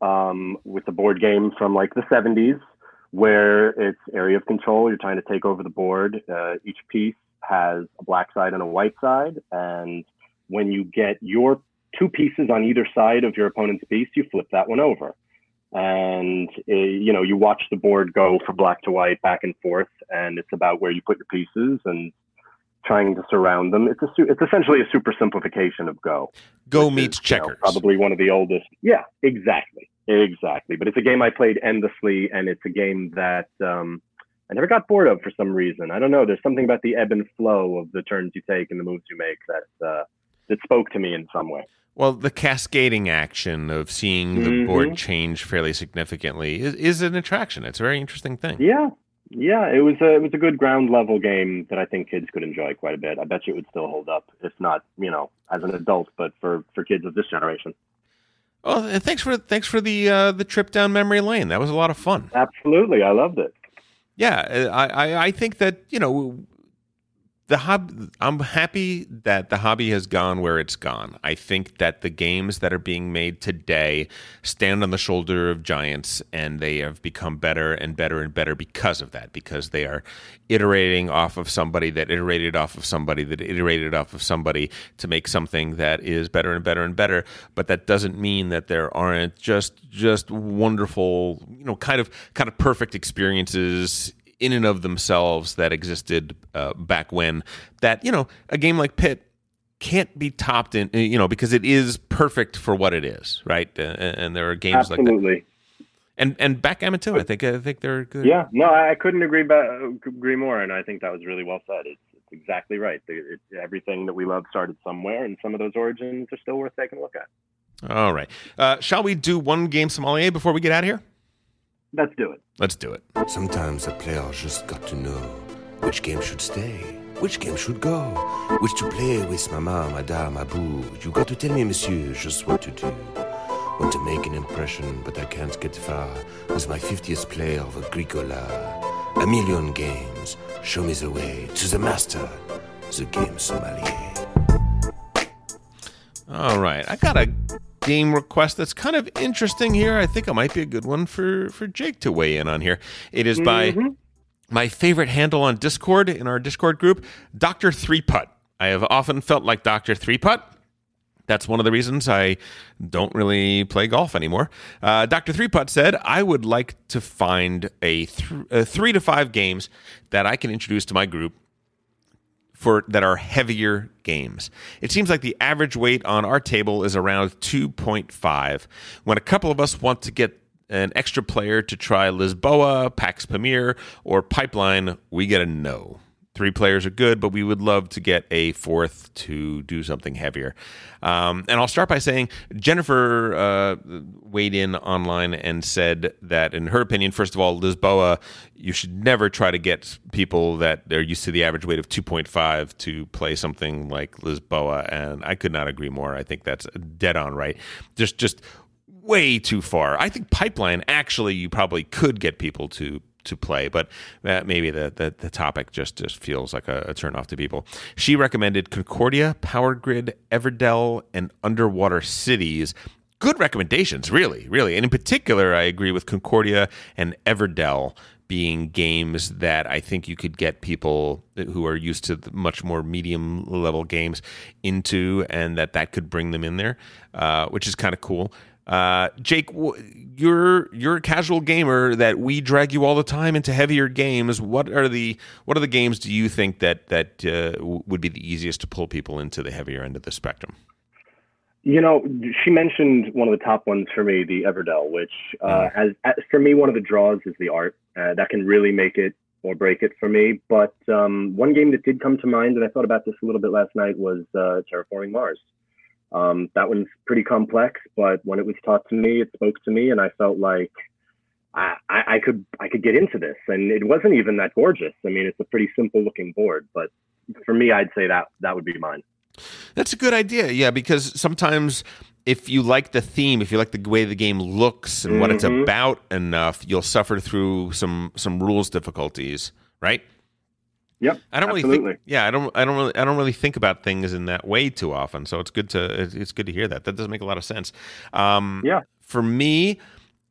B: um, with a board game from like the 70s, where it's area of control. You're trying to take over the board. Uh, each piece has a black side and a white side, and when you get your two pieces on either side of your opponent's piece, you flip that one over. And uh, you know you watch the board go from black to white, back and forth, and it's about where you put your pieces and trying to surround them. It's a su- it's essentially a super simplification of Go.
A: Go meets
B: is, you know,
A: checkers.
B: probably one of the oldest. Yeah, exactly, exactly. But it's a game I played endlessly, and it's a game that um, I never got bored of for some reason. I don't know. There's something about the ebb and flow of the turns you take and the moves you make that uh, that spoke to me in some way.
A: Well, the cascading action of seeing the
B: Mhm.
A: board change fairly significantly is, is an attraction. It's a very interesting thing.
B: Yeah, yeah. It was a it was a good ground level game that I think kids could enjoy quite a bit. I bet you it would still hold up, if not you know as an adult, but for for kids of this generation.
A: Oh, and thanks for thanks for the uh, the trip down memory lane. That was a lot of fun.
B: Absolutely, I loved it.
A: Yeah, I, I, I think that you know the hob. I'm happy that the hobby has gone where it's gone. I think that the games that are being made today stand on the shoulder of giants, and they have become better and better and better because of that. Because they are iterating off of somebody that iterated off of somebody that iterated off of somebody to make something that is better and better and better. But that doesn't mean that there aren't just just wonderful, you know, kind of kind of perfect experiences in and of themselves that existed uh, back when that you know a game like Pit can't be topped in you know because it is perfect for what it is right uh, and there are games like that
B: Absolutely.
A: and and backgammon too I think I think they're good
B: Yeah, no, I I couldn't agree ba- agree more, and I think that was really well said. It's, it's exactly right. It, it, everything that we love started somewhere, and some of those origins are still worth taking a look at.
A: all right uh, shall we do one game sommelier before we get out of here
B: Let's do it.
A: let's do it
D: Sometimes a player just got to know which game should stay, which game should go, which to play with mama, madame, abou. You got to tell me, monsieur, just what to do. Want to make an impression, but I can't get far with my 50th play of Agricola. A million games, show me the way to the master, the game sommelier.
A: all right I got a game request that's kind of interesting here I think it might be a good one for for Jake to weigh in on here it is by my favorite handle on Discord in our Discord group, Dr. Three Putt. I have often felt like Dr. Three Putt. That's one of the reasons I don't really play golf anymore. Uh, Dr. Three Putt said, I would like to find a, th- a three to five games that I can introduce to my group for that are heavier games. It seems like the average weight on our table is around 2.5. When a couple of us want to get an extra player to try Lisboa, Pax Pamir, or Pipeline, we get a no. Three players are good, but we would love to get a fourth to do something heavier. Um, and I'll start by saying Jennifer uh, weighed in online and said that, in her opinion, first of all, Lisboa, you should never try to get people that are used to the average weight of 2.5 to play something like Lisboa. And I could not agree more. I think that's dead on right. Just, just way too far. I think Pipeline, actually, you probably could get people to to play, but maybe the, the, the topic just just feels like a, a turnoff to people. She recommended Concordia, Power Grid, Everdell, and Underwater Cities. Good recommendations, really, really. And in particular, I agree with Concordia and Everdell being games that I think you could get people who are used to much more medium level games into, and that that could bring them in there, uh, which is kind of cool. Uh, Jake, you're you're a casual gamer that we drag you all the time into heavier games. What are the what are the games do you think that that uh, would be the easiest to pull people into the heavier end of the spectrum?
B: You know, she mentioned one of the top ones for me, the Everdell, which uh, has for me one of the draws is the art uh, that can really make it or break it for me. But um, one game that did come to mind, and I thought about this a little bit last night, was uh, Terraforming Mars. Um, that one's pretty complex, but when it was taught to me, it spoke to me, and I felt like I, I, could I could get into this. And it wasn't even that gorgeous. I mean, it's a pretty simple looking board, but for me, I'd say that that would be mine.
A: That's a good idea, yeah, because sometimes if you like the theme, if you like the way the game looks and mm-hmm. what it's mm-hmm. about enough, you'll suffer through some some rules difficulties, right?
B: Yep.
A: I don't absolutely. really think. Yeah, I don't. I don't really. I don't really think about things in that way too often. So it's good to. It's good to hear that. That doesn't make a lot of sense. Um,
B: yeah.
A: For me,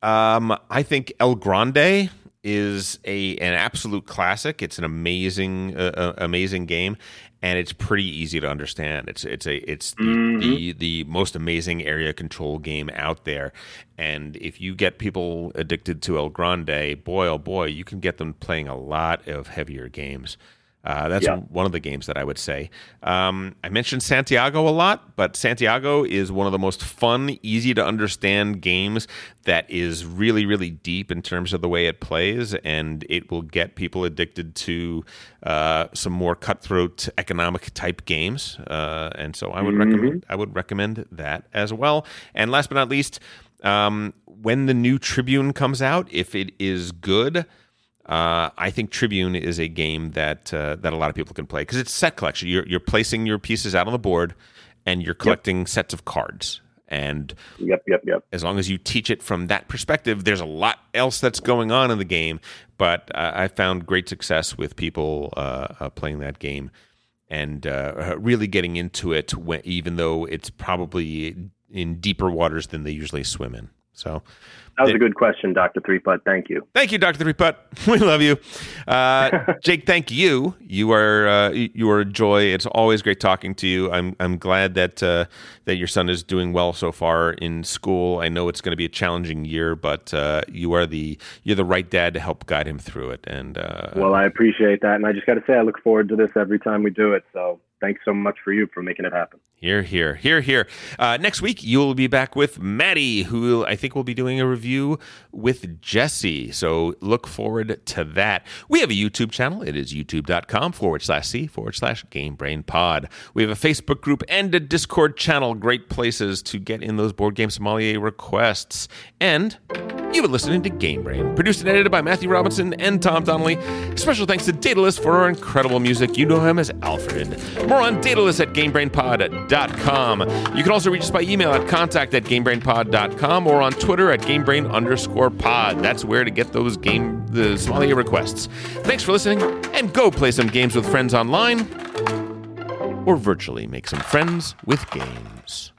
A: um, I think El Grande is a an absolute classic. It's an amazing, uh, uh amazing game, and it's pretty easy to understand. It's it's a it's the, mm-hmm. the, the most amazing area control game out there. And if you get people addicted to El Grande, boy oh boy, you can get them playing a lot of heavier games. Uh, that's yeah. one of the games that I would say. Um, I mentioned Santiago a lot, but Santiago is one of the most fun, easy to understand games that is really, really deep in terms of the way it plays, and it will get people addicted to uh, some more cutthroat economic type games. Uh, and so I would mm-hmm. recommend I would recommend that as well. And last but not least, um, when the new Tribune comes out, if it is good uh, I think Tribune is a game that uh, that a lot of people can play because it's set collection. You're you're placing your pieces out on the board, and you're collecting yep. sets of cards. And
B: yep, yep, yep.
A: As long as you teach it from that perspective, there's a lot else that's going on in the game. But uh, I found great success with people uh, uh, playing that game and uh, really getting into it, when, even though it's probably in deeper waters than they usually swim in. So
B: that was a good question, Dr. Three Putt. Thank you.
A: Thank you, Dr. Three Putt. [LAUGHS] We love you. Uh, [LAUGHS] Jake, thank you. You are uh, you are a joy. It's always great talking to you. I'm I'm glad that uh, that your son is doing well so far in school. I know it's going to be a challenging year, but uh, you are the you're the right dad to help guide him through it. And uh,
B: well, I appreciate that, and I just got to say I look forward to this every time we do it. So thanks so much for you for making it happen.
A: Here, here, here, here. Uh, next week, you'll be back with Maddie, who I think will be doing a review with Jesse. So look forward to that. We have a YouTube channel. It is youtube.com forward slash C forward slash Game Brain Pod. We have a Facebook group and a Discord channel. Great places to get in those board game sommelier requests. And You've been listening to Game Brain, produced and edited by Matthew Robinson and Tom Donnelly. Special thanks to Daedalus for our incredible music. You know him as Alfred. More on Daedalus at GameBrainPod.com. You can also reach us by email at contact at GameBrainPod.com or on Twitter at GameBrain underscore pod. That's where to get those game the sommelier requests. Thanks for listening, and go play some games with friends online or virtually make some friends with games.